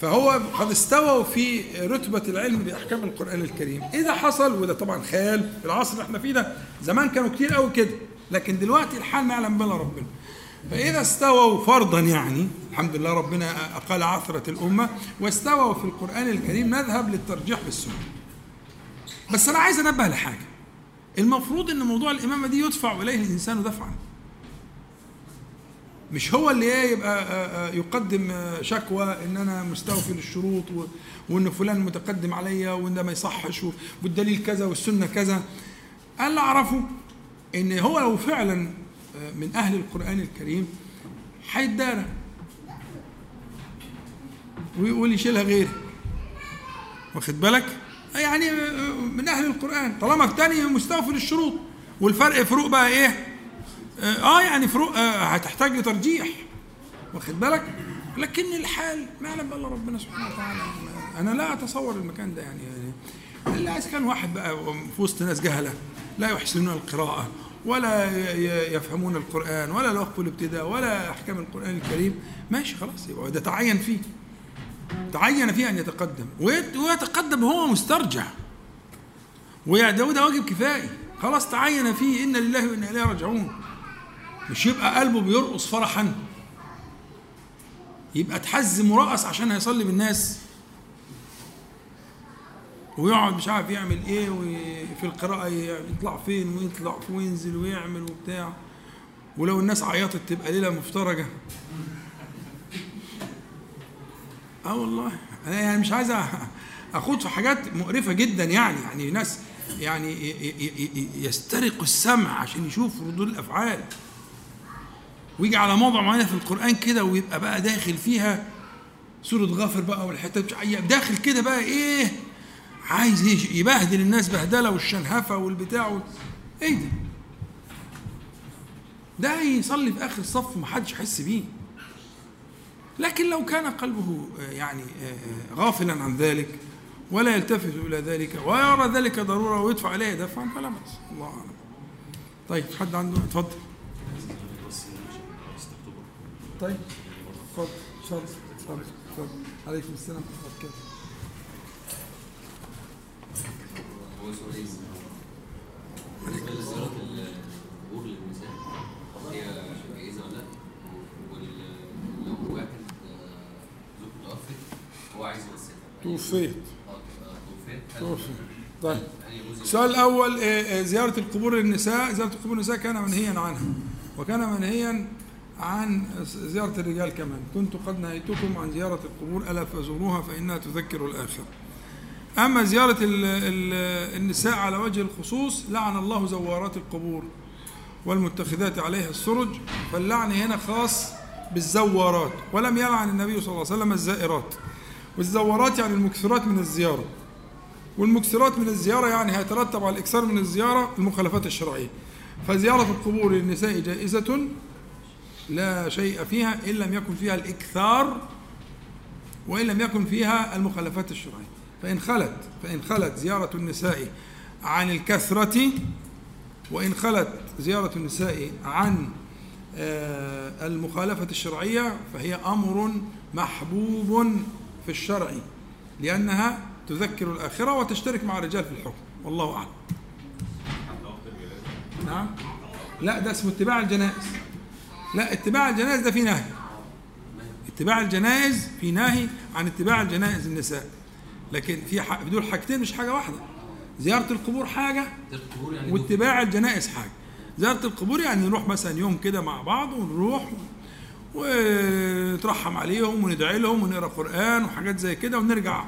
فهو قد استووا في رتبة العلم بأحكام القرآن الكريم. إذا حصل وده طبعا خيال في العصر اللي إحنا فيه ده زمان كانوا كتير قوي كده. لكن دلوقتي الحال ما يعلم بنا ربنا. فإذا استووا فرضا يعني الحمد لله ربنا أقال عثرة الأمة واستووا في القرآن الكريم نذهب للترجيح بالسنة. بس أنا عايز أنبه لحاجة. المفروض أن موضوع الإمامة دي يدفع إليه الإنسان دفعا. مش هو اللي إيه يبقى آه، آه، يقدم آه، شكوى إن أنا مستوفي للشروط وإن فلان متقدم عليا وإن ده ما يصحش والدليل كذا والسنة كذا. أنا اللي أعرفه إن هو لو فعلا من أهل القرآن الكريم هيتدارى. ويقول يشيلها غيري. واخد بالك؟ يعني آه، من أهل القرآن. طالما الثاني مستوفي للشروط. والفرق فروق بقى إيه؟ آه يعني فروق آه هتحتاج لترجيح. واخد بالك؟ لكن الحال ما يعلم الا ربنا سبحانه وتعالى. أنا لا أتصور المكان ده يعني, يعني إلا إذا كان واحد بقى في وسط ناس جهلة لا يحسنون القراءة ولا يفهمون القرآن ولا الوقف والابتداء ولا أحكام القرآن الكريم. ماشي خلاص يبقى ده تعين فيه. تعين فيه أن يتقدم. ويت- ويتقدم هو مسترجع. وده ده واجب كفائي خلاص تعين فيه. إن لله وإنا إليه راجعون. مش يبقى قلبه بيرقص فرحا. يبقى تحز مرقص عشان هيصلي بالناس. ويقعد مش عارف يعمل إيه وفي القراءة يطلع فين ويطلع وينزل ويعمل وبتاع. ولو الناس عيطت تبقى ليلة مفترجة. آه والله. أنا يعني مش عايز أخوض في حاجات مقرفة جدا يعني. يعني ناس يعني ي- ي- ي- ي- يسترقوا السمع عشان يشوف ردود الأفعال. ويجي على موضع معين في القرآن كده ويبقى بقى داخل فيها سورة غافر بقى والحتة بتاع- داخل كده بقى إيه؟ عايز؟ يبهدل الناس بهدلة والشنهفة والبتاع وال- إيه ده؟ ده يصلي في آخر الصف محدش يحس بيه. لكن لو كان قلبه آه، يعني آه، آه، غافلا عن ذلك ولا يلتفت إلى ذلك ويرى ذلك ضرورة ويدفع عليه دفعا فلا بأس. الله أعلم. طيب حد عنده؟ اتفضل. طيب اتفضل. اتفضل اتفضل. اتفضل. عليكم السلام. ورحمه الله وبركاته بالنسبة للنساء هي جائزة ولا لا؟ ولو واحد هو عايز توفيت توفيت طيب. السؤال الأول آه، آه، زيارة القبور للنساء. زيارة القبور للنساء كان منهيا عنها وكان منهيا عن زيارة الرجال كمان. كنت قد نهيتكم عن زيارة القبور ألا فزوروها فإنها تذكر الآخرة أما زيارة ال ال النساء على وجه الخصوص لعن الله زوارات القبور والمتخذات عليها السرج فاللعن هنا خاص بالزوارات ولم يلعن النبي صلى الله عليه وسلم الزائرات. والزوارات يعني المكثرات من الزيارة. والمكثرات من الزيارة يعني هيترتب على الإكثار من الزيارة المخالفات الشرعية. فزيارة القبور للنساء جائزة لا شيء فيها إن لم يكن فيها الإكثار وإن لم يكن فيها المخالفات الشرعية. فإن خلت فإن خلت زيارة النساء عن الكثرة وإن خلت زيارة النساء عن آه، المخالفة الشرعية فهي أمر محبوب في الشرع لأنها تذكر الآخرة وتشترك مع الرجال في الحكم. والله أعلم. نعم؟ لا ده اسمه اتباع الجنائز. لا اتباع الجنائز ده في نهي. اتباع الجنائز في نهي عن اتباع الجنائز النساء. لكن في. دول حاجتين مش حاجة واحدة. زيارة القبور حاجة واتباع الجنائز حاجة. زيارة القبور يعني نروح مثلا يوم كده مع بعض ونروح ونترحم عليهم وندعي لهم ونقرأ قرآن وحاجات زي كده ونرجع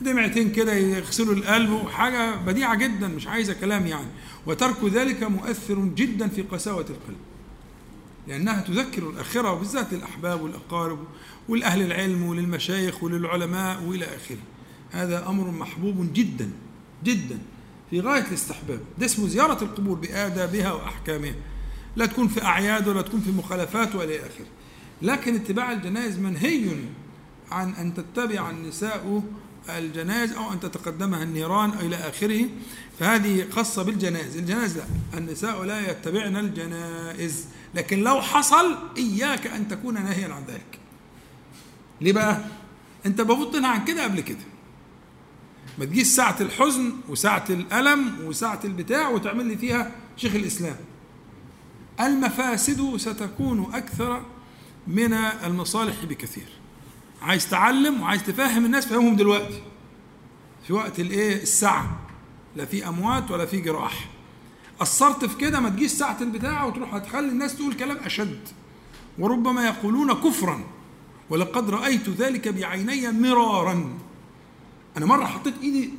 دمعتين كده يغسلوا القلب وحاجة بديعة جدا مش عايزة كلام يعني. وترك ذلك مؤثر جدا في قساوة القلب. لأنها تذكر الآخرة وبالذات للأحباب والأقارب والأهل العلم وللمشايخ وللعلماء وإلى آخره. هذا أمر محبوب جدا جدا في غاية الاستحباب. ده اسمه زيارة القبور بآدابها وأحكامها. لا تكون في أعياد ولا تكون في مخالفات وإلى آخره. لكن اتباع الجنائز منهي عن أن تتبع النساء الجنائز أو أن تتقدمها النيران إلى آخره فهذه خاصة بالجنائز. الجنائز لا النساء لا يتبعن الجنائز. لكن لو حصل إياك أن تكون ناهيا عن ذلك. ليه بقى؟ أنت تنهى عن كده قبل كده. ما تجيش ساعة الحزن وساعة الألم وساعة البتاع وتعمل لي فيها شيخ الإسلام. المفاسد ستكون أكثر من المصالح بكثير. عايز تعلم وعايز تفهم الناس فهمهم دلوقتي. في وقت الايه؟ السعة. لا في أموات ولا في جراح. قصرت في كده ما تجيش ساعة البتاع وتروح هتخلي الناس تقول كلام أشد. وربما يقولون كفرا. ولقد رأيت ذلك بعيني مرارا. أنا مرة حطيت إيدي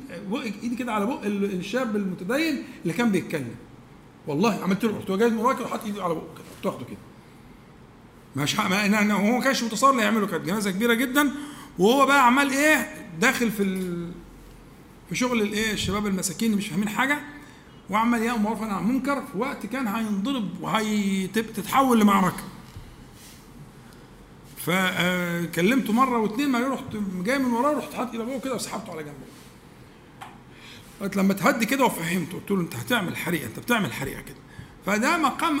إيدي كده على بق ال- الشاب المتدين اللي كان بيتكلم. والله عملت له رحت جايب مراكب وحط إيدي على بقه كده كده. مش ما هو ما كانش متصور اللي يعمله. كانت جنازة كبيرة جدا وهو بقى عمال إيه داخل في ال... في شغل الإيه الشباب المساكين اللي مش فاهمين حاجة وعمال يامر معروف عن منكر في وقت كان هينضرب وهيتتحول لمعركة. فكلمته مرة واثنين ما رحت جاي من وراه رحت حاطط ايده كده وسحبته على جنبه. قلت لما تهدي كده وفهمته قلت له أنت هتعمل حريقة أنت بتعمل حريقة كده. فده مقام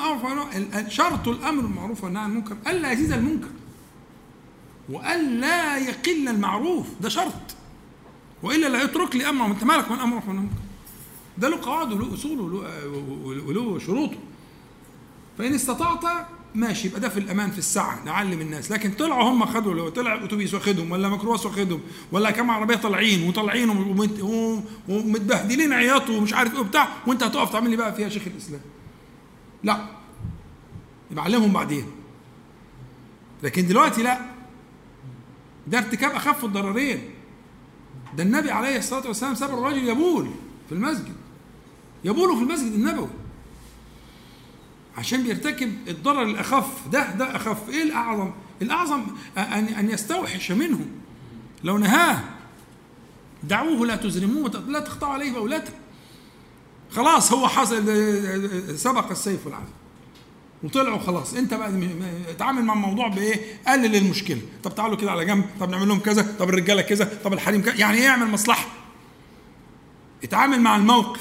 ال- شرط الأمر بالمعروف والنهي عن المنكر الا يزيد المنكر. والا يقل المعروف ده شرط. وإلا لا يترك لي أمر أنت مالك من من المنكر؟ ده له قواعد وله اصول وله شروطه. فإن استطعت ماشي يبقى ده في الأمان في السعة نعلم الناس. لكن طلعوا هم خدوا لو طلع اتوبيس واخدهم ولا ميكروباص واخدهم ولا كام عربية طالعين وطالعين ومت- ومتبهدلين عياطوا ومش عارف إيه وبتاع وأنت هتقف تعمل لي بقى فيها شيخ الإسلام. لا. يبقى علمهم بعدين. لكن دلوقتي لا. ده ارتكاب أخف الضررين. ده النبي عليه الصلاة والسلام ساب الرجل يبول في المسجد. يبول في المسجد النبوي. عشان بيرتكب الضرر الأخف. ده ده أخف. إيه الأعظم؟ الأعظم أن أن يستوحش منه. لو نهاه. دعوه لا تزرموه لا تقطعوا عليه بولته خلاص هو حصل سبق السيف والعدل وطلعوا خلاص. انت بقى اتعامل مع الموضوع بإيه؟ قلل المشكلة، طب تعالوا كده على جنب، طب نعمل لهم كذا، طب الرجالة كذا، طب الحريم كذا، يعني إيه يعمل مصلحة؟ اتعامل مع الموقف.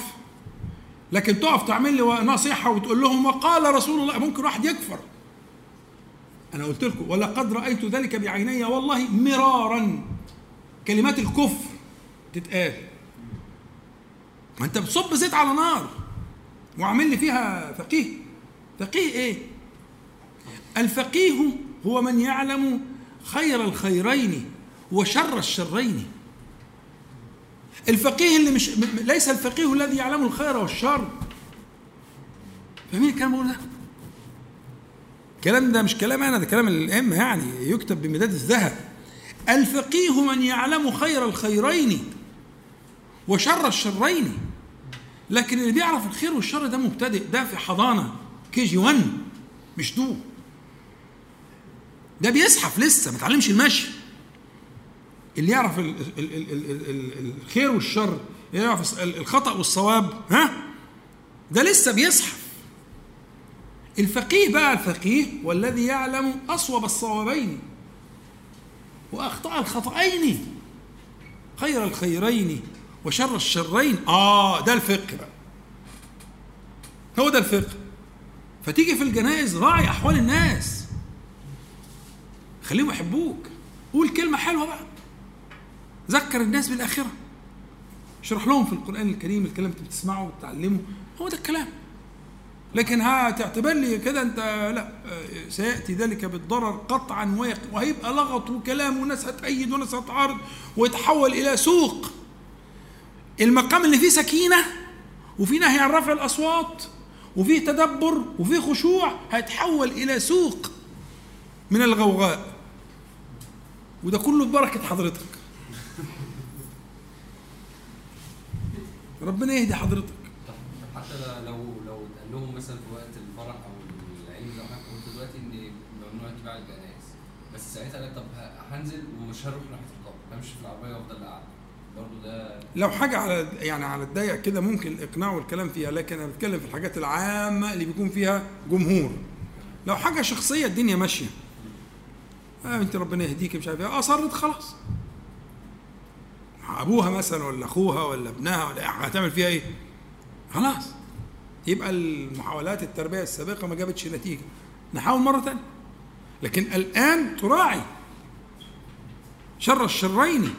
لكن تقف تعمل لي نصيحة وتقول لهم وقال رسول الله ممكن واحد يكفر. أنا قلت لكم ولقد رأيت ذلك بعيني والله مرارا. كلمات الكفر تتقال. ما انت بتصب زيت على نار. وعامل لي فيها فقيه. فقيه إيه؟ الفقيه هو من يعلم خير الخيرين وشر الشرين. الفقيه اللي مش ليس الفقيه الذي يعلم الخير والشر. فاهمين الكلام ده؟ الكلام ده مش كلام أنا ده كلام الأئمة يعني يكتب بمداد الذهب. الفقيه من يعلم خير الخيرين وشر الشرين. لكن اللي بيعرف الخير والشر ده مبتدئ ده في حضانة KG 1 مش دو. ده بيزحف لسه ما اتعلمش المشي. اللي يعرف ال ال ال ال ال ال الخير والشر يعرف ال- الخطأ والصواب ها؟ ده لسه بيزحف. الفقيه بقى الفقيه والذي يعلم أصوب الصوابين وأخطأ الخطأين خير الخيرين. وشر الشرين. آه ده الفقه بقى. هو ده الفقه. فتيجي في الجنائز راعي أحوال الناس. خليهم يحبوك. قول كلمة حلوة بقى. ذكر الناس بالآخرة. اشرح لهم في القرآن الكريم الكلام اللي بتسمعه وبتعلمه. هو ده الكلام. لكن هتعتبر لي كده انت لا سيأتي ذلك بالضرر قطعا وهيبقى لغط وكلام وناس هتأيد وناس هتعارض ويتحول إلى سوق. المقام اللي فيه سكينة وفيه نهي عن رفع الأصوات وفيه تدبر وفيه خشوع هيتحول إلى سوق من الغوغاء. وده كله ببركة حضرتك. ربنا يهدي حضرتك. حتى لو لو اتقال لهم مثلا في وقت الفرح أو العيد زي حضرتك قلت دلوقتي إن ممنوع اتباع الجنائز بس ساعتها قال طب هنزل ومش هروح ناحيه القبر همشي في العربية وأفضل قاعد. لو حاجة على يعني على الضيق كده ممكن الإقناع والكلام فيها لكن أنا بتكلم في الحاجات العامة اللي بيكون فيها جمهور. لو حاجة شخصية الدنيا ماشية. آه أنت ربنا يهديك مش عارف إيه. أصرت خلاص. أبوها مثلا ولا أخوها ولا ابنها ولا هتعمل فيها إيه؟ خلاص. يبقى المحاولات التربية السابقة ما جابتش نتيجة. نحاول مرة تانية. لكن الآن تراعي شر الشرين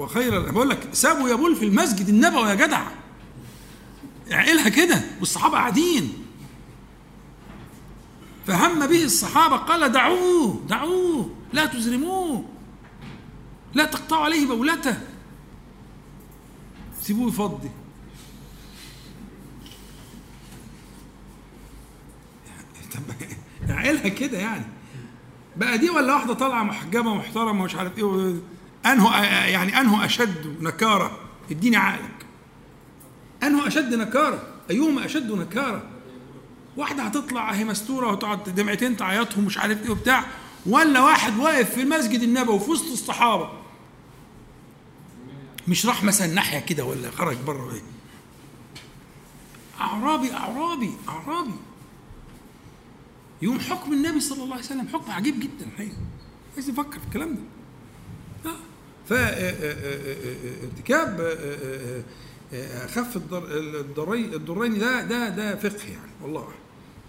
وخير بقول لك سابوا يبول في المسجد النبوي يا جدع. اعقلها كده والصحابة قاعدين. فهم به الصحابة قال دعوه دعوه لا تزرموه. لا تقطعوا عليه بولته. سيبوه يفضي. طب اعقلها كده يعني. بقى دي ولا واحدة طالعة محجبة محترمة ومش عارف إيه أنه يعني أنه أشد نكارة اديني عقلك أنه أشد نكارة. أيهما أشد نكارة؟ واحدة هتطلع اهي مستورة وتقعد دمعتين تعيطهم مش عارف إيه وبتاع ولا واحد واقف في المسجد النبوي في وسط الصحابة. مش راح مثلا ناحية كده ولا خرج بره إيه؟ أعرابي أعرابي أعرابي. يوم حكم النبي صلى الله عليه وسلم حكم عجيب جدا الحقيقة عايز يفكر في الكلام ده. ف آه، آه، آه، آه، ارتكاب آه، آه، آه، اخف الضر- الضري الضرين ده ده ده فقه يعني والله أعلم.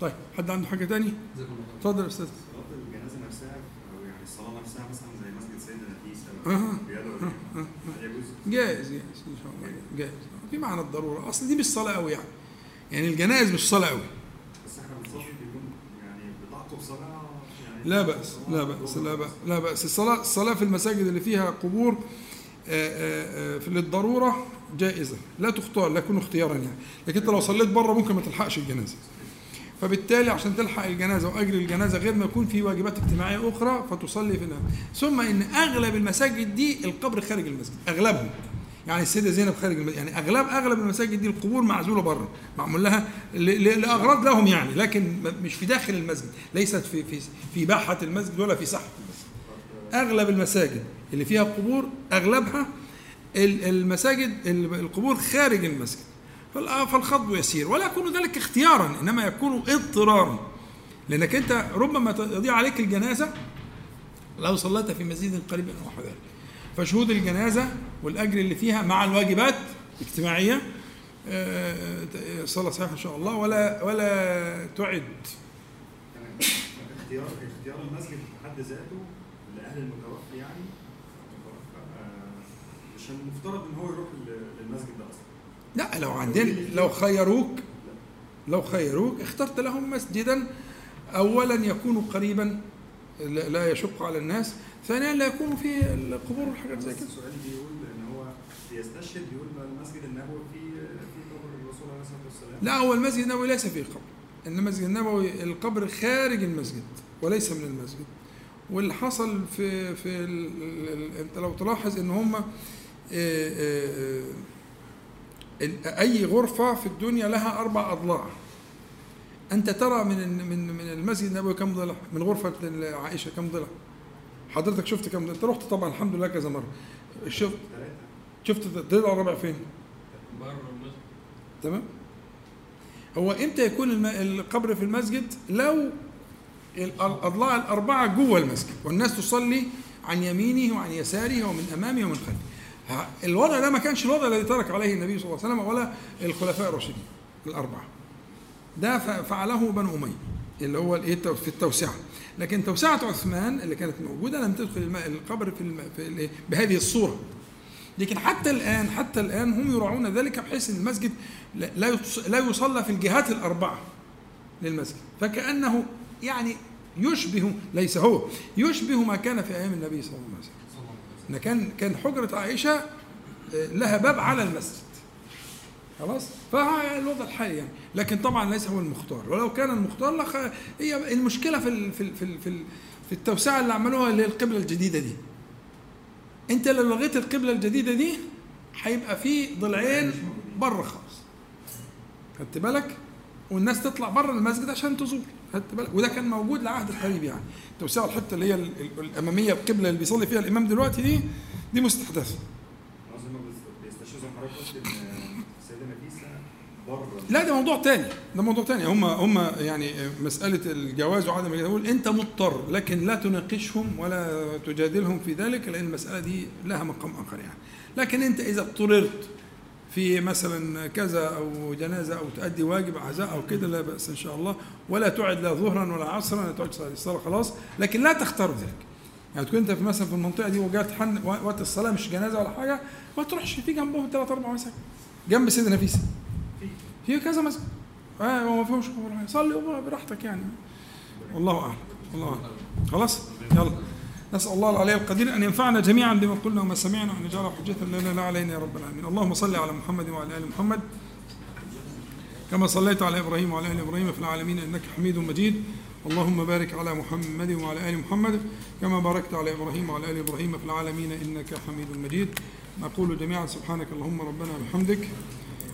طيب حد عنده حاجة خير. اتفضل يا أستاذ. صلاة الجنازة نفسها أو يعني الصلاة نفسها مثلا زي مسجد سيدنا نفيس يجوز؟ جائز جائز إن شاء الله. جائز. في معنى الضرورة. أصل دي مش صلاة قوي يعني. يعني الجنائز مش صلاة قوي بس إحنا بنصلي بيكون يعني صلاة يعني لا بأس لا بأس لا بأس لا بأس. الصلاة الصلاة في المساجد اللي فيها قبور آه، آه، آه، للضرورة جائزة. لا تختار لا يكون اختيارا يعني. لكن أنت لو صليت بره ممكن ما تلحقش الجنازة. فبالتالي عشان تلحق الجنازة وأجر الجنازة غير ما يكون في واجبات اجتماعية أخرى فتصلي في ثم إن أغلب المساجد دي القبر خارج المسجد أغلبهم. يعني السيدة زينب خارج المسجد يعني أغلب أغلب المساجد دي القبور معزولة بره معمول لها ل- ل- لأغراض لهم يعني لكن مش في داخل المسجد ليست في في في باحة المسجد ولا في ساحة المسجد. أغلب المساجد اللي فيها قبور أغلبها ال- المساجد ال- القبور خارج المسجد. فال- فالخض يسير ولا يكون ذلك اختيارا إنما يكون اضطرارا. لأنك أنت ربما تضيع عليك الجنازة لو صليت في مسجد قريب أو ذلك فشهود الجنازة والأجر اللي فيها مع الواجبات الاجتماعية آه، آه، صلاه صحيحه إن شاء الله. ولا ولا تعد. اختيار اختيار المسجد في حد ذاته لأهل المتوفي يعني آه، مش المفترض إن هو يروح للمسجد ده أصلا. لا لو عندنا لو خيروك لو خيروك اخترت لهم مسجدا. اولا يكون قريبا لا يشق على الناس. ثانيا لا يكون فيه القبور والحاجات زي كده. السؤال بيقول بيقول إن المسجد النبوي فيه فيه قبر الرسول عليه الصلاة والسلام. لا هو المسجد النبوي ليس فيه قبر. إن المسجد النبوي القبر خارج المسجد وليس من المسجد. واللي حصل في في أنت لو تلاحظ إن هم آه، آه، أي غرفة في الدنيا لها أربع أضلاع. أنت ترى من من من المسجد النبوي كم ضلع؟ من غرفة عائشة كم ضلع؟ حضرتك شفت كم ضلع؟ انت رحت طبعا الحمد لله كذا مرة. شفت شفت الضلع الرابع فين بره المسجد تمام. هو إمتى يكون القبر في المسجد؟ لو الأضلاع الأربعة جوه المسجد والناس تصلي عن يمينه وعن يساره ومن أمامه ومن خلفه. الوضع ده ما كانش الوضع الذي ترك عليه النبي صلى الله عليه وسلم ولا الخلفاء الراشدين الأربعة. ده فعله بنو أمية اللي هو الإيه؟ في التوسعة. لكن توسعة عثمان اللي كانت موجودة لم تدخل القبر في. في الإيه؟ بهذه الصورة. لكن حتى الآن حتى الآن هم يراعون ذلك بحيث أن المسجد لا- لا يصلى في الجهات الأربعة للمسجد فكأنه يعني يشبه ليس هو يشبه ما كان في أيام النبي صلى الله عليه وسلم. إن كان كان حجرة عائشة آه، لها باب على المسجد خلاص فالوضع الحالي يعني لكن طبعا ليس هو المختار ولو كان المختار. هي المشكلة في. في. في. في, ال... في التوسعة اللي عملوها القبله الجديدة دي انت لو لغيت القبلة الجديدة دي هيبقى في ضلعين بره خالص. خدت بالك؟ والناس تطلع بره المسجد عشان تزور. خدت بالك؟ وده كان موجود لعهد القريب يعني. توسعوا الحتة اللي هي ال- ال- الأمامية القبله اللي بيصلي فيها الإمام دلوقتي دي دي مستحدثة قصدي ما بيست- بيستشهدوا حضرتك قلت ان السيده نفيسه بره لا ده موضوع تاني. ده موضوع تاني. هم هم يعني مسألة الجواز وعدم الجواز يقول أنت مضطر لكن لا تناقشهم ولا تجادلهم في ذلك لأن المسألة دي لها مقام آخر يعني. لكن أنت إذا اضطررت في مثلا كذا أو جنازة أو تؤدي واجب عزاء أو كده لا بأس إن شاء الله. ولا تعد لا ظهرا ولا عصرا ولا تعد الصلاة خلاص. لكن لا تختار ذلك. يعني تكون أنت في مثلا في المنطقة دي وجات حن وقت الصلاة مش جنازة ولا حاجة ما تروحش في جنبهم ثلاث أربع مساجد جنب سيدنا نفيسة في كذا مسجد آه ما فيهمش. صلي براحتك يعني. والله أعلم. والله أعلم. خلاص؟ يلا. نسأل الله العلي القدير أن ينفعنا جميعا بما قلنا وما سمعنا وان يجعل حجة لنا لا علينا يا رب العالمين. اللهم صل على محمد وعلى آل محمد. كما صليت على إبراهيم وعلى آل إبراهيم في العالمين إنك حميد مجيد. اللهم بارك على محمد وعلى آل محمد. كما باركت على إبراهيم وعلى آل إبراهيم في العالمين إنك حميد مجيد. نقول جميعا سبحانك اللهم ربنا وبحمدك